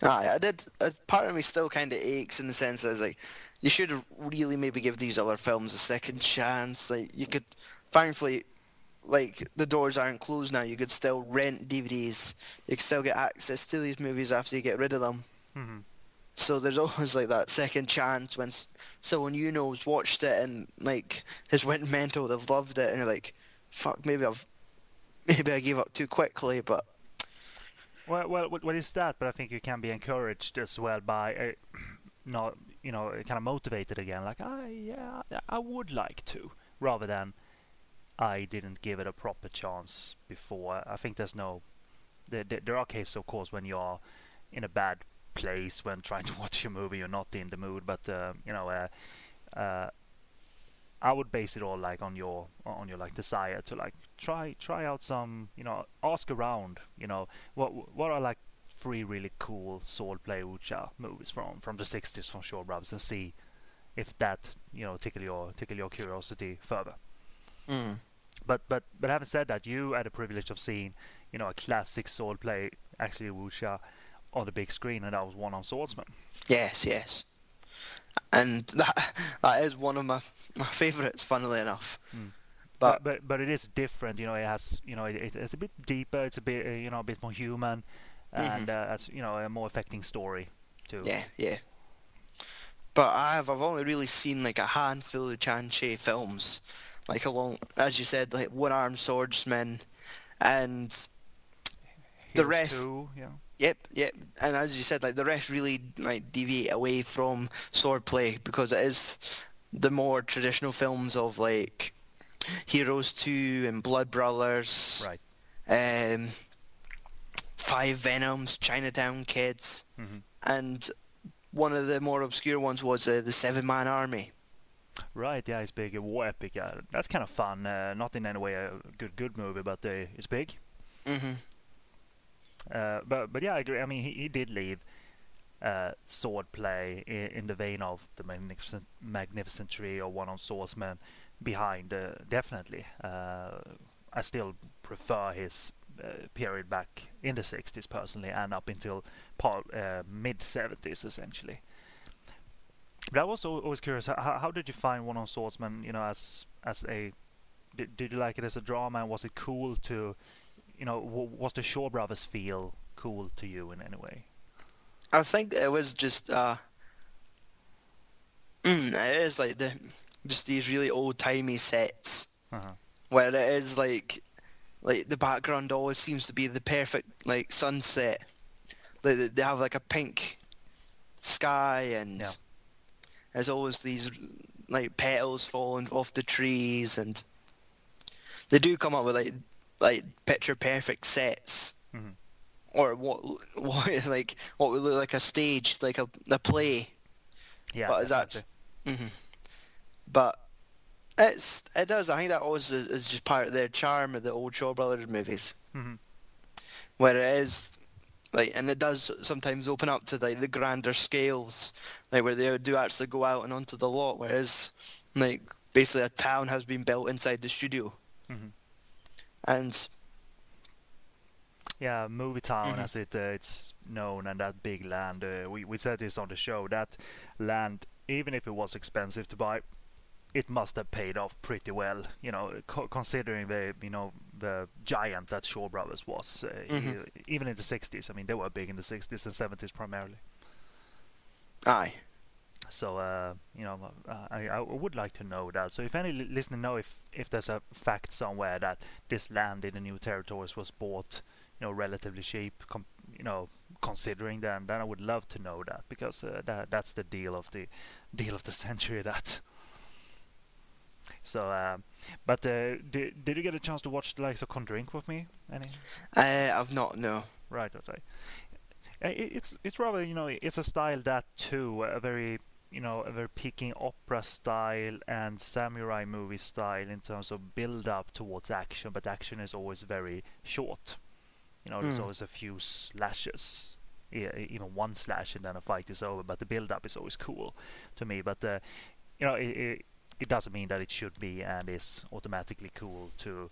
Aye, I did. Uh, part of me still kind of aches in the sense that it's like you should really maybe give these other films a second chance. Like you could, thankfully, like the doors aren't closed now. You could still rent DVDs. You could still get access to these movies after you get rid of them. Mhm. So there's always like that second chance when someone you know's watched it and like has went mental, they've loved it, and you're like, fuck, maybe I've, maybe I gave up too quickly, but Well, well, what, is that? But I think you can be encouraged as well by, uh, not, you know, kind of motivated again. Like, I, yeah, I would like to, rather than, I didn't give it a proper chance before. I think there's no, there, there, there are cases, of course, when you're in a bad place when trying to watch a movie, you're not in the mood. But uh, you know, uh, uh, I would base it all like on your on your like desire to like try try out some you know ask around you know what what are like three really cool swordplay wuxia movies from from the 60s from Shaw Brothers and see if that you know tickle your tickle your curiosity further. mm. But but but having said that, you had the privilege of seeing you know a classic swordplay actually wuxia on the big screen, and that was One-Armed Swordsman. Yes, yes. And that that is one of my my favourites, funnily enough. Mm. But, but but it is different. You know, it has you know it, it- it's a bit deeper. It's a bit uh, you know a bit more human, and uh, it's you know a more affecting story too. yeah, yeah. But I have I've only really seen like a handful of Chang Cheh films, like along as you said, like One Armed Swordsman, and the rest- too, yeah. Yep, yep. And as you said, like the rest really like deviate away from swordplay because it is the more traditional films of like Heroes Two and Blood Brothers. Right. Um, Five Venoms, Chinatown Kids, hmm and one of the more obscure ones was uh, the Seven Man Army. Right, yeah, it's big, war epic. Uh, that's kind of fun. Uh, not in any way a good good movie, but uh, it's big. hmm Uh, but but yeah, I agree. I mean, he, he did leave uh, swordplay in, in the vein of the magnificent magnificent trio or One-Armed Swordsman behind. Uh, definitely, uh, I still prefer his uh, period back in the 60s personally, and up until part, uh, mid 70s essentially. But I was always curious. How, how did you find One-Armed Swordsman? You know, as as a did, did you like it as a drama? Was it cool to you know, w- was the Shaw Brothers feel cool to you in any way? I think it was just uh, it is like the just these really old timey sets. Uh-huh. where it is like like the background always seems to be the perfect like sunset. Like they- they have like a pink sky and Yeah. there's always these like petals falling off the trees and they do come up with like like picture perfect sets Mhm. or what what like what would look like a stage like a, a play Yeah, but is that definitely. hmm but it's it does I think that always is, is just part of their charm of the old Shaw Brothers movies Mhm. where it is like, and it does sometimes open up to like the grander scales, like where they do actually go out and onto the lot, whereas like basically a town has been built inside the studio, Mhm. And Yeah, movie town Mhm. as it uh, it's known, and that big land. Uh, we we said this on the show. That land, even if it was expensive to buy, it must have paid off pretty well. You know, co- considering the you know the giant that Shaw Brothers was. Uh, e- Mhm. even in the 60s. I mean, they were big in the 60s and 70s primarily. aye, So uh, you know, uh, I, I would like to know that. So if any li- listener know if if there's a fact somewhere that this land in the new territories was bought, you know, relatively cheap, com- you know, considering then, then I would love to know that because uh, that that's the deal of the deal of the century. That. So, uh, but uh, did did you get a chance to watch the likes of Come Drink with me? Any? uh, I've not no. Right, Okay. Uh, It's it's rather you know it's a style that too a very you know a very Peking opera style and samurai movie style in terms of build up towards action, but action is always very short. You know, there's Mm. always a few slashes, yeah, even one slash and then a fight is over. But the build up is always cool to me. But uh, you know, it, it it doesn't mean that it should be and is automatically cool to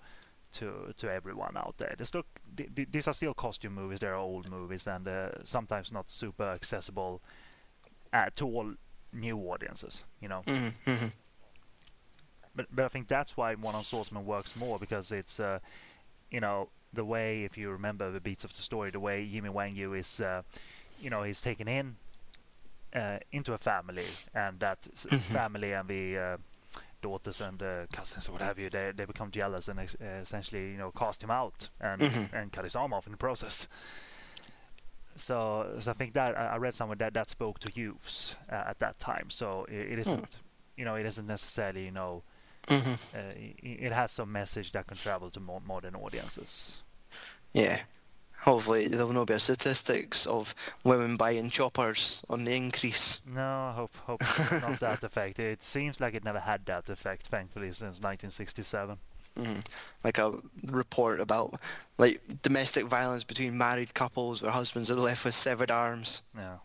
to to everyone out there. There's still, th- th- these are still costume movies. They're old movies and uh, sometimes not super accessible uh, to all new audiences. You know, Mhm, mhm. but but I think that's why One-Armed Swordsman works more because it's uh, you know the way if you remember the beats of the story, the way Jimmy Wang Yu is uh, you know he's taken in uh, into a family and that s- family and the uh, daughters and uh, cousins or what have you they they become jealous and uh, essentially you know cast him out and Mhm. and cut his arm off in the process. So, so I think that I read somewhere that that spoke to youths uh, at that time. So it, it isn't, you know, it isn't necessarily, you know, Mhm. uh, i- it has some message that can travel to more modern audiences. Yeah. Hopefully there'll not be a statistics of women buying choppers on the increase. No, I hope hope not that effect. It seems like it never had that effect, thankfully, since 1967. Mm. Like a report about like domestic violence between married couples where husbands are left with severed arms. Yeah.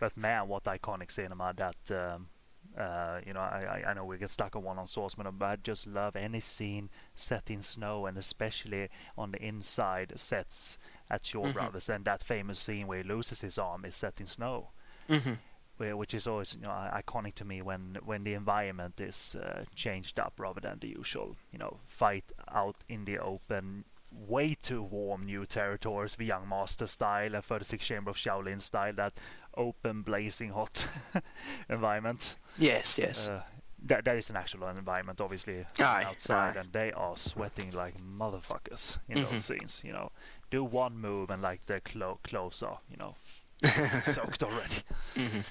but man, what iconic cinema that. Um, uh, you know, I, I I know we get stuck on One-Armed Swordsman, but I just love any scene set in snow, and especially on the inside sets at Shaw Mhm. Brothers. And that famous scene where he loses his arm is set in snow. hmm where- which is always you know iconic to me when when the environment is uh, changed up rather than the usual you know fight out in the open way too warm new territories the young master style and 36 chamber of shaolin style that open blazing hot environment Yes, yes. uh, that, that is an actual environment obviously Aye, outside aye. and they are sweating like motherfuckers in those Mhm. scenes you know do one move and like their clo- clothes are you know soaked already hmm uh,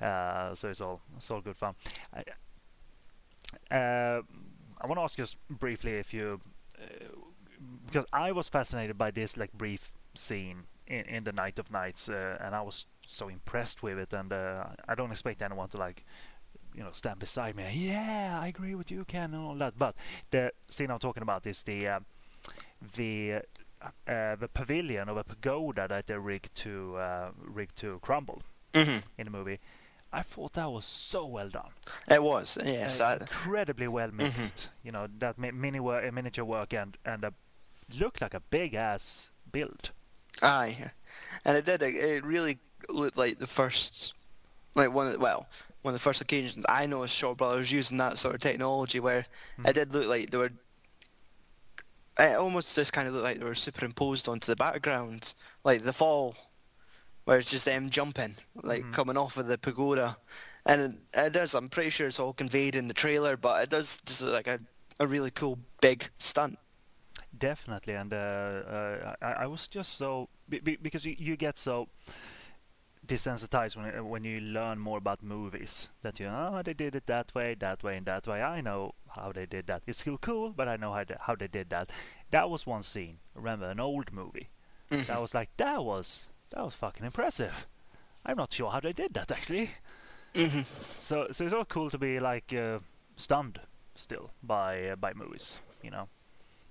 so it's all it's all good fun. I, uh, I want to ask you briefly if you, uh, because I was fascinated by this like brief scene in, in the Night of Nights, uh, and I was so impressed with it, and uh, I don't expect anyone to like, you know, stand beside me. Yeah, I agree with you, Ken, and all that. But the scene I'm talking about is the uh, the uh, the pavilion or the pagoda that they rigged to uh, rigged to crumble hmm in the movie. I thought that was so well done. It was, yes. Uh, I, incredibly well mixed. You know that mi- mini work, miniature work, and and a, looked like a big ass build. aye. And it did, it, it really looked like the first, like one of the, well, one of the first occasions I know Shaw Brothers using that sort of technology where Mhm. it did look like they were, it almost just kind of looked like they were superimposed onto the background, like the fall, where it's just them jumping, like Mhm. coming off of the pagoda. And it, it does, I'm pretty sure it's all conveyed in the trailer, but it does just like a, a really cool big stunt. Definitely, and uh, uh, I, I was just so be, be, because you, you get so desensitized when uh, when you learn more about movies that you oh they did it that way, that way, and that way. I know how they did that. It's still cool, but I know how they, how they did that. That was one scene. Remember an old movie. that was like that was that was fucking impressive. I'm not sure how they did that actually. Mhm. So so it's all cool to be like uh, stunned still by uh, by movies, you know.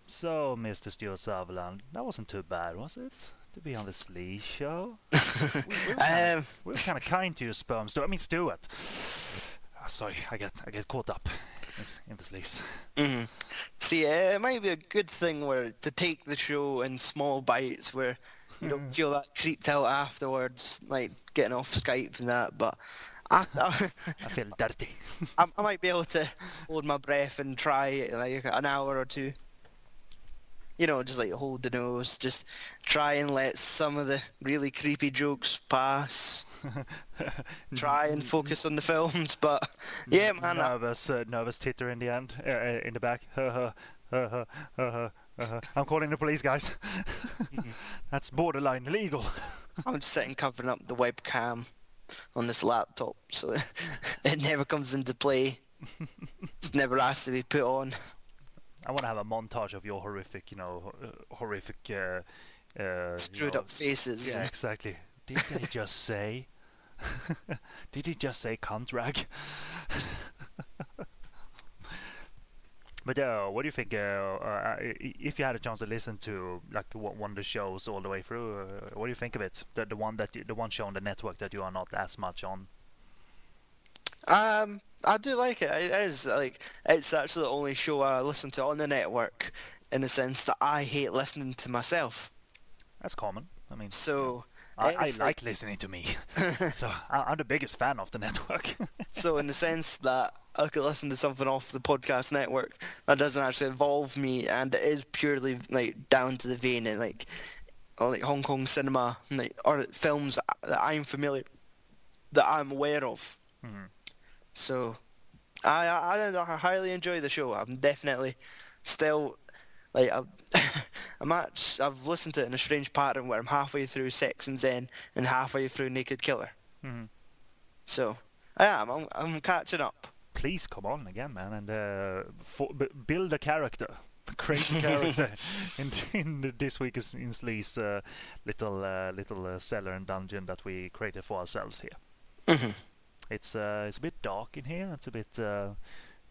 So, Mr. Stuart Sutherland, that wasn't too bad, was it? To be on the Sleaze show? we, we were kinda, Um, we were kind of kind to you, sperm Stuart. I mean, Stuart. Ah, sorry, I get I get caught up in, the Sleaze. mhm. See, uh, it might be a good thing where to take the show in small bites where you don't feel that creeped out afterwards, like getting off Skype and that. But I, I, I feel dirty. I, I might be able to hold my breath and try like an hour or two. You know, just like hold the nose, just try and let some of the really creepy jokes pass. Try and focus on the films, but yeah, man, nervous, uh, nervous titter in the end, uh, uh, in the back. Uh, I'm calling the police, guys. That's borderline illegal. I'm just sitting covering up the webcam on this laptop, so it never comes into play. It's never asked to be put on. I want to have a montage of your horrific, you know, uh, horrific. Uh, uh, you Screwed know- up faces. Yeah, exactly. Did they just say? Did he just say cunt rag? But uh, what do you think? Uh, uh, i- if you had a chance to listen to like one of the shows all the way through, uh, what do you think of it? The, the one that you, the one show on the network that you are not as much on. Um, I do like it. It is like it's actually the only show I listen to on the network, in the sense that I hate listening to myself. That's common. I mean, So I, I it's like listening to me, so I, I'm the biggest fan of the network. So in the sense that I could listen to something off the podcast network that doesn't actually involve me and it is purely like down to the vein and like or like Hong Kong cinema like, or films that I'm familiar that I'm aware of. Mhm. So I, I I highly enjoy the show. I'm definitely still like I, I'm at, I've listened to it in a strange pattern where I'm halfway through Sex and Zen and halfway through Naked Killer. Mhm. So I am. I'm, I'm catching up. Please come on again, man, and uh, for, b- build a character. Create a character in, in this week's in Sleaze uh, little uh, little uh, cellar and dungeon that we created for ourselves here. Mhm. It's uh, it's a bit dark in here. It's a bit uh,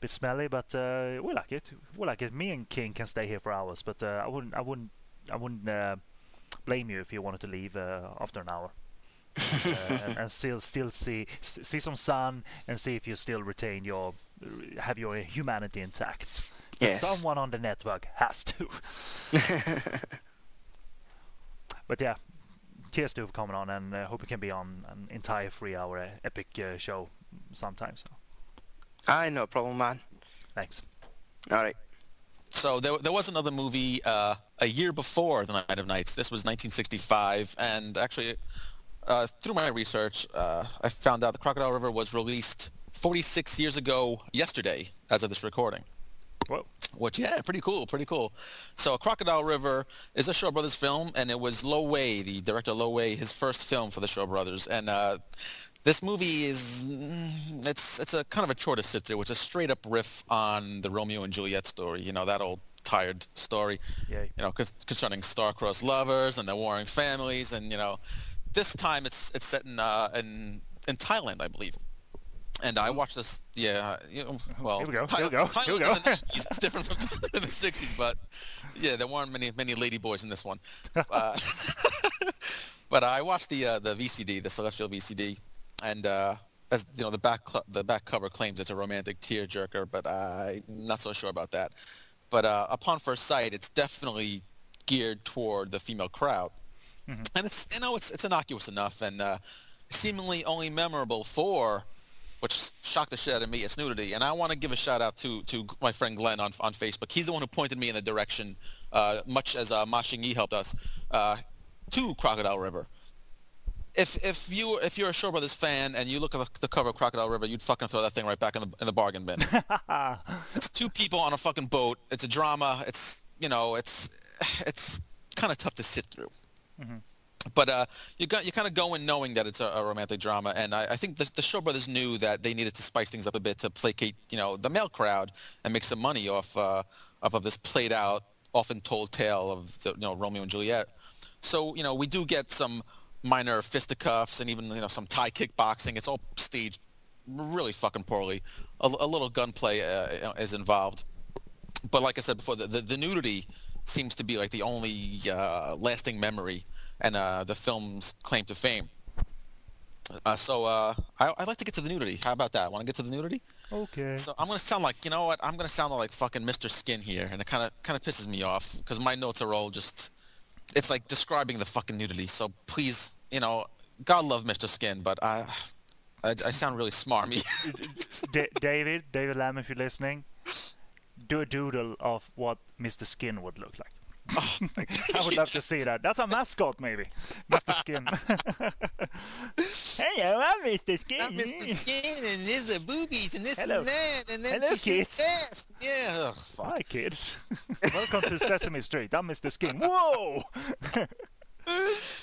bit smelly, but uh, we like it. We like it. Me and King can stay here for hours, but uh, I wouldn't I wouldn't I wouldn't uh, blame you if you wanted to leave uh, after an hour. Uh, and, and still still see see some sun and see if you still retain your have your humanity intact. But Yes. Someone on the network has to. but yeah, cheers to for coming on, and uh, hope you can be on an entire three-hour uh, epic uh, show sometime. So Aye, no problem, man. thanks. All right. So there, there was another movie uh, a year before The Night of Nights. This was 1965, and actually, uh, through my research, uh, I found out The Crocodile River was released 46 years ago yesterday, as of this recording. Whoa. Which, yeah, pretty cool, pretty cool. So Crocodile River is a Shaw Brothers film, and it was Lo Wei, the director Lo Wei, his first film for the Shaw Brothers. And uh, this movie is, mm, it's it's a kind of a chore to sit through. It's a straight up riff on the Romeo and Juliet story, you know, that old tired story, Yay. you know, concerning star-crossed lovers and their warring families. And, you know, this time it's it's set in, uh, in, in Thailand, I believe. And I watched this, yeah, you know, well, Here we go, Thai- here we go, Thailand here we in the 90s, it's different from Thailand in the 60s, but yeah, there weren't many many lady boys in this one. Uh, but I watched the uh, the VCD, the Celestial VCD, and uh, as you know, the back cl- the back cover claims it's a romantic tearjerker, but I'm not so sure about that. But uh, upon first sight, it's definitely geared toward the female crowd, and it's you know it's it's innocuous enough and uh, seemingly only memorable for which shocked the shit out of me, its nudity. And I want to give a shout out to, to my friend Glenn on, on Facebook. He's the one who pointed me in the direction, uh, much as uh, Ma Xinyi helped us, uh, to Crocodile River. If if you if you're a Shaw Brothers fan and you look at the, the cover of Crocodile River, you'd fucking throw that thing right back in the in the bargain bin. it's two people on a fucking boat. It's a drama. It's you know it's it's kind of tough to sit through but uh, you got you kind of go in knowing that it's a, a romantic drama, and I, I think the, the Shaw Brothers knew that they needed to spice things up a bit to placate, you know, the male crowd and make some money off uh, off of this played out, often told tale of you know Romeo and Juliet. So you know we do get some minor fisticuffs and even you know some Thai kickboxing. It's all staged really fucking poorly. A, a little gunplay uh, is involved, but like I said before, the, the, the nudity seems to be like the only uh, lasting memory and uh, the film's claim to fame. Uh, so uh, I, I'd like to get to the nudity. How about that? Want to get to the nudity? Okay. So I'm gonna sound like you know what? I'm gonna sound like fucking Mr. Skin here, and it kind of kind of pisses me off because my notes are all just it's like describing the fucking nudity. So please, you know, God love Mr. Skin, but I I, I sound really smarmy. D- David, David Lamb, if you're listening, do a doodle of what Mr. Skin would look like. I would love to see that. That's a mascot, maybe. Mr. Skin. hey, I'm Mr. Skin. I'm Mr. Skin, and there's the boobies, and this Hello. and that, and then Hello, kick your kids. ass. Yeah, ugh, fuck. Hi, kids. Welcome to Sesame Street. I'm Mr. Skin. Whoa! Jim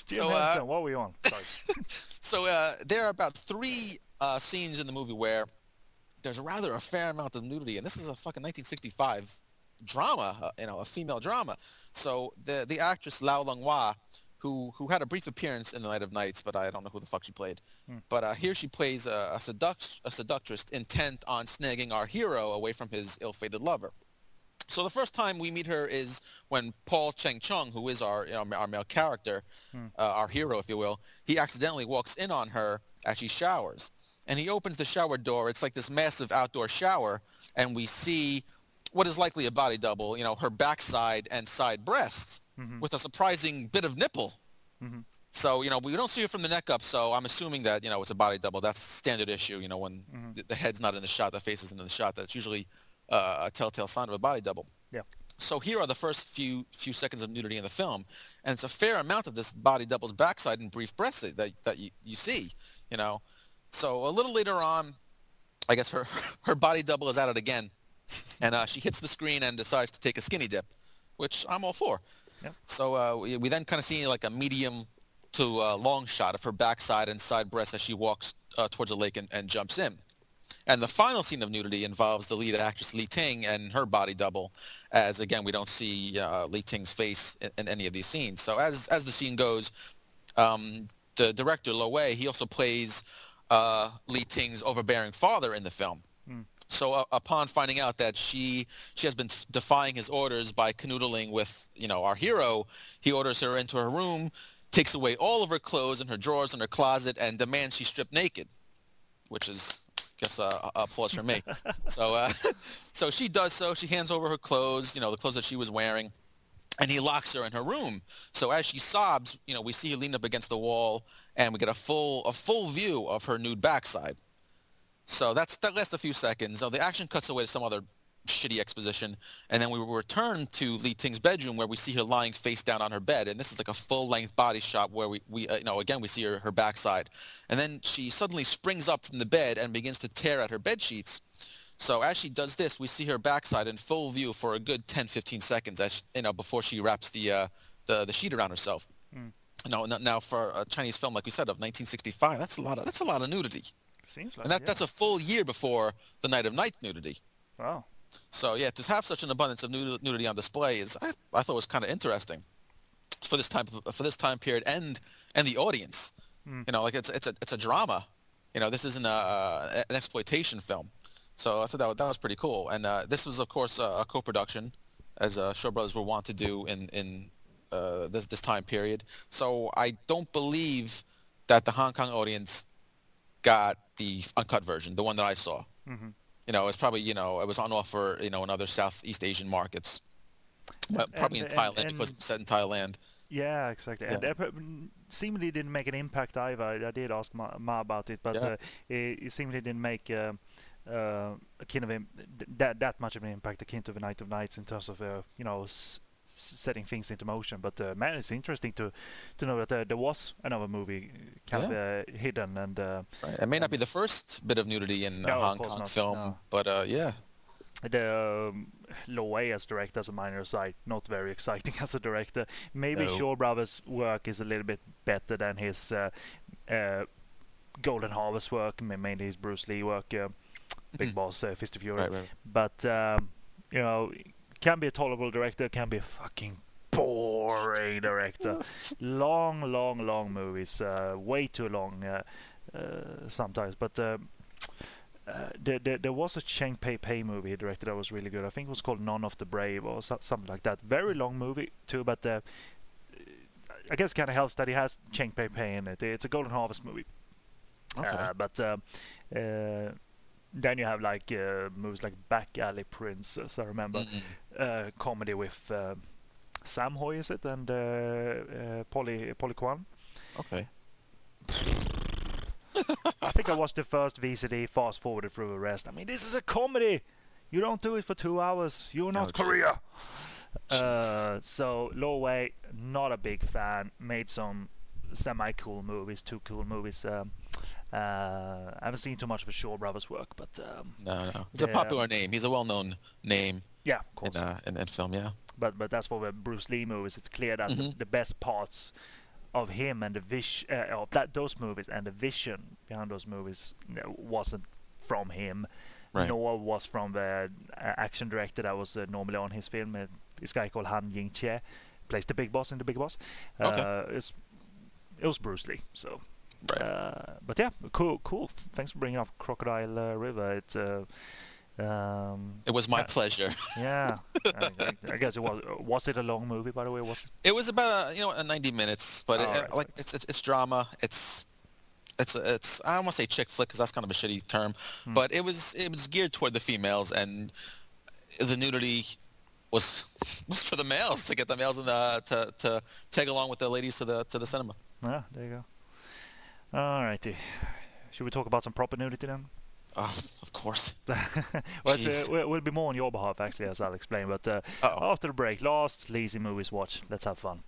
So, uh, Henson, what were you on? Sorry. So uh, there are about three uh, scenes in the movie where there's rather a fair amount of nudity, and this is a fucking 1965 drama, uh, you know, a female drama. So the the actress Lau Longhua, who who had a brief appearance in The Night of Nights, but I don't know who the fuck she played. But uh, here she plays a, a, seduct- a seductress intent on snagging our hero away from his ill-fated lover. So the first time we meet her is when Paul Chang Chung, who is our you know, our male character, uh, our hero, if you will, he accidentally walks in on her as she showers, and he opens the shower door. It's like this massive outdoor shower, and we see what is likely a body double, you know, her backside and side breasts, mm-hmm. with a surprising bit of nipple. Mm-hmm. So you know we don't see it from the neck up, so I'm assuming that you know it's a body double. That's standard issue. You know when mm-hmm. the, the head's not in the shot, the face isn't in the shot. That's usually uh, a telltale sign of a body double. Yeah. So here are the first few few seconds of nudity in the film, and it's a fair amount of this body double's backside and brief breasts that, that, that you, you see, you know. So a little later on, I guess her her body double is at it again, and uh, she hits the screen and decides to take a skinny dip, which I'm all for. Yep. So uh, we, we then kind of see like a medium to uh, long shot of her backside and side breasts as she walks uh, towards the lake and, and jumps in. And the final scene of nudity involves the lead actress Li Ting and her body double, as again we don't see uh, Li Ting's face in, in any of these scenes. So as as the scene goes, um, the director Lo Wei he also plays uh, Li Ting's overbearing father in the film. So uh, upon finding out that she she has been defying his orders by canoodling with you know our hero, he orders her into her room, takes away all of her clothes and her drawers and her closet, and demands she strip naked, which is I guess uh, a applause for me. so uh, so she does so. She hands over her clothes, you know, the clothes that she was wearing, and he locks her in her room. So as she sobs, you know, we see her lean up against the wall, and we get a full a full view of her nude backside. So that's that lasts a few seconds. So the action cuts away to some other shitty exposition, and then we return to Li Ting's bedroom where we see her lying face down on her bed, and this is like a full-length body shot where we, we uh, you know, again we see her, her backside, and then she suddenly springs up from the bed and begins to tear at her bed sheets. So as she does this, we see her backside in full view for a good 10, 15 seconds, as you know, before she wraps the uh, the, the sheet around herself. Know, now for a Chinese film like we said of 1965, that's a lot of that's a lot of nudity. Seems like And that, yeah. that's a full year before the Night of Night nudity. Wow. So yeah, to have such an abundance of nudity on display is I, I thought was kind of interesting for this time for this time period and and the audience. You know, like it's it's a it's a drama. You know, this isn't a, uh, an exploitation film. So I thought that, that was pretty cool. And uh, this was of course a, a co-production, as uh, Shaw Brothers were wont to do in in uh, this this time period. So I don't believe that the Hong Kong audience got the uncut version, the one that I saw. You know, it's probably you know it was on offer you know in other Southeast Asian markets, Well, probably and- in Thailand and- because it's set in Thailand. Yeah, exactly. And Yeah. it prob- seemingly didn't make an impact either. I, I did ask Ma, Ma about it, but Yeah. uh, it, it seemingly didn't make uh, uh, a kind of im- that that much of an impact akin to the Night of Nights in terms of uh, you know s- setting things into motion. But uh, man, it's interesting to to know that uh, there was another movie kind of uh, hidden and. Uh, Right. It may not be the first bit of nudity in No, a Hong Kong not, film, no. but uh, yeah, the um, Lo Wei as director as a minor side, not very exciting as a director. Maybe No. Shaw Brothers' work is a little bit better than his uh, Golden Harvest work, mainly his Bruce Lee work, Big Boss, uh, Fist of Fury. Right, right. But um, you know, can be a tolerable director, can be a fucking boring director. long, long, long movies, uh, way too long uh, uh, sometimes. But uh, uh, there, there, there was a Cheng Pei Pei movie he directed that was really good. I think it was called None of the Brave or so, something like that. Very long movie too, but uh, I guess kind of helps that he has Cheng Pei Pei in it. It's a Golden Harvest movie. Okay. Uh, but then you have like uh, movies like Back Alley Princess. I remember Mhm. uh, comedy with uh, Sam Hui, is it, and uh, uh, Polly Polly Kwan. Okay. I think I watched the first VCD, fast forwarded through the rest. I mean, this is a comedy. You don't do it for two hours. You're not Oh, Korea. Uh, so Lo Wei, not a big fan. Made some semi-cool movies, two cool movies. Um, uh, I haven't seen too much of Shaw Brothers work, but um, No, no. He's a popular name. He's a well-known name yeah, of course. in, uh, in, in film. Yeah. but but that's for the Bruce Lee movies. It's clear that the, Mhm. the best parts of him and the vision uh, of that those movies and the vision behind those movies you know, wasn't from him, Right. nor was from the uh, action director that was uh, normally on his film. Uh, this guy called Han Ying Chieh plays the big boss in the Big Boss. Okay. It's, it was Bruce Lee. So, Right. uh, but yeah, cool, cool. Thanks for bringing up Crocodile uh, River. It's uh, um, It was my uh, pleasure. yeah, I, I- I guess it was. Was it a long movie, by the way? Was it? It was about a, you know a 90 minutes, but it, Oh, uh, right, like right. it's, it's it's drama. It's it's it's I don't want to say chick flick because that's kind of a shitty term, Hmm. but it was it was geared toward the females and the nudity was was for the males to get the males in the to to tag along with the ladies to the to the cinema. Yeah, there you go. Alrighty. Should we talk about some proper nudity then? Oh, of course. well, it's, Jeez. uh, we'll we'll be more on your behalf actually, as I'll explain. But uh, after the break, last lazy movies watch. Let's have fun.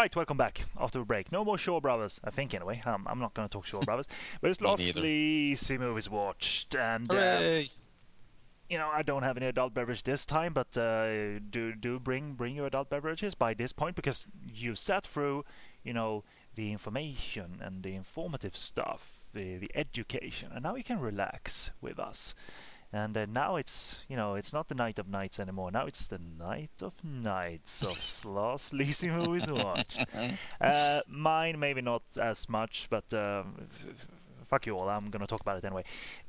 Right, welcome back after the break. No more Shaw Brothers, I think anyway. Um, I'm not going to talk Shaw Brothers, but it's Me last neither. lazy movies watched, and uh, you know I don't have any adult beverage this time, but uh, do do bring bring your adult beverages by this point because you sat through, you know, the information and the informative stuff, the the education, and now you can relax with us. And uh, now it's you know it's not the night of nights anymore. Now it's the night of nights of last lazy movies to watch. Uh, mine maybe not as much, but um, fuck you all. I'm gonna talk about it anyway.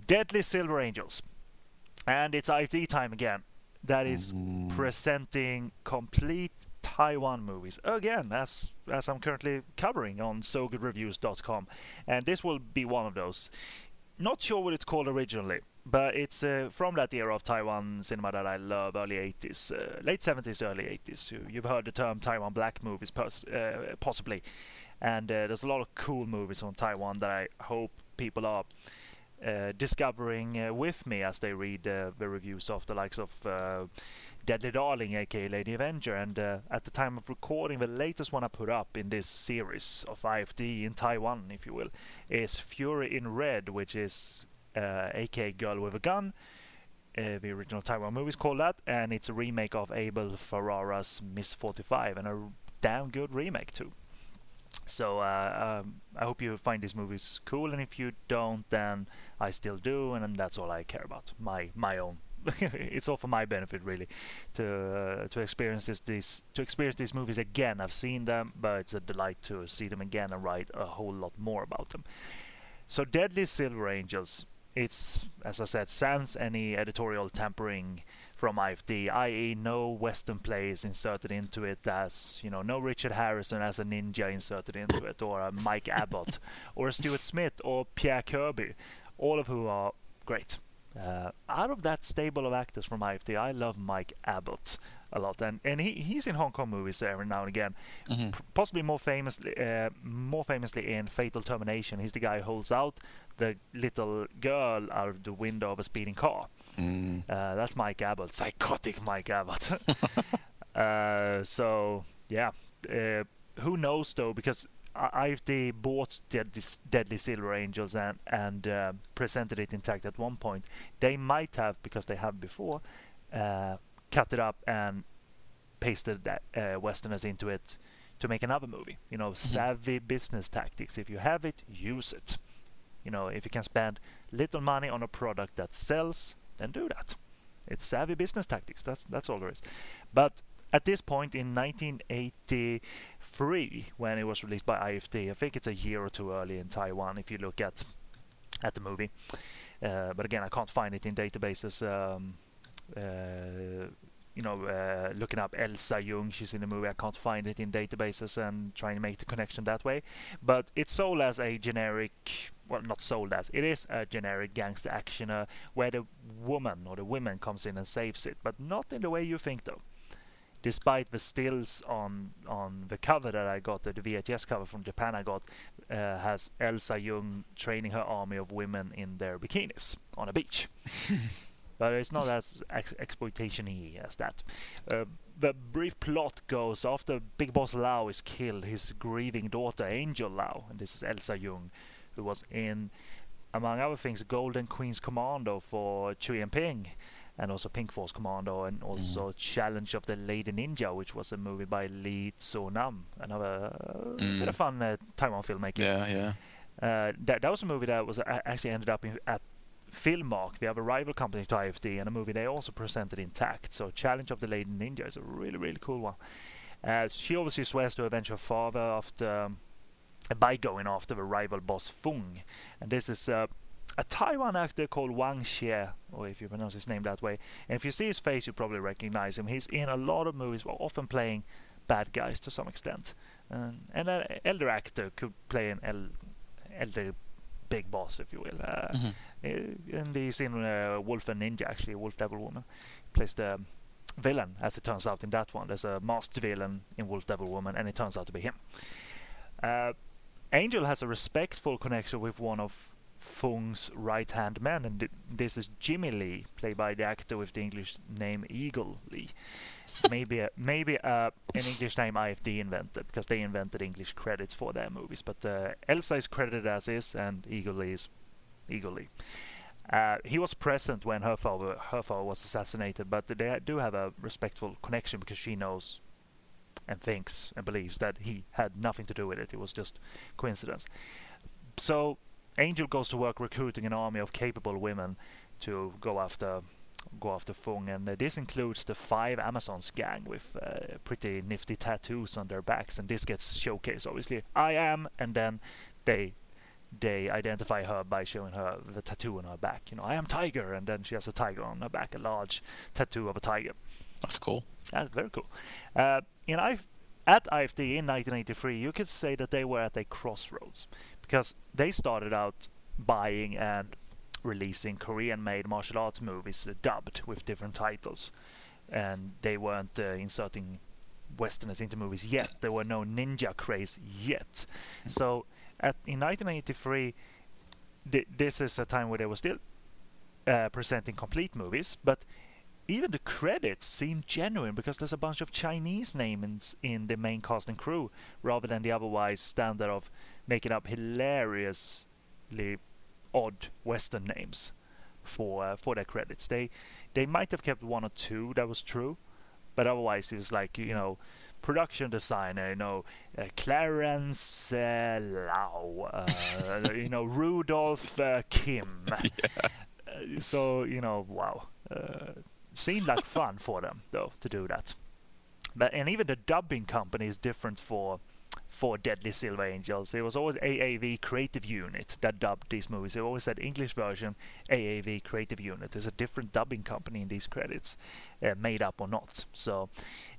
Deadly Silver Angels, and it's IFD time again. That is presenting complete Taiwan movies again, as as I'm currently covering on SoGoodReviews.com, and this will be one of those. Not sure what it's called originally, but it's uh, from that era of Taiwan cinema that I love, early 80s, uh, late 70s, early 80s. You, you've heard the term Taiwan black movies, pos- uh, possibly, and uh, there's a lot of cool movies on Taiwan that I hope people are uh, discovering uh, with me as they read the reviews of the likes of Deadly Darling, aka Lady Avenger, and at the time of recording, the latest one I put up in this series of IFD in Taiwan, if you will, is Fury in Red, which is uh, aka Girl with a Gun. Uh, the original Taiwan movie is called that, and it's a remake of Abel Ferrara's Miss 45, and a damn good remake too. So uh, um, I hope you find these movies cool, and if you don't, then I still do, and, then that's all I care about. My my own. it's all for my benefit, really, to uh, to experience this these to experience these movies again. I've seen them, but it's a delight to see them again and write a whole lot more about them. So Deadly Silver Angels, it's as I said, sans any editorial tampering from IFD, i.e., no Western plays inserted into it, as you know, no Richard Harrison as a ninja inserted into it, or a Mike Abbott, or a Stuart Smith, or Pierre Kirby, all of who are great. Uh, out of that stable of actors from IFD, I love Mike Abbott a lot, and and he, he's in Hong Kong movies every now and again. Mhm. P- possibly more famously, uh, more famously in Fatal Termination. He's the guy who holds out the little girl out of the window of a speeding car. Mm. Uh, that's Mike Abbott, psychotic Mike Abbott. uh, so yeah, uh, who knows though? Because I- IFD bought Deadly, Deadly Silver Angels and and uh, presented it intact at one point. They might have, because they have before, uh, cut it up and pasted that, uh, Westerners into it to make another movie. You know, savvy business tactics. If you have it, use it. You know, if you can spend little money on a product that sells, then do that. It's savvy business tactics. That's that's all there is. But at this point in 1983, when it was released by IFD, I think it's a year or two early in Taiwan. If you look at at the movie, uh, but again, I can't find it in databases. Um, uh, you know, uh, looking up Elsa Jung, she's in the movie. I can't find it in databases and trying to make the connection that way. But it's sold as a generic, well, not sold as, it is a generic gangster actioner where the woman or the women comes in and saves it, but not in the way you think though. Despite the stills on on the cover that I got, the VHS cover from Japan I got, uh, has Elsa Jung training her army of women in their bikinis on a beach but it's not as ex- exploitation-y as that. Uh, the brief plot goes after Big Boss Lau is killed, his grieving daughter Angel Lau, and this is Elsa Jung, who was in, among other things, Golden Queen's Commando for Chu Ping, and also Pink Force Commando, and also Challenge of the Lady Ninja, which was a movie by Lee Tso Nam, another uh, bit of fun uh, Taiwan filmmaking. Yeah, yeah. Uh, that that was a movie that was actually ended up in, at Filmark, have a rival company to IFD, and a movie they also presented intact. So Challenge of the Lady Ninja is a really really cool one. Uh, she obviously swears to avenge her father after um, by going after the rival boss Fung, and this is uh, a Taiwan actor called Wang Xie, or if you pronounce his name that way. And if you see his face, you probably recognize him. He's in a lot of movies, often playing bad guys to some extent. Um, and an elder actor could play an el- elder big boss, if you will. Uh, uh, and he's in uh, Wolf and Ninja, actually, Wolf Devil Woman. He Plays the villain, as it turns out in that one. There's a masked villain in Wolf Devil Woman, and it turns out to be him. Uh, Angel has a respectful connection with one of Fung's right-hand man, and this is Jimmy Lee, played by the actor with the English name Eagle Lee. maybe a, maybe uh, an English name IFD invented because they invented English credits for their movies. But uh, Elsa is credited as is, and Eagle Lee is Eagle Lee. Uh, he was present when her father her father was assassinated, but they do have a respectful connection because she knows and thinks and believes that he had nothing to do with it. It was just coincidence. So Angel goes to work recruiting an army of capable women to go after go after Fung, and uh, this includes the five Amazons gang with uh, pretty nifty tattoos on their backs, and this gets showcased. Obviously, I am, and then they they identify her by showing her the tattoo on her back. You know, I am Tiger, and then she has a tiger on her back, a large tattoo of a tiger. That's cool. That's very cool. Uh, in I- at IFD in 1983, you could say that they were at a crossroads because they started out buying and releasing Korean-made martial arts movies dubbed with different titles, and they weren't uh, inserting Westerners into movies yet. There were no ninja craze yet. So, at in 1983, th- this is a time where they were still uh, presenting complete movies, but even the credits seem genuine because there's a bunch of Chinese names in the main cast and crew rather than the otherwise standard of making up hilariously odd Western names for uh, for their credits. They they might have kept one or two that was true, but otherwise it was like you know production designer, you know uh, Clarence uh, Lau, uh, you know Rudolph uh, Kim. Uh, so you know wow. Uh, seemed like fun for them though to do that. But and even the dubbing company is different for for Deadly Silver Angels. It was always AAV Creative Unit that dubbed these movies. It always said English version AAV Creative Unit. There's a different dubbing company in these credits, uh, made up or not. So,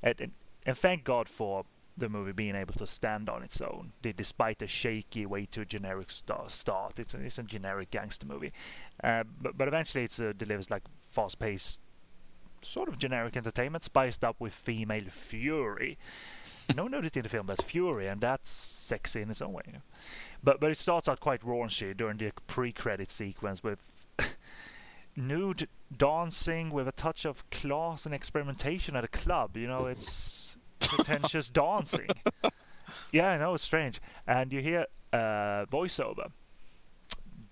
and, and, thank God for the movie being able to stand on its own, despite a shaky, way too generic sta- start. It's a, it's a generic gangster movie, uh, but but eventually it uh, delivers like fast-paced sort of generic entertainment spiced up with female fury. no nudity in the film, but fury, and that's sexy in its own way. But but it starts out quite raunchy during the pre-credit sequence with nude dancing with a touch of class and experimentation at a club. You know, it's pretentious dancing. Yeah, I know it's strange, and you hear uh, voiceover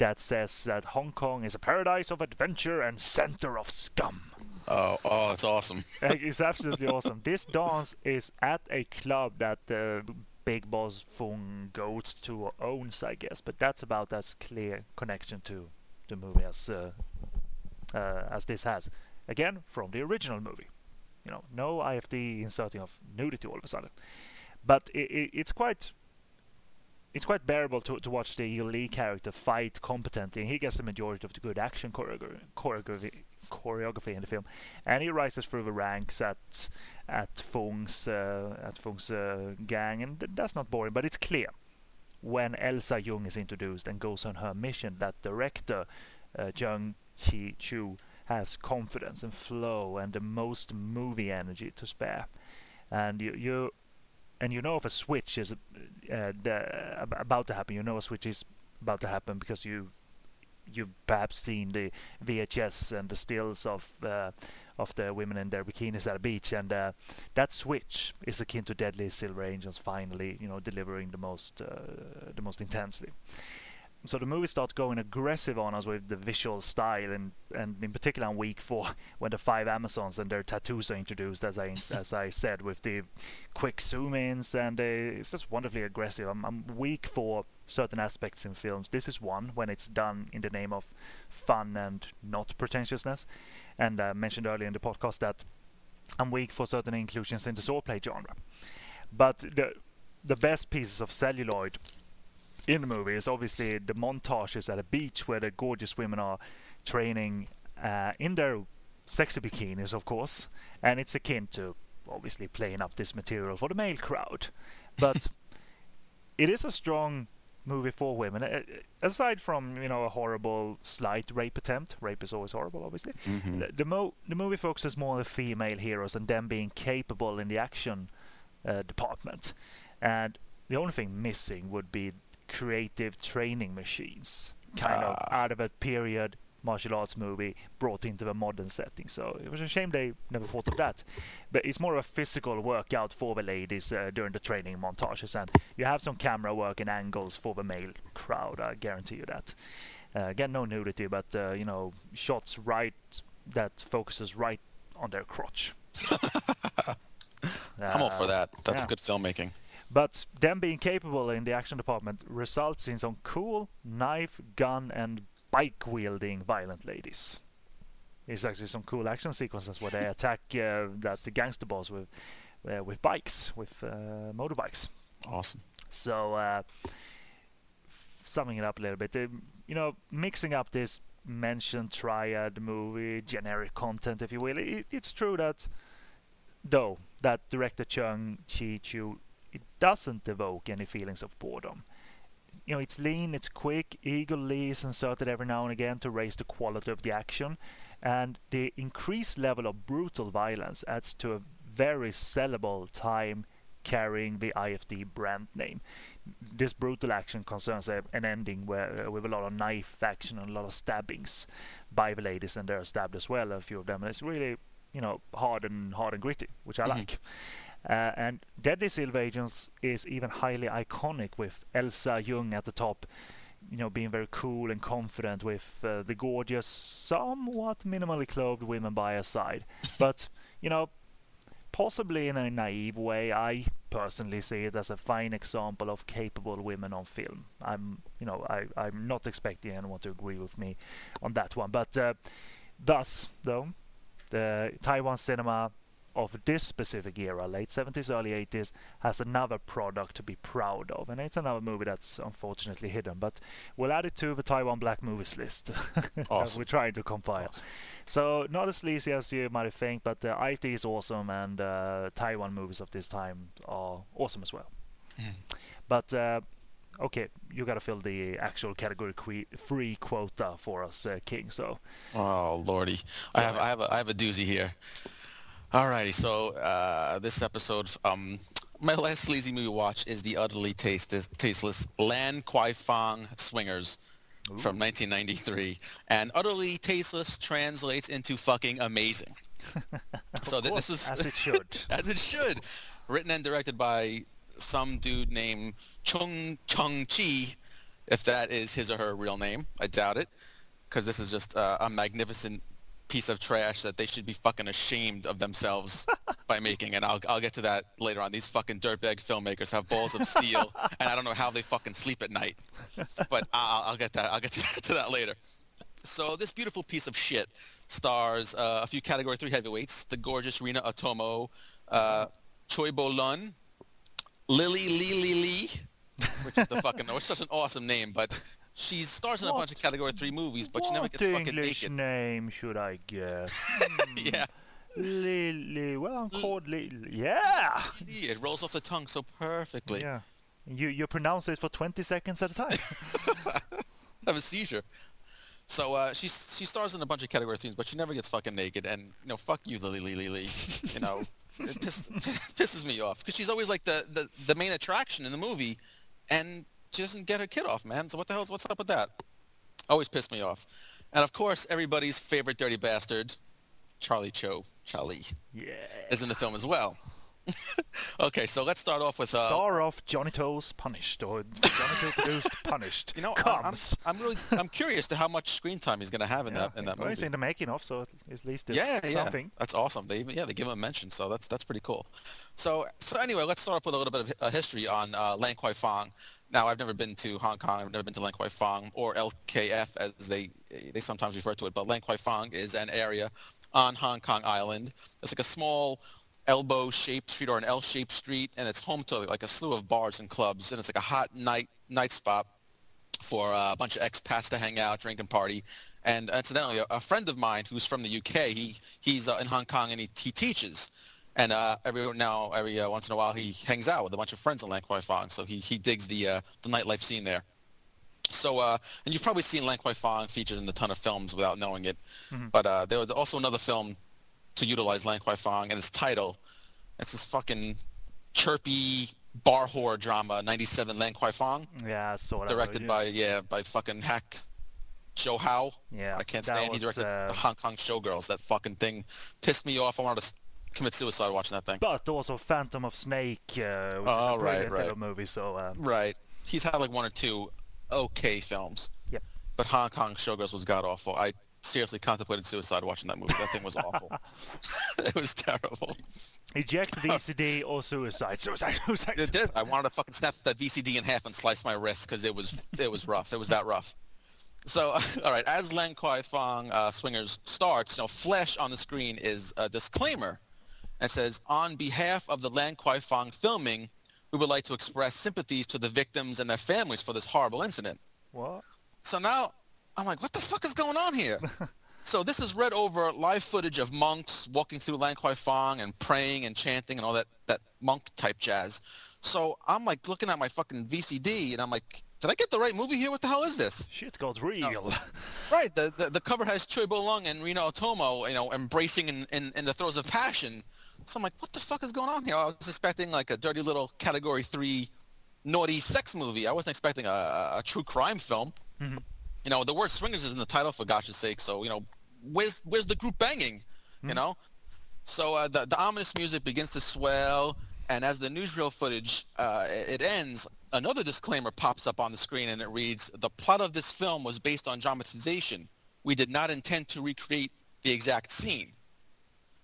that says that Hong Kong is a paradise of adventure and center of scum. Oh, oh, that's awesome. It's absolutely awesome. This dance is at a club that uh, Big Boss Fung goes to or owns, I guess. But that's about as clear connection to the movie as uh, uh, as this has. Again, from the original movie. You know, no IFD inserting of nudity all of a sudden. But i i it's quite it's quite bearable to, to watch the Lee character fight competently, and he gets the majority of the good action choreogra- choreography, choreography in the film, and he rises through the ranks at at Fung's uh, at Fung's uh, gang, and th- that's not boring, but it's clear. When Elsa Jung is introduced and goes on her mission that director uh, Jung Chi Chu has confidence and flow and the most movie energy to spare, and you you and you know if a switch is uh, the, about to happen. You know a switch is about to happen because you you've perhaps seen the VHS and the stills of uh, of the women in their bikinis at a beach, and uh, that switch is akin to Deadly Silver Angels finally, you know, delivering the most uh, the most intensely. So the movie starts going aggressive on us with the visual style, and, and in particular on week four, when the five Amazons and their tattoos are introduced, as I as I said, with the quick zoom-ins, and uh, it's just wonderfully aggressive. I'm, I'm weak for certain aspects in films. This is one when it's done in the name of fun and not pretentiousness. And I mentioned earlier in the podcast that I'm weak for certain inclusions in the swordplay genre. But the the best pieces of celluloid in the movie is obviously the montages at a beach where the gorgeous women are training uh, in their sexy bikinis, of course, and it's akin to obviously playing up this material for the male crowd. But it is a strong movie for women. Uh, aside from you know a horrible slight rape attempt, rape is always horrible, obviously. The the, mo- the movie focuses more on the female heroes and them being capable in the action uh, department, and the only thing missing would be creative training machines, kind of out of a period martial arts movie brought into a modern setting. So it was a shame they never thought of that. But it's more of a physical workout for the ladies uh, during the training montages, and you have some camera work and angles for the male crowd. I guarantee you that. Uh, again, no nudity, but uh, you know, shots right that focuses right on their crotch. I'm all for that. That's yeah. good filmmaking. But them being capable in the action department results in some cool knife, gun, and bike wielding violent ladies. It's actually some cool action sequences where they attack uh, that the gangster boss with uh, with bikes, with uh, motorbikes. Awesome. So, uh, summing it up a little bit, um, you know, mixing up this mentioned triad movie, generic content, if you will, it, it's true that, though, that director Chung Chi Chu, it doesn't evoke any feelings of boredom. You know, it's lean, it's quick, Eagle Lee is inserted every now and again to raise the quality of the action, and the increased level of brutal violence adds to a very sellable time carrying the IFD brand name. This brutal action concerns a, an ending where uh, with a lot of knife action and a lot of stabbings by the ladies, and they're stabbed as well, a few of them. And it's really, you know, hard and hard and gritty, which I like. Uh, and Deadly Silver Angels is even highly iconic with Elsa Jung at the top, you know, being very cool and confident with uh, the gorgeous, somewhat minimally clothed women by her side. but, you know, possibly in a naive way, I personally see it as a fine example of capable women on film. I'm, you know, I, I'm not expecting anyone to agree with me on that one. But uh, thus, though, the Taiwan cinema of this specific era, late 70s, early 80s, has another product to be proud of. And it's another movie that's unfortunately hidden. But we'll add it to the Taiwan Black Movies list that Awesome. we're trying to compile. Awesome. So, not as sleazy as you might think, but uh, IFD is awesome, and uh, Taiwan movies of this time are awesome as well. But uh, okay, you gotta fill the actual category que- free quota for us, uh, King. So, Oh lordy, I have I have a, I have a doozy here. Alrighty, so uh, this episode, um, my last sleazy movie watch is the utterly tasteless, tasteless Lan Kwai Fong Swingers from 1993, and utterly tasteless translates into fucking amazing. so th- course, this is as it should. as it should, written and directed by some dude named Chung Chung Chi, if that is his or her real name. I doubt it, because this is just uh, a magnificent piece of trash that they should be fucking ashamed of themselves by making. And I'll, I'll get to that later on. These fucking dirtbag filmmakers have balls of steel, and I don't know how they fucking sleep at night. But I'll, I'll get that. I'll get to, to that later. So this beautiful piece of shit stars uh, a few Category 3 heavyweights, the gorgeous Rena Otomo, uh, Choi Bo-lun, Lily Lee Lee Lee, which is the fucking, which is such an awesome name, but she stars in a bunch of Category 3 movies, but she never what gets fucking English naked. name should I guess? yeah. Lily. Well, I'm called Lily. Yeah. Yeah, It rolls off the tongue so perfectly. Yeah. You you pronounce it for 20 seconds at a time. have a seizure. So uh, she she stars in a bunch of category themes, but she never gets fucking naked. And you know, fuck you, Lily Lee Lee Lee. You know, it piss, pisses me off because she's always like the, the the main attraction in the movie, and she doesn't get her kid off, man. So what the hell's what's up with that? Always pissed me off. And of course, everybody's favorite dirty bastard, Charlie Cho, Charlie, yeah. is in the film as well. okay, so let's start off with uh, Star of Johnnie To's Punished or Johnnie To produced Punished. you know, I- I'm, comes. I'm really I'm curious to how much screen time he's gonna have in that in that well, movie. he's in the making of, so at least it's yeah, yeah, something. that's awesome. They even, yeah, they give him a mention, so that's that's pretty cool. So so anyway, let's start off with a little bit of uh, history on uh, Lan Kwai Fong. Now, I've never been to Hong Kong. I've never been to Lan Kwai Fong or LKF as they they sometimes refer to it. But Lan Kwai Fong is an area on Hong Kong Island. It's like a small elbow-shaped street or an L-shaped street, and it's home to like a slew of bars and clubs. And it's like a hot night night spot for uh, a bunch of expats to hang out, drink and party. And incidentally, a, a friend of mine who's from the UK, he he's uh, in Hong Kong and he, he teaches. And uh, every now every uh, once in a while, he hangs out with a bunch of friends in Lan Kwai Fong. So he, he digs the uh, the nightlife scene there. So uh, and you've probably seen Lan Kwai Fong featured in a ton of films without knowing it. But uh, there was also another film to utilize Lan Kwai Fong and its title. It's this fucking chirpy bar whore drama, 97 Lan Kwai Fong Yeah, of. directed by yeah by fucking hack Joe Howe. Yeah, I can't stand. he directed uh, the Hong Kong Showgirls. That fucking thing pissed me off. I wanted to commit suicide watching that thing. But also Phantom of Snake, uh, which is Oh, a right, brilliant right. little movie. So um, Right. He's had like one or two okay films. Yep. But Hong Kong Showgirls was god awful. I seriously contemplated suicide watching that movie. That thing was awful. it was terrible. eject VCD or suicide. Suicide. Suicide. It did. I wanted to fucking snap that VCD in half and slice my wrist because it was it was rough. It was that rough. So, all right, as Lan Kwai Fong uh, Swingers starts, you know, flash on the screen is a disclaimer. It says, on behalf of the Lan Kwai Fong filming, we would like to express sympathies to the victims and their families for this horrible incident. What? So now I'm like, what the fuck is going on here? so this is read over live footage of monks walking through Lan Kwai Fong and praying and chanting and all that, that monk type jazz. So I'm like looking at my fucking VCD and I'm like, did I get the right movie here? What the hell is this? Shit got real. Right, the, the, the cover has Choi Bo-lung and Rina Otomo, you know, embracing in, in, in the throes of passion. So I'm like, what the fuck is going on here? I was expecting like a dirty little Category 3 naughty sex movie. I wasn't expecting a, a, true crime film. Mhm. You know, the word swingers is in the title for gosh's sake, so, you know, where's, where's the group banging? You know? So uh, the, the ominous music begins to swell, and as the newsreel footage uh, it ends, another disclaimer pops up on the screen, and it reads, "The plot of this film was based on dramatization. We did not intend to recreate the exact scene."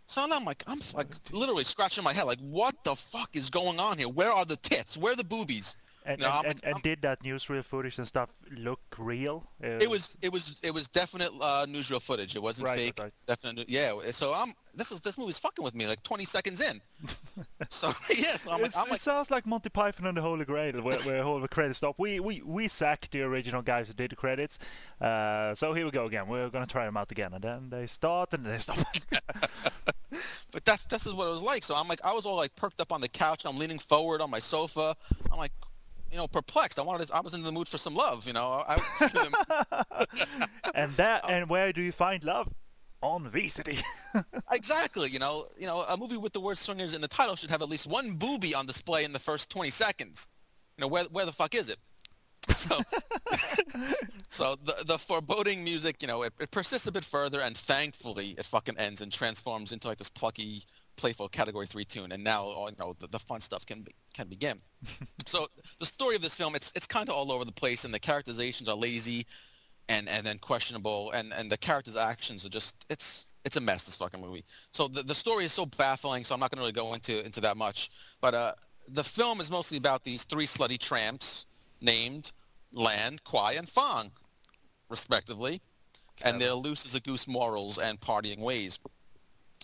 So now I'm like, I'm like literally scratching my head, like, what the fuck is going on here? Where are the tits? Where are the boobies? And, No, and, and, and did that newsreel footage and stuff look real? Uh, It was it was it was definite uh, newsreel footage. It wasn't Right, fake. right. Definite. Yeah. So I'm this is this movie's fucking with me like 20 seconds in. so yeah. So I'm like, I'm it like sounds like Monty Python and the Holy Grail, where, where all the credits stop. We, we we sacked the original guys who did the credits, uh, so here we go again. We're gonna try them out again, and then they start and then they stop. but that's this is what it was like. So I'm like, I was all like perked up on the couch. I'm leaning forward on my sofa. I'm like, you know, perplexed. I wanted, I was in the mood for some love. You know, I, I and that oh. and where do you find love? On VCD. exactly. You know, you know, a movie with the word swingers in the title should have at least one booby on display in the first 20 seconds. You know, where where the fuck is it? So, so the the foreboding music, you know, it, it persists a bit further, and thankfully, it fucking ends and transforms into like this plucky, playful Category Three tune, and now, you know, the, the fun stuff can be, can begin. so, the story of this film, it's it's kind of all over the place, and the characterizations are lazy. and and then questionable, and and the characters' actions are just it's it's a mess. This fucking movie. So the the story is so baffling. So I'm not gonna really go into into that much. But uh, the film is mostly about these three slutty tramps named Lan, Kwai, and Fong, respectively, and their loose as a goose morals and partying ways.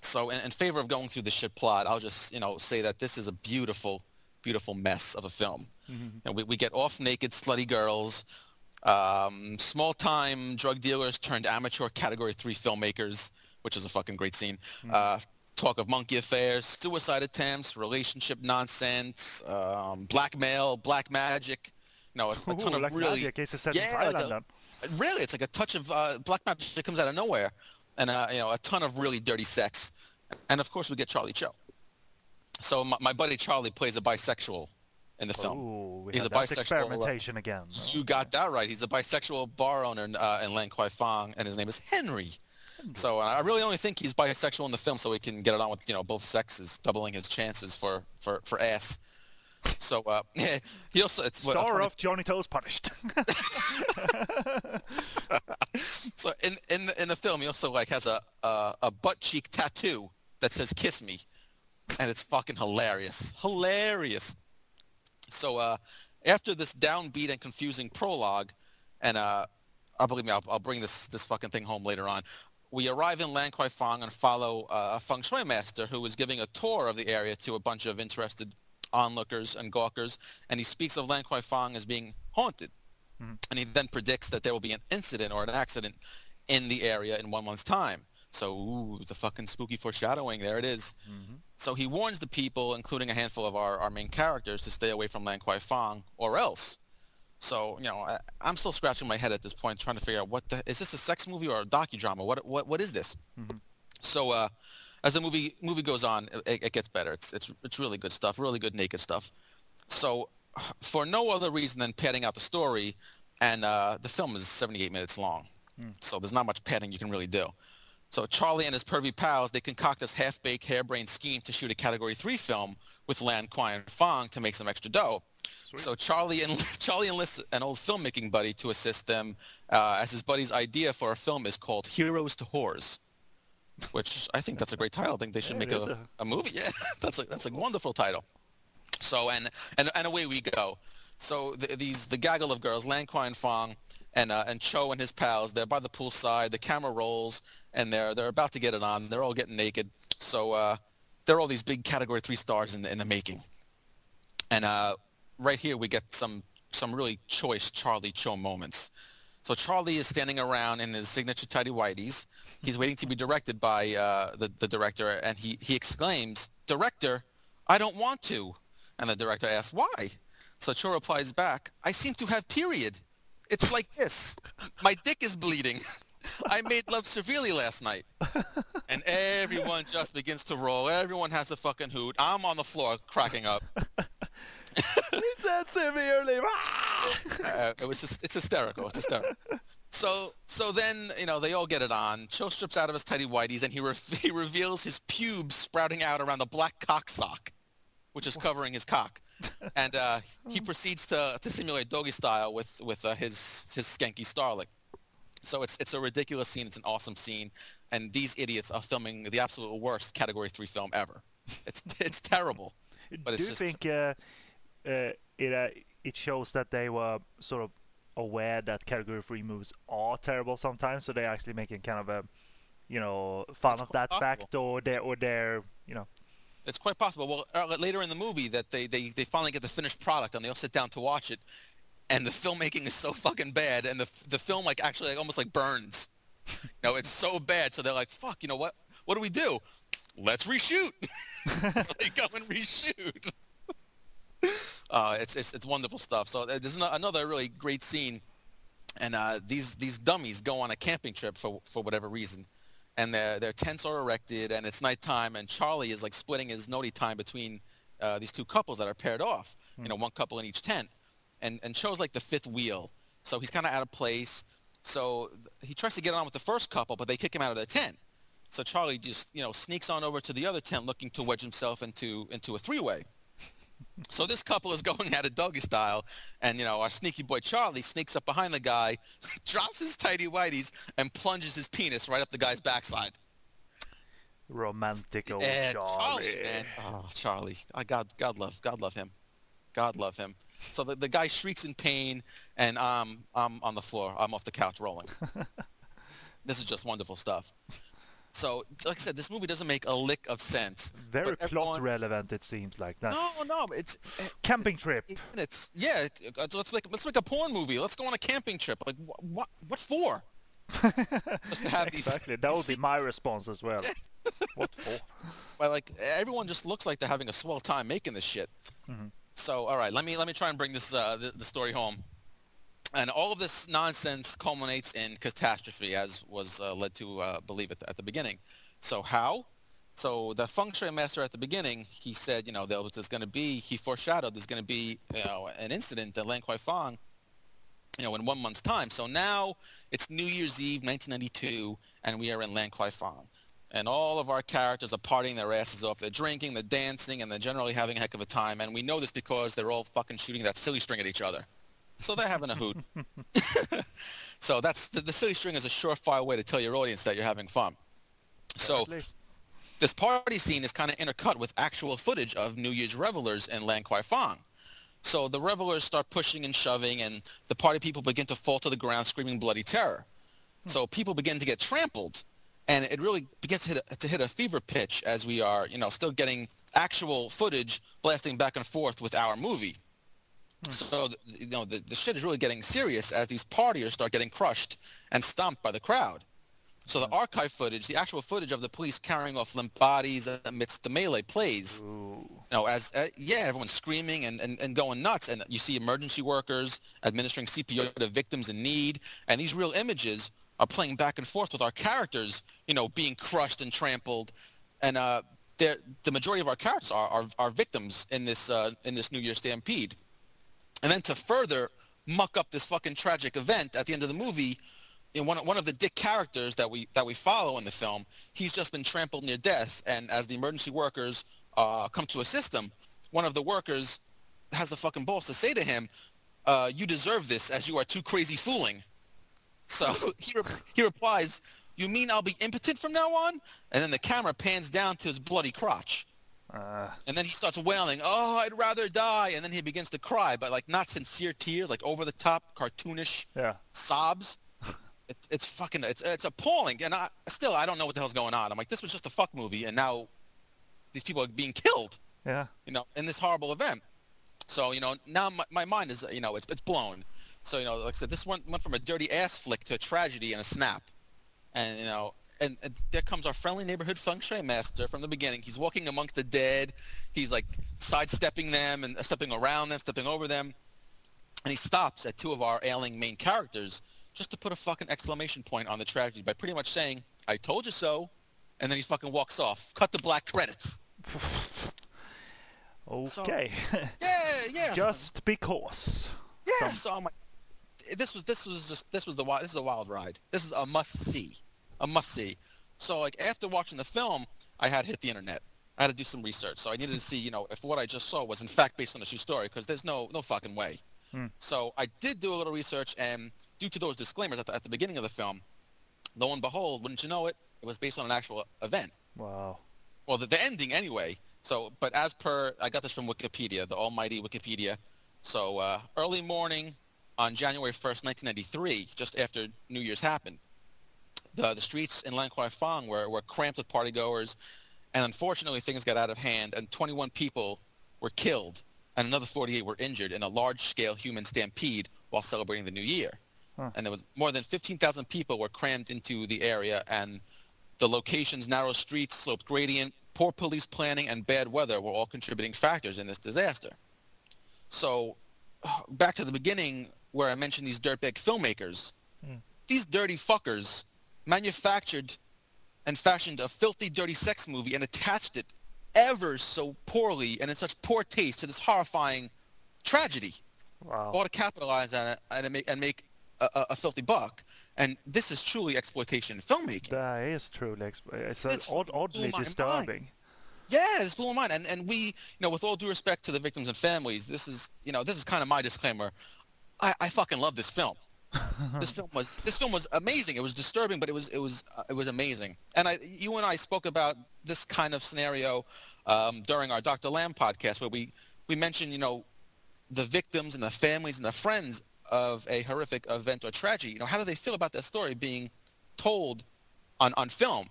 So in, in favor of going through the shit plot, I'll just you know say that this is a beautiful, beautiful mess of a film. And we, we get off naked slutty girls, um, small time drug dealers turned amateur category three filmmakers, which is a fucking great scene. Uh, talk of monkey affairs, suicide attempts, relationship nonsense, um, blackmail, black magic. You know, a, a ton Ooh, of really Magic in Yeah, Thailand like a- really it's like a touch of uh, black magic that comes out of nowhere and uh, you know a ton of really dirty sex. And of course we get charlie cho. So my, my buddy charlie plays a bisexual in the film. Ooh, He's a bisexual, uh, experimentation again. you got that right. He's a bisexual bar owner uh, in Lan Kwai Fong and his name is henry. So uh, I really only think he's bisexual in the film so he can get it on with you know both sexes, doubling his chances for for for ass. So uh, he also it's what- Star funny- of Johnnie To's Punished. So in in the, in the film, he also like has a, a a butt cheek tattoo that says "Kiss Me," and it's fucking hilarious, hilarious. So uh, after this downbeat and confusing prologue, and uh, I believe me, I'll, I'll bring this this fucking thing home later on. We arrive in Lan Kwai Fong and follow uh, a feng shui master who is giving a tour of the area to a bunch of interested onlookers and gawkers, and he speaks of Lan Kwai Fong as being haunted mm-hmm. and he then predicts that there will be an incident or an accident in the area in one month's time. So, ooh, the fucking spooky foreshadowing. There it is. Mm-hmm. So he warns the people, including a handful of our, our main characters, to stay away from Lan Kwai Fong or else. So, you know, I, I'm still scratching my head at this point, trying to figure out what the is this a sex movie or a docudrama? What what what is this? Mm-hmm. So, uh, as the movie movie goes on, it, it gets better. It's it's it's really good stuff, really good naked stuff. So, for no other reason than padding out the story, and uh, the film is 78 minutes long, so there's not much padding you can really do. So Charlie and his pervy pals, they concoct this half-baked, harebrained scheme to shoot a Category 3 film with Lan Kwai and Fong to make some extra dough. So Charlie and Charlie enlists an old filmmaking buddy to assist them, uh, as his buddy's idea for a film is called Heroes to Whores, which I think that's a great title. I think they should Yeah, make a, a- a movie. Yeah, that's a that's a wonderful title. So and and and away we go. So the, these the gaggle of girls, Lan and Fong, and uh, and Cho and his pals, they're by the poolside. The camera rolls, and they're they're about to get it on. They're all getting naked. So uh, they're all these big Category Three stars in the, in the making. And uh, right here we get some some really choice Charlie Cho moments. So Charlie is standing around in his signature tidy whities. He's waiting to be directed by uh, the, the director, and he, he exclaims, Director, I don't want to. And the director asks, why? So Cho replies back, I seem to have period. It's like this. My dick is bleeding. I made love severely last night. And everyone just begins to roll. Everyone has a fucking hoot. I'm on the floor cracking up. he said severely. uh, it was it's hysterical. It's hysterical. So so then you know they all get it on. Chill strips out of his tidy whities and he re- he reveals his pubes sprouting out around the black cock sock, which is covering his cock, and uh, he proceeds to, to simulate doggy style with with uh, his his skanky starling. So it's it's a ridiculous scene. It's an awesome scene, and these idiots are filming the absolute worst Category Three film ever. It's it's terrible. But Do you think uh, uh, it uh, it shows that they were sort of aware that Category Three moves are terrible sometimes, so they're actually making kind of a you know fun It's of that fact, or they're or they're you know It's quite possible. Well, uh, later in the movie, that they, they, they finally get the finished product and they all sit down to watch it, and the filmmaking is so fucking bad, and the the film like actually like, almost like burns. You know, it's so bad. So they're like, "Fuck, you know what? What do we do? Let's reshoot." so they go and reshoot. Uh, it's, it's it's wonderful stuff. So uh, there's another really great scene, and uh, these these dummies go on a camping trip for for whatever reason, and their their tents are erected, and it's nighttime, and Charlie is like splitting his naughty time between uh, these two couples that are paired off. You know, one couple in each tent, and and Cho's like the fifth wheel, so he's kind of out of place. So he tries to get on with the first couple, but they kick him out of the tent. So Charlie just you know sneaks on over to the other tent, looking to wedge himself into into a three-way. So this couple is going at it doggy style, and you know our sneaky boy Charlie sneaks up behind the guy, drops his tidy whities, and plunges his penis right up the guy's backside. Romantic old And Charlie. man, oh Charlie, I God, God love, God love him, God love him. So the, the guy shrieks in pain, and I'm I'm on the floor. I'm off the couch rolling. this is just wonderful stuff. So, like I said, this movie doesn't make a lick of sense. Very but plot everyone- relevant, it seems like. That. No, no, it's eh, Camping trip. eight minutes. Yeah, it- uh, let's make let's make a porn movie. Let's go on a camping trip. Like what what, what for? Just to have these Exactly. That would be my response as well. what for? Well, like everyone just looks like they're having a swell time making this shit. So, all right, let me let me try and bring this uh, the, the story home. And all of this nonsense culminates in catastrophe, as was uh, led to uh, believe at the, at the beginning. So how? So the feng shui master at the beginning, he said, you know, there was, there's going to be, he foreshadowed there's going to be, you know, an incident at Lan Kwai Fong, you know, in one month's time. So now it's New Year's Eve, 1992, and we are in Lan Kwai Fong. And all of our characters are partying their asses off. They're drinking, they're dancing, and they're generally having a heck of a time. And we know this because they're all fucking shooting that silly string at each other. So they're having a hoot. so that's the, the silly string is a surefire way to tell your audience that you're having fun. So this party scene is kind of intercut with actual footage of New Year's revelers in Lan Kwai Fong. So the revelers start pushing and shoving, and the party people begin to fall to the ground screaming bloody terror. Hmm. So people begin to get trampled, and it really begins to hit, a, to hit a fever pitch as we are, you know, still getting actual footage blasting back and forth with our movie. So, you know, the, the shit is really getting serious as these partiers start getting crushed and stomped by the crowd. So the archive footage, the actual footage of the police carrying off limp bodies amidst the melee plays, Ooh. you know, as uh, yeah, everyone's screaming and, and, and going nuts, and you see emergency workers administering CPR to victims in need, and these real images are playing back and forth with our characters, you know, being crushed and trampled, and uh, they're, the majority of our characters are, are, are victims in this uh, in this New Year stampede, and then to further muck up this fucking tragic event at the end of the movie, know, one, one of the dick characters that we that we follow in the film, he's just been trampled near death, and as the emergency workers uh, come to assist him, one of the workers has the fucking balls to say to him, uh, "You deserve this, as you are too crazy fooling." So he re- he replies, "You mean I'll be impotent from now on?" And then the camera pans down to his bloody crotch. Uh, And then he starts wailing, "Oh, I'd rather die!" And then he begins to cry, but like not sincere tears, like over the top, cartoonish yeah. sobs. It's it's fucking it's it's appalling, and I still I don't know what the hell's going on. I'm like, this was just a fuck movie, and now these people are being killed, Yeah. you know, in this horrible event. So you know now my, my mind is you know it's it's blown. So you know, like I said, this went went from a dirty ass flick to a tragedy in a snap, and you know. And, and there comes our friendly neighborhood feng shui master from the beginning. He's walking amongst the dead. He's like sidestepping them and uh, stepping around them, stepping over them and he stops at two of our ailing main characters just to put a fucking exclamation point on the tragedy by pretty much saying, I told you so, and then he fucking walks off. Cut the black credits. Okay. Yeah, yeah. Just because. yeah. some- So I'm like, this was this was just this was the wild this is a wild ride. This is a must see, a must see. So like after watching the film, I had to hit the internet. I had to do some research. So I needed to see, you know, if what I just saw was in fact based on a true story, because there's no no fucking way. Hmm. So I did do a little research, and due to those disclaimers at the, at the beginning of the film, lo and behold, wouldn't you know it, it was based on an actual event. Wow. Well, the, the ending anyway. So, but as per, I got this from Wikipedia, the almighty Wikipedia. So, uh, early morning on January 1st, 1993, just after New Year's happened, the, the streets in Lan Kwai Fong were, were cramped with partygoers, and unfortunately things got out of hand, and 21 people were killed, and another 48 were injured in a large-scale human stampede while celebrating the New Year. Huh. And there was more than 15,000 people were crammed into the area, and the location's narrow streets, sloped gradient, poor police planning, and bad weather were all contributing factors in this disaster. So, back to the beginning where I mentioned these dirtbag filmmakers. Hmm. These dirty fuckers manufactured and fashioned a filthy, dirty sex movie and attached it ever so poorly and in such poor taste to this horrifying tragedy Wow. all to capitalize on it and make, and make a, a, filthy buck. And this is truly exploitation filmmaking. That is truly. It's It's odd, oddly disturbing. Yeah, this blew my mind. And and we, you know, with all due respect to the victims and families, this is, you know, this is kind of my disclaimer. I, I fucking love this film. This film was this film was amazing. It was disturbing, but it was it was uh, it was amazing. And I, you and I spoke about this kind of scenario um, during our Dr. Lamb podcast, where we we mentioned, you know, the victims and the families and the friends of a horrific event or tragedy. You know, how do they feel about that story being told on on film?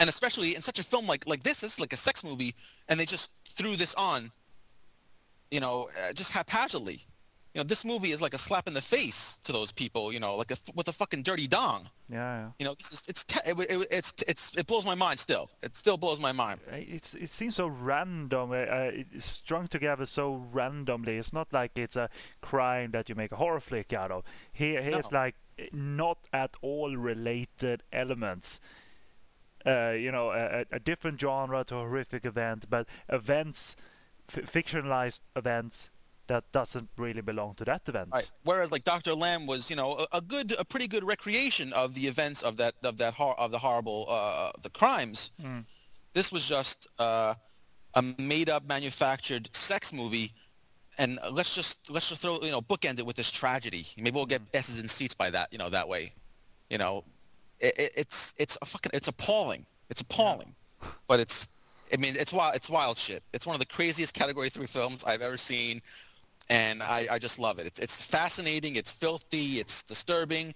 and especially in such a film like like this, this is like a sex movie, and they just threw this on, you know, uh, just haphazardly. You know, this movie is like a slap in the face to those people. You know, like a, with a fucking dirty dong. Yeah, yeah. You know, this is, it's te- it, it, it's it's it blows my mind still. It still blows my mind. It's it seems so random. Uh, it's strung together so randomly. It's not like it's a crime that you make a horror flick out of. Here, here's No. like uh, not at all related elements. Uh, you know, a, a- a different genre to a horrific event, but events, f- fictionalized events that doesn't really belong to that event. Right. Whereas like Dr. Lamb was, you know, a, a good, a pretty good recreation of the events of that, of that, hor- of the horrible, uh, the crimes. Mm. This was just uh, a made-up, manufactured sex movie, and let's just let's just throw, you know, bookend it with this tragedy. Maybe we'll get S's in seats by that, you know, that way. You know, it, it, it's it's a fucking, it's appalling. It's appalling, but it's. I mean, it's wild. It's wild shit. It's one of the craziest Category Three films I've ever seen and I, I just love it. It's, it's fascinating. It's filthy. It's disturbing.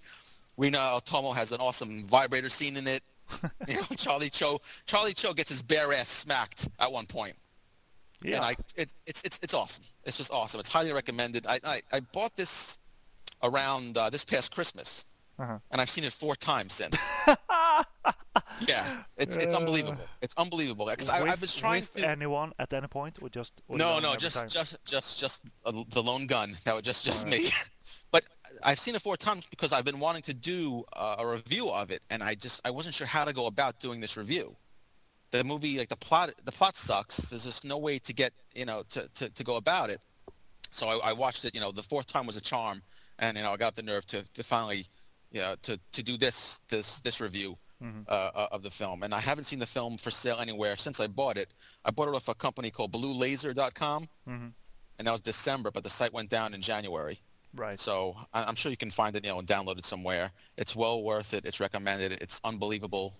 Rina Altomo has an awesome vibrator scene in it. you know, Charlie Cho. Charlie Cho gets his bare ass smacked at one point, yeah. and I it, it's it's it's awesome. It's just awesome. It's highly recommended. I I, I bought this around uh, this past Christmas, Uh-huh. and I've seen it four times since. yeah, it's it's unbelievable. It's unbelievable. 'Cause I, I was trying with to. anyone at any point, or just or No, no, just just just just uh, the lone gun. That was just just Alright. me. but I've seen it four times because I've been wanting to do uh, a review of it, and I just I wasn't sure how to go about doing this review. The movie, like the plot, the plot sucks. There's just no way to get you know to to, to go about it. So I, I watched it. You know, the fourth time was a charm, and you know I got the nerve to, to finally, you know, to, to do this this this review uh, uh, of the film. And I haven't seen the film for sale anywhere since I bought it. I bought it off a company called BlueLaser.com, Mhm. and that was December, but the site went down in January. Right. So I- I'm sure you can find it, you know, and download it somewhere. It's well worth it. It's recommended. It's unbelievable,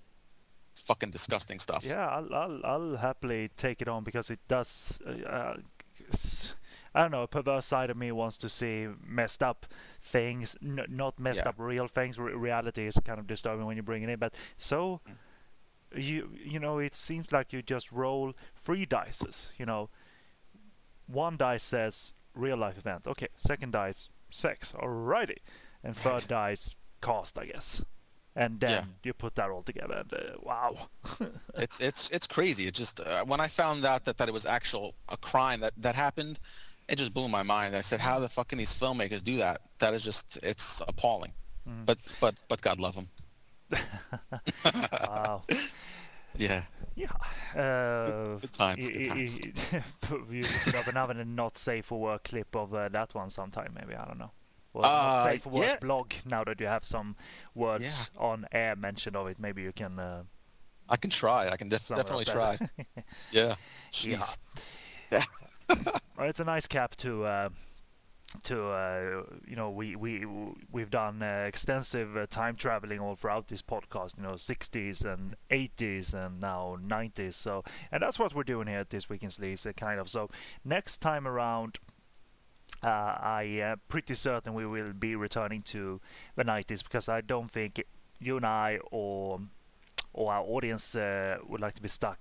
fucking disgusting stuff. Yeah, I'll, I'll I'll happily take it on because it does. Uh, uh, I don't know. A perverse side of me wants to see messed up things, n- not messed Yeah. up real things. Re- reality is kind of disturbing when you bring it in, but so Mm. you you know it seems like you just roll three dices. You know, one dice says real life event. Okay, second dice sex. Alrighty, and third dice cost, I guess. And then Yeah. you put that all together, and uh, wow. It's it's it's crazy. It just uh, when I found out that, that it was actual a crime that that happened, it just blew my mind. I said, how the fuck can these filmmakers do that? That is just it's appalling. Mm. But but but God love them. wow. Yeah. Yeah. Uh, Good times, good times. you put up another not safe for work clip of uh, that one sometime, maybe. I don't know. Well, not Uh, safe for work yeah. blog. Now that you have some words on air mentioned of it, maybe you can. Uh, I can try. I can def- sum it up definitely try. Yeah. Jeez. Yeah. It's a nice cap to uh, to uh, you know we we we've done uh, extensive uh, time traveling all throughout this podcast. You know, 60s and 80s and now 90s. So and that's what we're doing here at this week in uh, kind of. So next time around. Uh, I am pretty certain we will be returning to the 90s because I don't think you and I or or our audience uh, would like to be stuck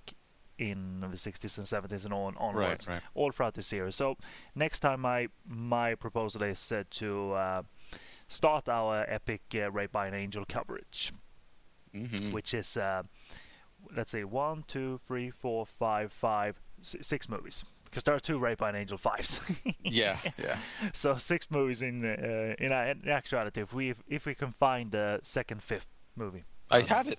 in the 60s and 70s and on onwards right. all throughout the series. So next time, my my proposal is uh, to uh, start our epic uh, Rape by an Angel coverage, hmm which is uh, let's say one, two, three, four, five, five, s- six movies. Because there are two Rape by an Angel fives. Yeah. Yeah. so six movies in uh, in, in actuality. If we if we can find the second, fifth movie, I have it.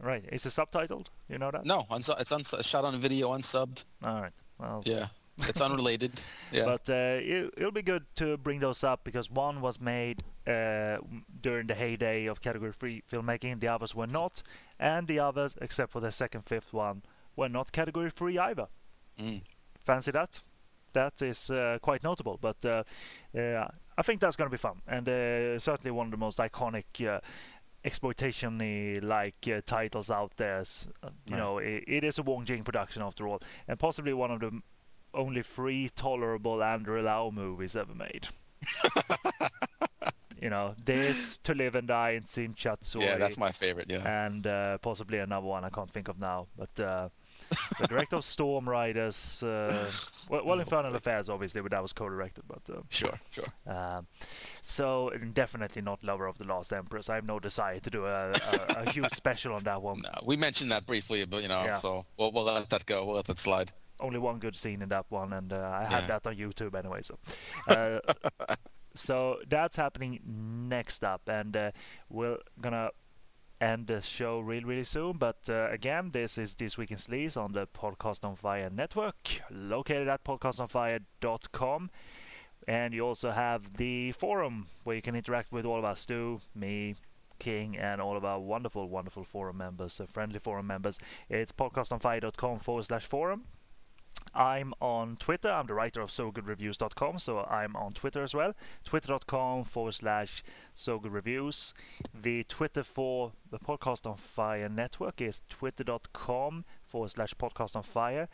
Right? Is it subtitled? You know that? No, unsu- it's uns- shot on video, unsubbed. All right. Well, Yeah. It's unrelated. Yeah. But uh, it, it'll be good to bring those up because one was made uh, during the heyday of category three filmmaking, the others were not, and the others, except for the second, fifth one, were not category free either. Mm. Fancy that? That is uh, quite notable, but uh, uh, I think that's going to be fun, and uh, certainly one of the most iconic uh, exploitation-like uh, titles out there. Uh, You Right. know, it, it is a Wong Jing production after all, and possibly one of the m- only three tolerable Andrew Lau movies ever made. you know, this To Live and Die in Tsimshatsui Yeah, that's my favorite. Yeah. and uh, possibly another one I can't think of now. But uh, the director of Storm Riders, uh, well, well, Infernal Affairs, obviously, but that was co-directed. But uh, Sure, sure. um, so definitely not Lover of the Last Empress. I have no desire to do a, a, a huge special on that one. No, we mentioned that briefly, but you know, Yeah. so we'll, we'll let that go. We'll let that slide. Only one good scene in that one, and uh, I had Yeah. that on YouTube anyway. So, uh, so that's happening next up, and uh, we're gonna end the show really, really soon. But uh, again, this is This Week in Sleaze on the Podcast on Fire network, located at podcastonfire.com. And you also have the forum where you can interact with all of us, Stu, me, King, and all of our wonderful, wonderful forum members, uh, friendly forum members. It's podcastonfire.com forward slash forum. I'm on Twitter. I'm the writer of SoGoodReviews.com, so I'm on Twitter as well. Twitter.com forward slash SoGoodReviews. The Twitter for the Podcast on Fire network is twitter.com forward slash Podcast on Fire.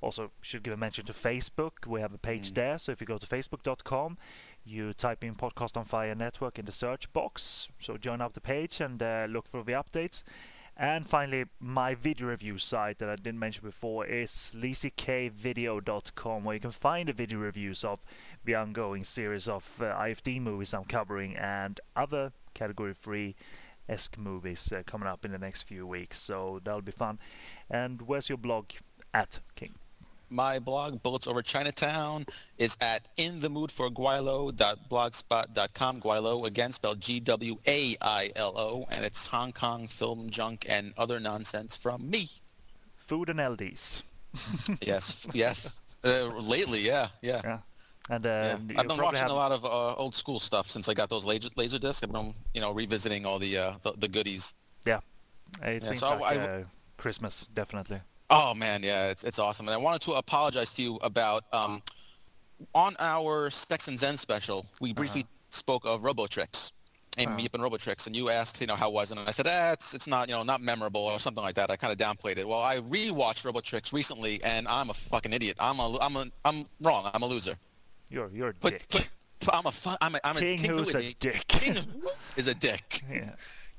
Also, should give a mention to Facebook. We have a page Mm. there, so if you go to facebook.com, you type in Podcast on Fire network in the search box. So join up the page and uh, look for the updates. And finally, my video review site that I didn't mention before is sleazykvideo.com, where you can find the video reviews of the ongoing series of uh, IFD movies I'm covering and other category 3 esque movies uh, coming up in the next few weeks. So that'll be fun. And where's your blog at, King? My blog, Bullets Over Chinatown, is at inthemoodforgwailo.blogspot.com. Gwailo, again, spelled G-W-A-I-L-O, and it's Hong Kong film junk and other nonsense from me. Food and LDs. Yes, yes. Uh, lately, yeah, yeah. Yeah. And uh, yeah. I've been watching have- a lot of uh, old school stuff since I got those laser laser discs. I've been, you know, revisiting all the uh, the, the goodies. Yeah. It seems so like I- uh, Christmas, definitely. Oh man, yeah, it's it's awesome. And I wanted to apologize to you about um, on our Sex and Zen special, we briefly spoke of Robotrix and Uh-huh. Meep and Robotrix, and you asked, you know, how was it? And I said, ah, it's it's not, you know, not memorable or something like that. I kind of downplayed it. Well, I rewatched Robotrix recently, and I'm a fucking idiot. I'm a I'm a I'm wrong. I'm a loser. You're you're a dick. I'm a I'm a I'm a King who who's a dick. King who is a dick. yeah.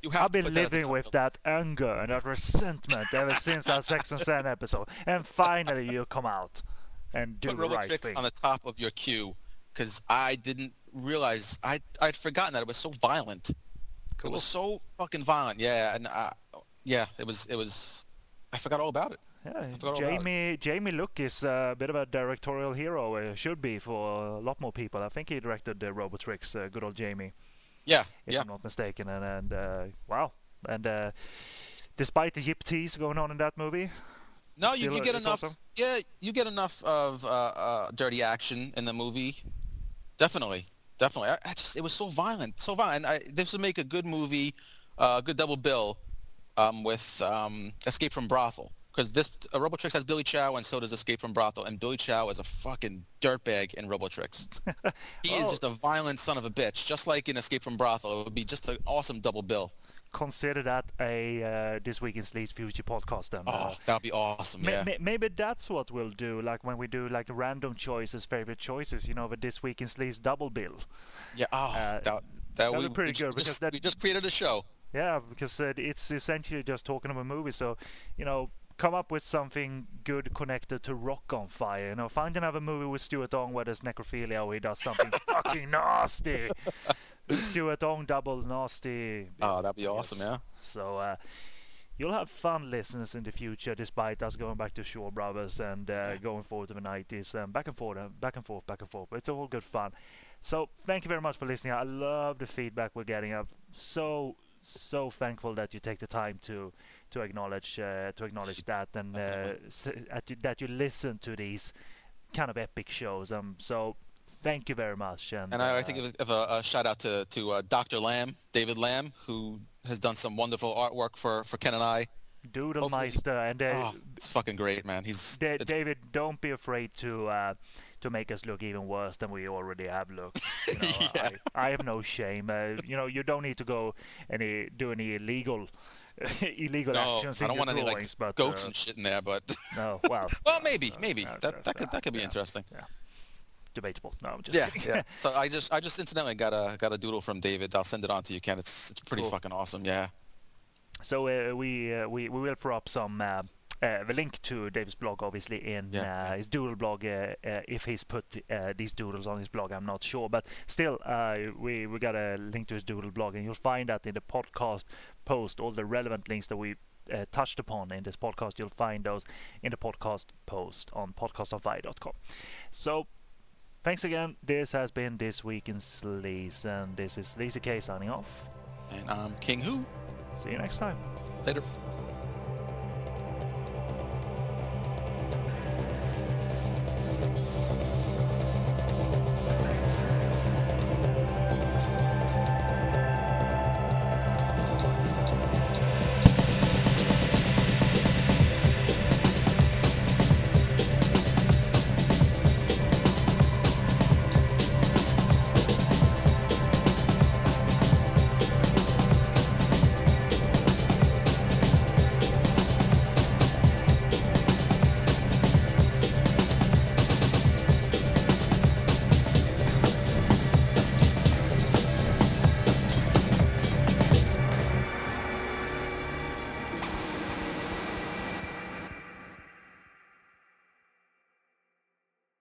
You have I've been that living with that anger and that resentment ever since our Sex and Zen episode, and finally you come out and do put the right thing. on the top of your queue because I didn't realize I I'd forgotten that it was so violent. It was so fucking violent. Yeah, and uh, yeah, it was it was. I forgot all about it. Yeah, it. Jamie Jamie Luk is a bit of a directorial hero. Uh, should be for a lot more people. I think he directed uh, Robotrix. Uh, good old Jamie, Yeah, if yeah. I'm not mistaken. And, and uh, wow, and uh, despite the yip tease going on in that movie, No, you, you get enough. awesome. Yeah, you get enough of uh, uh, dirty action in the movie. Definitely, definitely. I, I just it was so violent, so violent. I, this would make a good movie, uh, a good double bill, um, with um, Escape from Brothel. Because this uh, Robotrix has Billy Chow, and so does Escape from Brothel. And Billy Chow is a fucking dirtbag in Robotrix. he is Oh. just a violent son of a bitch, just like in Escape from Brothel. It would be just an awesome double bill. consider that a uh, this week in Sleaze Future podcast. Then, Oh, uh, that'd be awesome. May- Yeah. may- maybe that's what we'll do, like when we do like random choices, favorite choices. You know, the this week in Sleaze double bill. Yeah. Oh, Uh, that, that that'd be pretty good, just, because that- we just created a show. Yeah, because uh, it's essentially just talking about movies. So, you know, come up with something good connected to Rock on Fire. You know, find another movie with Stuart Ong where there's necrophilia or he does something fucking nasty. Stuart Ong double nasty. Oh, that'd be awesome, yeah. So uh, you'll have fun listeners in the future, despite us going back to Shaw Brothers and uh, going forward to the 90s and back and forth, uh, back and forth, back and forth. But it's all good fun. So thank you very much for listening. I love the feedback we're getting. I'm so so thankful that you take the time to to acknowledge uh, to acknowledge that and uh, s- at you- that you listen to these kind of epic shows. Um, so thank you very much. And, And I, I uh, think of, of a, a shout out to, to uh, Dr. Lamb, David Lamb, who has done some wonderful artwork for, for Ken and I. Doodlemeister, and uh, Oh, it's fucking great, man. He's Da- David, don't be afraid to uh, to make us look even worse than we already have looked. You know, Yeah. I, I have no shame. Uh, you know, you don't need to go any do any illegal illegal no, actions I don't want any like drawings, but goats uh, and shit in there, but no, well, well, maybe, maybe no, that that could that could be interesting. yeah. debatable. No, I'm just Yeah, kidding. yeah. So I just I just incidentally got a got a doodle from David. I'll send it on to you, Ken. It's it's pretty Cool. fucking awesome. Yeah. So uh, we, uh, we we will throw up some uh, uh, the link to Dave's blog, obviously, in Yeah, uh, his doodle blog. Uh, uh, if he's put uh, these doodles on his blog, I'm not sure, but still, uh, we we got a link to his doodle blog, and you'll find that in the podcast post. All the relevant links that we uh, touched upon in this podcast, you'll find those in the podcast post on podcastonfire.com. So. Thanks again. This has been This Week in Sleaze, and this is Sleazy K signing off. And I'm King Who. See you next time. Later.